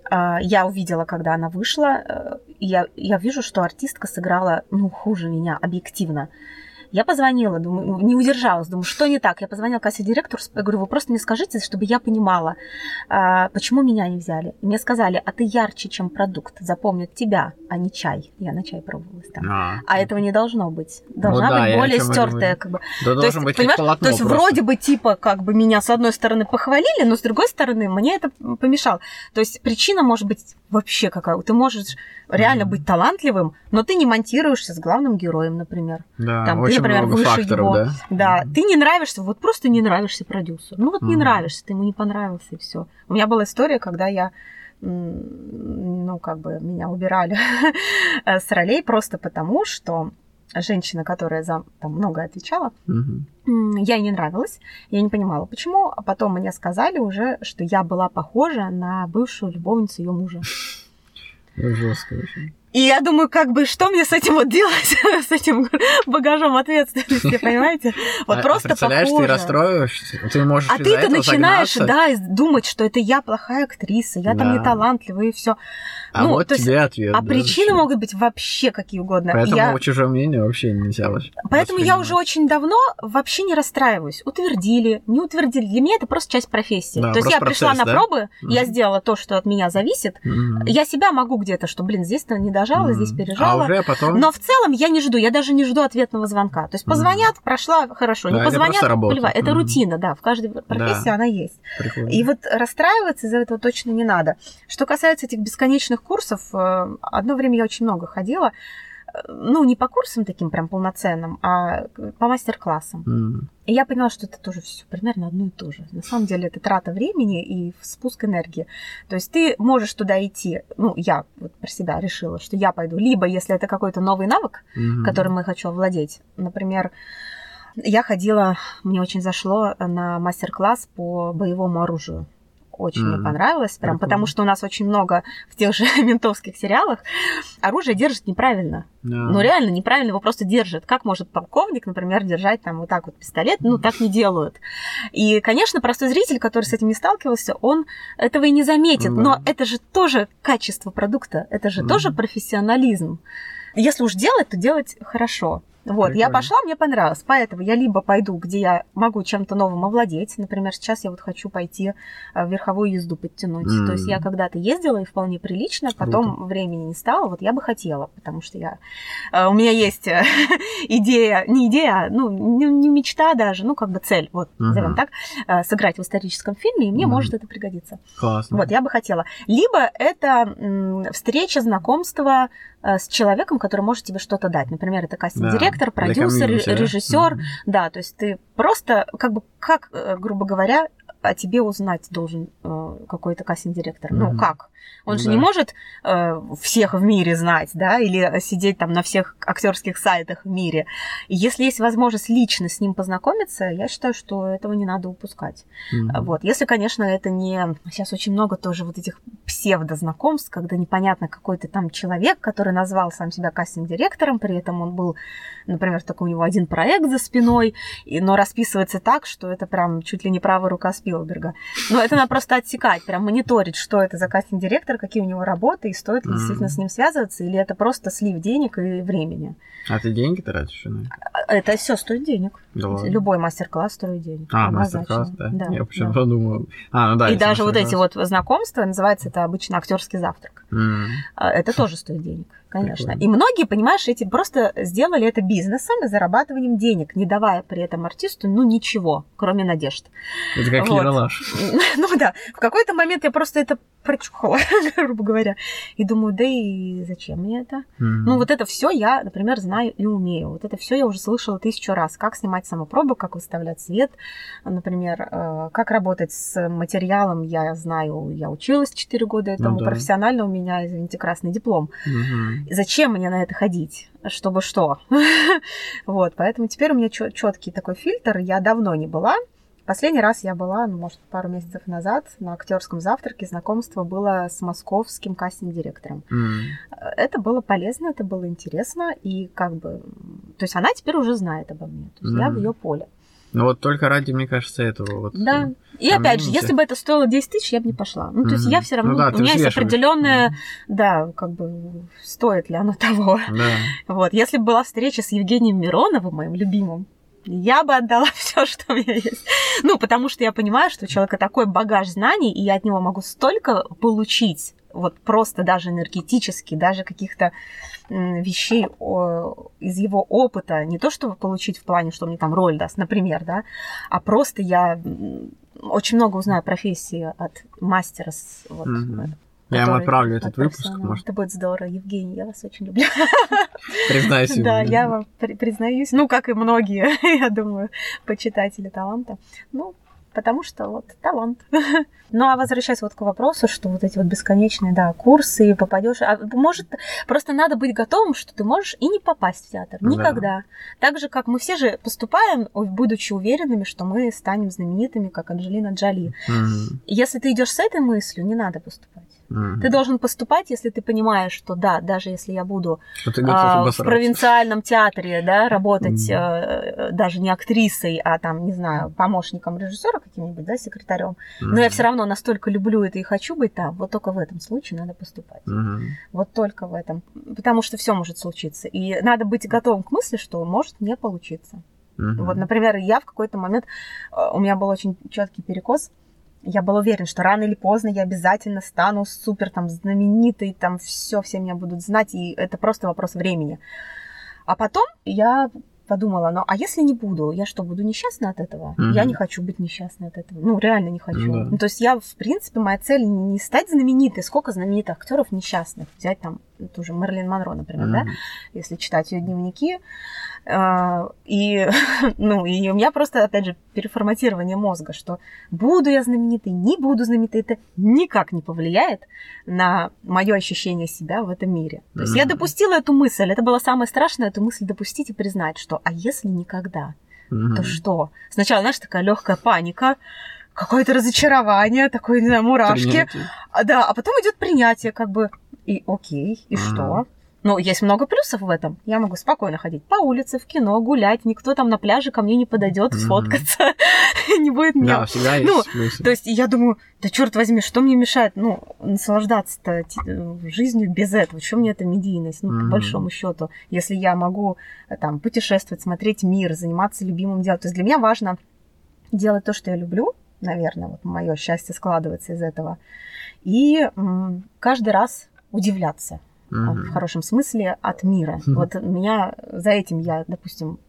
[SPEAKER 2] А, Я увидела, когда она вышла, э, я, я вижу, что артистка сыграла, ну, хуже меня, объективно. Я позвонила, думаю, не удержалась, думаю, что не так. Я позвонила кассе директору, я говорю, вы просто мне скажите, чтобы я понимала, а, почему меня не взяли. И мне сказали, а ты ярче, чем продукт, запомнят тебя, а не чай. Я на чай пробовалась там.
[SPEAKER 1] А,
[SPEAKER 2] А этого не должно быть. Должна
[SPEAKER 1] Ну да,
[SPEAKER 2] быть более стертая, как бы,
[SPEAKER 1] Да
[SPEAKER 2] то
[SPEAKER 1] должен
[SPEAKER 2] есть,
[SPEAKER 1] быть
[SPEAKER 2] понимаешь, то есть
[SPEAKER 1] просто.
[SPEAKER 2] вроде бы типа как бы меня с одной стороны похвалили, но с другой стороны мне это помешало. То есть причина может быть вообще какая. Ты можешь реально быть талантливым, но ты не монтируешься с главным героем, например.
[SPEAKER 1] Да,
[SPEAKER 2] там, ты,
[SPEAKER 1] очень
[SPEAKER 2] например,
[SPEAKER 1] много
[SPEAKER 2] выше
[SPEAKER 1] факторов,
[SPEAKER 2] его.
[SPEAKER 1] да?
[SPEAKER 2] Да, ты не нравишься, вот просто не нравишься продюсеру. Ну вот не
[SPEAKER 1] Мгм.
[SPEAKER 2] нравишься, ты ему не понравился и все. У меня была история, когда я ну, как бы меня убирали *laughs* с ролей просто потому, что женщина, которая за там, много отвечала. М, Я ей не нравилась, я не понимала, почему. А потом мне сказали уже, что я была похожа на бывшую любовницу ее мужа.
[SPEAKER 1] Жестко очень.
[SPEAKER 2] И я думаю, как бы, что мне с этим вот делать, *laughs* с этим багажом ответственности, понимаете? Вот
[SPEAKER 1] А-
[SPEAKER 2] просто
[SPEAKER 1] Представляешь, ты
[SPEAKER 2] похожа.
[SPEAKER 1] расстроишься, ты можешь
[SPEAKER 2] А ты-то
[SPEAKER 1] этого
[SPEAKER 2] начинаешь,
[SPEAKER 1] загнаться,
[SPEAKER 2] да, думать, что это я плохая актриса, я там
[SPEAKER 1] Да.
[SPEAKER 2] не талантливая и все.
[SPEAKER 1] А
[SPEAKER 2] ну,
[SPEAKER 1] вот
[SPEAKER 2] то есть-
[SPEAKER 1] тебе ответ.
[SPEAKER 2] А
[SPEAKER 1] да,
[SPEAKER 2] причины
[SPEAKER 1] зачем?
[SPEAKER 2] могут быть вообще какие угодно.
[SPEAKER 1] Поэтому
[SPEAKER 2] Я-
[SPEAKER 1] чужое мнение вообще нельзя
[SPEAKER 2] Поэтому я уже очень давно вообще не расстраиваюсь. Утвердили, не утвердили. Для меня это просто часть профессии.
[SPEAKER 1] Да,
[SPEAKER 2] То есть я
[SPEAKER 1] просто
[SPEAKER 2] пришла
[SPEAKER 1] процесс,
[SPEAKER 2] на
[SPEAKER 1] да?
[SPEAKER 2] пробы, я
[SPEAKER 1] Мгм.
[SPEAKER 2] сделала то, что от меня зависит.
[SPEAKER 1] Мгм.
[SPEAKER 2] Я себя могу где-то, что, блин, здесь-то не дожала,
[SPEAKER 1] Мгм.
[SPEAKER 2] здесь
[SPEAKER 1] А
[SPEAKER 2] пережала.
[SPEAKER 1] уже потом...
[SPEAKER 2] Но в целом я не жду, я даже не жду ответного звонка. То есть позвонят, прошла, хорошо.
[SPEAKER 1] Да,
[SPEAKER 2] не позвонят, плевать. Это
[SPEAKER 1] Мгм.
[SPEAKER 2] рутина, да, в каждой профессии
[SPEAKER 1] Да.
[SPEAKER 2] она есть.
[SPEAKER 1] Прикольно.
[SPEAKER 2] И вот расстраиваться из-за этого точно не надо. Что касается этих бесконечных курсов, э, одно время я очень много ходила, э, ну, не по курсам таким прям полноценным, а по мастер-классам.
[SPEAKER 1] М.
[SPEAKER 2] И я поняла, что это тоже все примерно одно и то же. На самом деле это трата времени и спуск энергии. То есть ты можешь туда идти, ну, я вот про себя решила, что я пойду, либо если это какой-то новый навык,
[SPEAKER 1] Мгм.
[SPEAKER 2] которым я хочу овладеть. Например, я ходила, мне очень зашло на мастер-класс по боевому оружию. Очень мне
[SPEAKER 1] Мгм.
[SPEAKER 2] понравилось, прям
[SPEAKER 1] Прикольно.
[SPEAKER 2] потому что у нас очень много в тех же *laughs* ментовских сериалах оружие держит неправильно.
[SPEAKER 1] Да.
[SPEAKER 2] Ну, реально неправильно его просто держит. Как может полковник, например, держать там вот так вот пистолет? Ну, так не делают. И, конечно, простой зритель, который с этим не сталкивался, он этого и не заметит.
[SPEAKER 1] Да.
[SPEAKER 2] Но это же тоже качество продукта, это же тоже
[SPEAKER 1] Мгм.
[SPEAKER 2] профессионализм. Если уж делать, то делать хорошо. Вот, я
[SPEAKER 1] Прикольно.
[SPEAKER 2] пошла, мне понравилось. Поэтому я либо пойду, где я могу чем-то новым овладеть. Например, сейчас я вот хочу пойти э, в верховую езду подтянуть.
[SPEAKER 1] М.
[SPEAKER 2] То есть я когда-то ездила и вполне прилично, потом времени не стало. Вот я бы хотела, потому что я э, у меня есть э, *laughs* идея, не идея, а, ну, не, не мечта даже, ну, как бы цель, вот,
[SPEAKER 1] Мгм.
[SPEAKER 2] назовем так, сыграть в историческом фильме, и мне
[SPEAKER 1] Мгм.
[SPEAKER 2] может это пригодиться.
[SPEAKER 1] Классно.
[SPEAKER 2] Вот, я бы хотела. Либо это встреча, знакомство с человеком, который может тебе что-то дать. Например, это
[SPEAKER 1] Да,
[SPEAKER 2] кастинг-директор,
[SPEAKER 1] для
[SPEAKER 2] продюсер,
[SPEAKER 1] да?
[SPEAKER 2] режиссер.
[SPEAKER 1] Мгм.
[SPEAKER 2] Да, то есть ты просто, как бы, как, э, грубо говоря, о тебе узнать должен э, какой-то кастинг-директор. Ну,
[SPEAKER 1] Мгм.
[SPEAKER 2] как? Он же
[SPEAKER 1] Да.
[SPEAKER 2] не может э, всех в мире знать, да, или сидеть там на всех актерских сайтах в мире. И если есть возможность лично с ним познакомиться, я считаю, что этого не надо упускать.
[SPEAKER 1] Мгм.
[SPEAKER 2] Вот, если, конечно, это не... Сейчас очень много тоже вот этих псевдознакомств, когда непонятно какой-то там человек, который назвал сам себя кастинг-директором, при этом он был, например, такой у него один проект за спиной, и, но расписывается так, что это прям чуть ли не правая рука Спилберга. Но это надо просто отсекать, прям мониторить, что это за кастинг-директор, какие у него работы, и стоит ли mm-hmm. действительно с ним связываться, или это просто слив денег и времени.
[SPEAKER 1] А ты деньги тратишь?
[SPEAKER 2] На это все стоит денег. Да Любой мастер-класс стоит денег.
[SPEAKER 1] А, мастер-класс, да? да? Я почему-то да. подумал. А, ну да.
[SPEAKER 2] И даже вот эти вот знакомства, называется это обычно актерский завтрак. Mm. Это тоже стоит денег конечно. Прикольно. И многие, понимаешь, эти просто сделали это бизнесом и зарабатыванием денег, не давая при этом артисту, ну, ничего, кроме надежд.
[SPEAKER 1] Это как вот. Ералаш. *laughs*
[SPEAKER 2] Ну да, в какой-то момент я просто это прочухала, *laughs* грубо говоря. И думаю, да и зачем мне это? Mm-hmm. Ну, вот это все я, например, знаю и умею. Вот это все я уже слышала тысячу раз. Как снимать самопробу, как выставлять свет, например, э, как работать с материалом, я знаю, я училась 4 года этому, ну, да. профессионально у меня, извините, красный диплом. Mm-hmm. Зачем мне на это ходить? Чтобы что? *laughs* вот, поэтому теперь у меня четкий такой фильтр. Я давно не была Последний раз я была, ну, может, пару месяцев назад на актерском завтраке. Знакомство было с московским кастинг-директором. Mm. Это было полезно, это было интересно. И как бы... То есть она теперь уже знает обо мне. То есть mm. я в ее поле.
[SPEAKER 1] Ну вот только ради, мне кажется, этого вот.
[SPEAKER 2] Да. Э, и опять же, если бы это стоило 10 тысяч, я бы не пошла. Ну, то есть я все равно, ну, да, у меня есть определенная, да, как бы, стоит ли оно того. Да. Вот. Если бы была встреча с Евгением Мироновым, моим любимым, я бы отдала *laughs* все, что у меня есть. Ну, потому что я понимаю, что у человека такой багаж знаний, и я от него могу столько получить, вот просто даже энергетически, даже каких-то вещей из его опыта, не то, чтобы получить в плане, что мне там роль даст, например, да, а просто я очень много узнаю профессии от мастера вот,
[SPEAKER 1] mm-hmm. Я ему отправлю этот выпуск.
[SPEAKER 2] Может. Это будет здорово. Евгений, я вас очень люблю. *laughs*
[SPEAKER 1] Признайся.
[SPEAKER 2] Да, я вам признаюсь. Ну, как и многие, *laughs* я думаю, почитатели таланта. Ну, потому что вот талант. *laughs* ну а возвращаясь вот к вопросу, что вот эти вот бесконечные, да, курсы, попадешь, а может просто надо быть готовым, что ты можешь и не попасть в театр никогда. Да. Так же как мы все же поступаем, будучи уверенными, что мы станем знаменитыми, как Анджелина Джоли. Mm-hmm. Если ты идешь с этой мыслью, не надо поступать. Ты должен поступать, если ты понимаешь, что да, даже если я буду а, в провинциальном театре, да, работать mm. а, даже не актрисой, а там, не знаю, помощником режиссера каким-нибудь, да, секретарем, mm. но я все равно настолько люблю это и хочу быть там, вот только в этом случае надо поступать. Mm. Вот только в этом. Потому что все может случиться. И надо быть готовым к мысли, что может не получиться. Mm-hmm. Вот, например, я в какой-то момент, у меня был очень четкий перекос я был уверен, что рано или поздно я обязательно стану супер там знаменитой, там все, все меня будут знать, и это просто вопрос времени. А потом я подумала, ну а если не буду, я что, буду несчастна от этого? Mm-hmm. Я не хочу быть несчастной от этого. Ну, реально не хочу. Mm-hmm. Ну, то есть я, в принципе, моя цель не стать знаменитой. Сколько знаменитых актеров несчастных? Взять там ту же Мерлин Монро, например, mm-hmm. да? Если читать ее дневники. А, и, *laughs* ну, и у меня просто, опять же, переформатирование мозга, что буду я знаменитой, не буду знаменитой, это никак не повлияет на мое ощущение себя в этом мире. То есть mm-hmm. я допустила эту мысль, это было самое страшное, эту мысль допустить и признать, что а если никогда, mm-hmm. то что? Сначала, знаешь, такая легкая паника, какое-то разочарование, такое, не знаю, мурашки. Принятие. А, да, а потом идет принятие, как бы, и окей, и mm-hmm. что? Но есть много плюсов в этом. Я могу спокойно ходить по улице, в кино, гулять. Никто там на пляже ко мне не подойдет сфоткаться. *laughs* не будет меня.
[SPEAKER 1] Да, всегда есть
[SPEAKER 2] ну,
[SPEAKER 1] плюсы.
[SPEAKER 2] То есть я думаю, да черт возьми, что мне мешает, ну, наслаждаться-то жизнью без этого? Что мне эта медийность, ну, по большому счету, если я могу э, там путешествовать, смотреть мир, заниматься любимым делом. То есть для меня важно делать то, что я люблю, наверное, вот мое счастье складывается из этого. И каждый раз удивляться mm-hmm. в хорошем смысле от мира. Mm-hmm. Вот меня за этим я, допустим,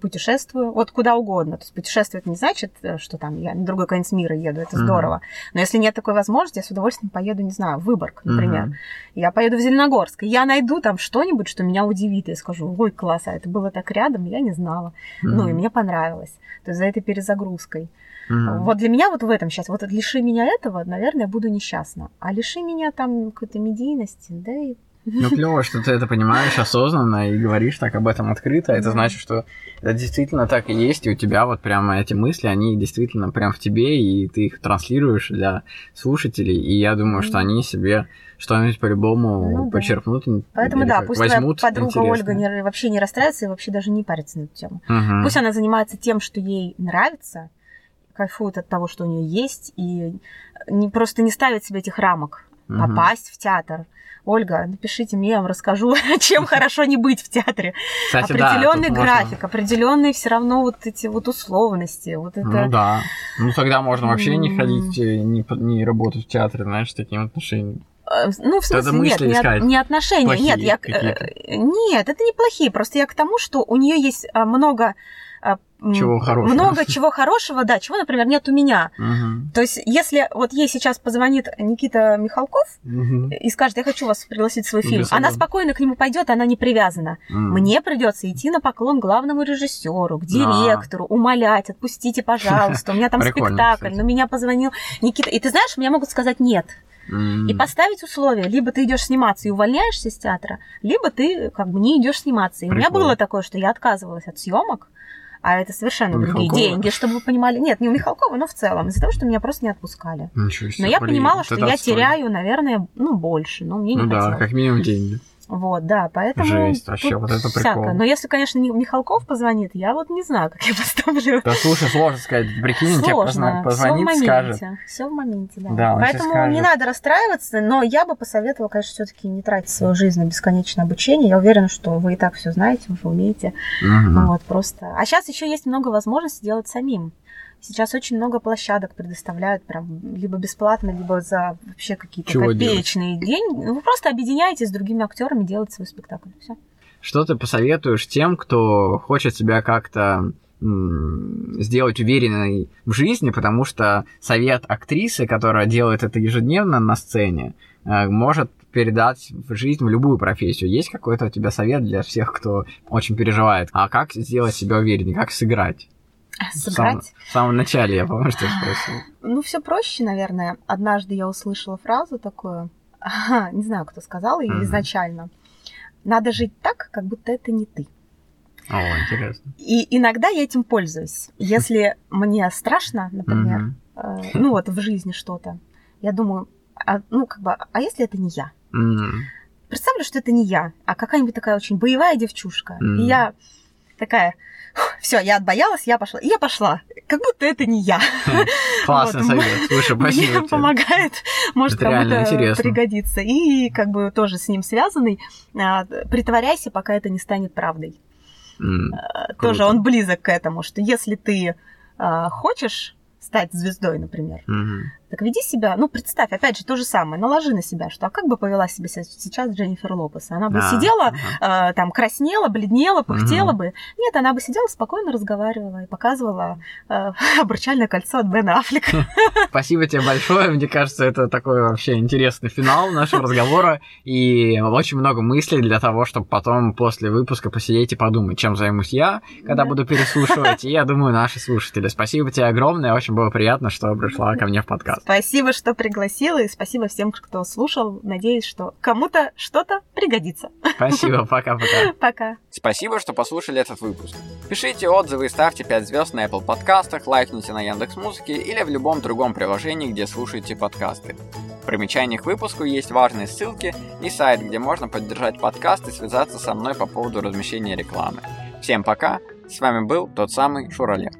[SPEAKER 2] путешествую, вот куда угодно. То есть путешествовать не значит, э, что там я на другой конец мира еду, это mm-hmm. здорово. Но если нет такой возможности, я с удовольствием поеду, не знаю, в Выборг, например. Mm-hmm. Я поеду в Зеленогорск, и я найду там что-нибудь, что меня удивит, и скажу, ой, класс, а это было так рядом, я не знала. Mm-hmm. Ну, и мне понравилось. То есть за этой перезагрузкой. Mm-hmm. Вот для меня вот в этом сейчас, вот лиши меня этого, наверное, я буду несчастна. А лиши меня там какой-то медийности, да и
[SPEAKER 1] Ну, клево, что ты это понимаешь осознанно и говоришь так об этом открыто. Это значит, что это действительно так и есть, и у тебя вот прямо эти мысли, они действительно прям в тебе, и ты их транслируешь для слушателей, и я думаю, что они себе что-нибудь по-любому ну, почерпнут.
[SPEAKER 2] Поэтому да, пусть возьмут твоя подруга интересно. Ольга не, вообще не расстраивается и вообще даже не парится на эту тему. Угу. Пусть она занимается тем, что ей нравится, кайфует от того, что у нее есть, и не, просто не ставит себе этих рамок. Угу. Попасть в театр, Ольга, напишите мне, я вам расскажу, *laughs* чем *laughs* хорошо не быть в театре. Кстати, определенный да, график, можно... определенные все равно вот эти вот условности. Вот это...
[SPEAKER 1] Ну да. Ну тогда можно вообще не ходить, не, не работать в театре, знаешь, с таким отношением.
[SPEAKER 2] Э, ну, в смысле, нет, не, не отношения. Нет, я, э, нет, это не плохие. Просто я к тому, что у нее есть много
[SPEAKER 1] а, чего хорошего.
[SPEAKER 2] Много чего хорошего, да, чего, например, нет у меня.
[SPEAKER 1] Угу.
[SPEAKER 2] То есть, если вот ей сейчас позвонит Никита Михалков
[SPEAKER 1] угу.
[SPEAKER 2] и скажет, я хочу вас пригласить в свой фильм, она спокойно к нему пойдет, она не привязана. Угу. Мне придется идти на поклон главному режиссеру, к а. директору, а. умолять, отпустите, пожалуйста, у меня там *laughs* спектакль, но меня позвонил Никита. И ты знаешь, мне могут сказать нет. И поставить условия, либо ты идешь сниматься и увольняешься из театра, либо ты как бы не идешь сниматься. И Прикольно. у меня было такое, что я отказывалась от съемок, а это совершенно у другие Михалкова? деньги, чтобы вы понимали. Нет, не у Михалкова, но в целом, из-за того, что меня просто не отпускали.
[SPEAKER 1] Ничего себе,
[SPEAKER 2] но я понимала, что я теряю, наверное, ну, больше, но мне не
[SPEAKER 1] ну,
[SPEAKER 2] хотелось.
[SPEAKER 1] да, как минимум деньги. *laughs*
[SPEAKER 2] Вот, да, поэтому...
[SPEAKER 1] Жесть, вообще, вот это прикол.
[SPEAKER 2] Но если, конечно, Михалков позвонит, я вот не знаю, как я *laughs* поставлю.
[SPEAKER 1] Да слушай, сложно сказать, прикинь,
[SPEAKER 2] сложно.
[SPEAKER 1] тебе позвонит,
[SPEAKER 2] Всё в
[SPEAKER 1] скажет.
[SPEAKER 2] Все в моменте, да.
[SPEAKER 1] да
[SPEAKER 2] Поэтому не надо расстраиваться, но я бы посоветовала, конечно, все таки не тратить свою жизнь на бесконечное обучение. Я уверена, что вы и так все знаете, вы умеете.
[SPEAKER 1] Угу.
[SPEAKER 2] Вот, просто... А сейчас еще есть много возможностей делать самим. Сейчас очень много площадок предоставляют прям либо бесплатно, либо за вообще какие-то Чего копеечные делать? деньги. Вы просто объединяетесь с другими актерами, делать свой спектакль. Все.
[SPEAKER 1] Что ты посоветуешь тем, кто хочет себя как-то сделать уверенной в жизни, потому что совет актрисы, которая делает это ежедневно на сцене, э, может передать в жизнь в любую профессию. Есть какой-то у тебя совет для всех, кто очень переживает? А как сделать себя увереннее, как сыграть?
[SPEAKER 2] Сыграть? В самом,
[SPEAKER 1] в самом начале я помню, что я спросил.
[SPEAKER 2] Ну, все проще, наверное. Однажды я услышала фразу такую, не знаю, кто сказал ее mm-hmm. изначально. Надо жить так, как будто это не ты.
[SPEAKER 1] О, интересно.
[SPEAKER 2] И иногда я этим пользуюсь. Если мне страшно, например, э, ну вот в жизни что-то, я думаю, а, ну как бы, а если это не я? Представлю, что это не я, а какая-нибудь такая очень боевая девчушка. И я такая, *laughs* все, я отбоялась, я пошла. И я пошла. Как будто это не я.
[SPEAKER 1] Классный вот. совет. Слушай, спасибо *laughs*
[SPEAKER 2] Мне помогает, может кому-то пригодиться. И как бы тоже с ним связанный. А, притворяйся, пока это не станет правдой.
[SPEAKER 1] Mm,
[SPEAKER 2] тоже он близок к этому, что если ты а, хочешь стать звездой, например,
[SPEAKER 1] mm-hmm.
[SPEAKER 2] Так веди себя, ну, представь, опять же, то же самое, наложи на себя, что а как бы повела себя сейчас Дженнифер Лопес? Она бы а, сидела, ага. э, там, краснела, бледнела, пыхтела угу. бы. Нет, она бы сидела, спокойно разговаривала и показывала э, *laughs* обручальное кольцо от Бена Аффлека.
[SPEAKER 1] Спасибо тебе большое, мне кажется, это такой вообще интересный финал нашего разговора, и очень много мыслей для того, чтобы потом после выпуска посидеть и подумать, чем займусь я, когда да. буду переслушивать, и я думаю, наши слушатели. Спасибо тебе огромное, очень было приятно, что пришла ко мне в подкаст.
[SPEAKER 2] Спасибо, что пригласила, и спасибо всем, кто слушал. Надеюсь, что кому-то что-то пригодится.
[SPEAKER 1] Спасибо, *laughs* пока-пока.
[SPEAKER 2] Пока.
[SPEAKER 1] Спасибо, что послушали этот выпуск. Пишите отзывы и ставьте 5 звезд на Apple подкастах, лайкните на Яндекс Музыке или в любом другом приложении, где слушаете подкасты. В примечаниях к выпуску есть важные ссылки и сайт, где можно поддержать подкаст и связаться со мной по поводу размещения рекламы. Всем пока, с вами был тот самый Шуралев.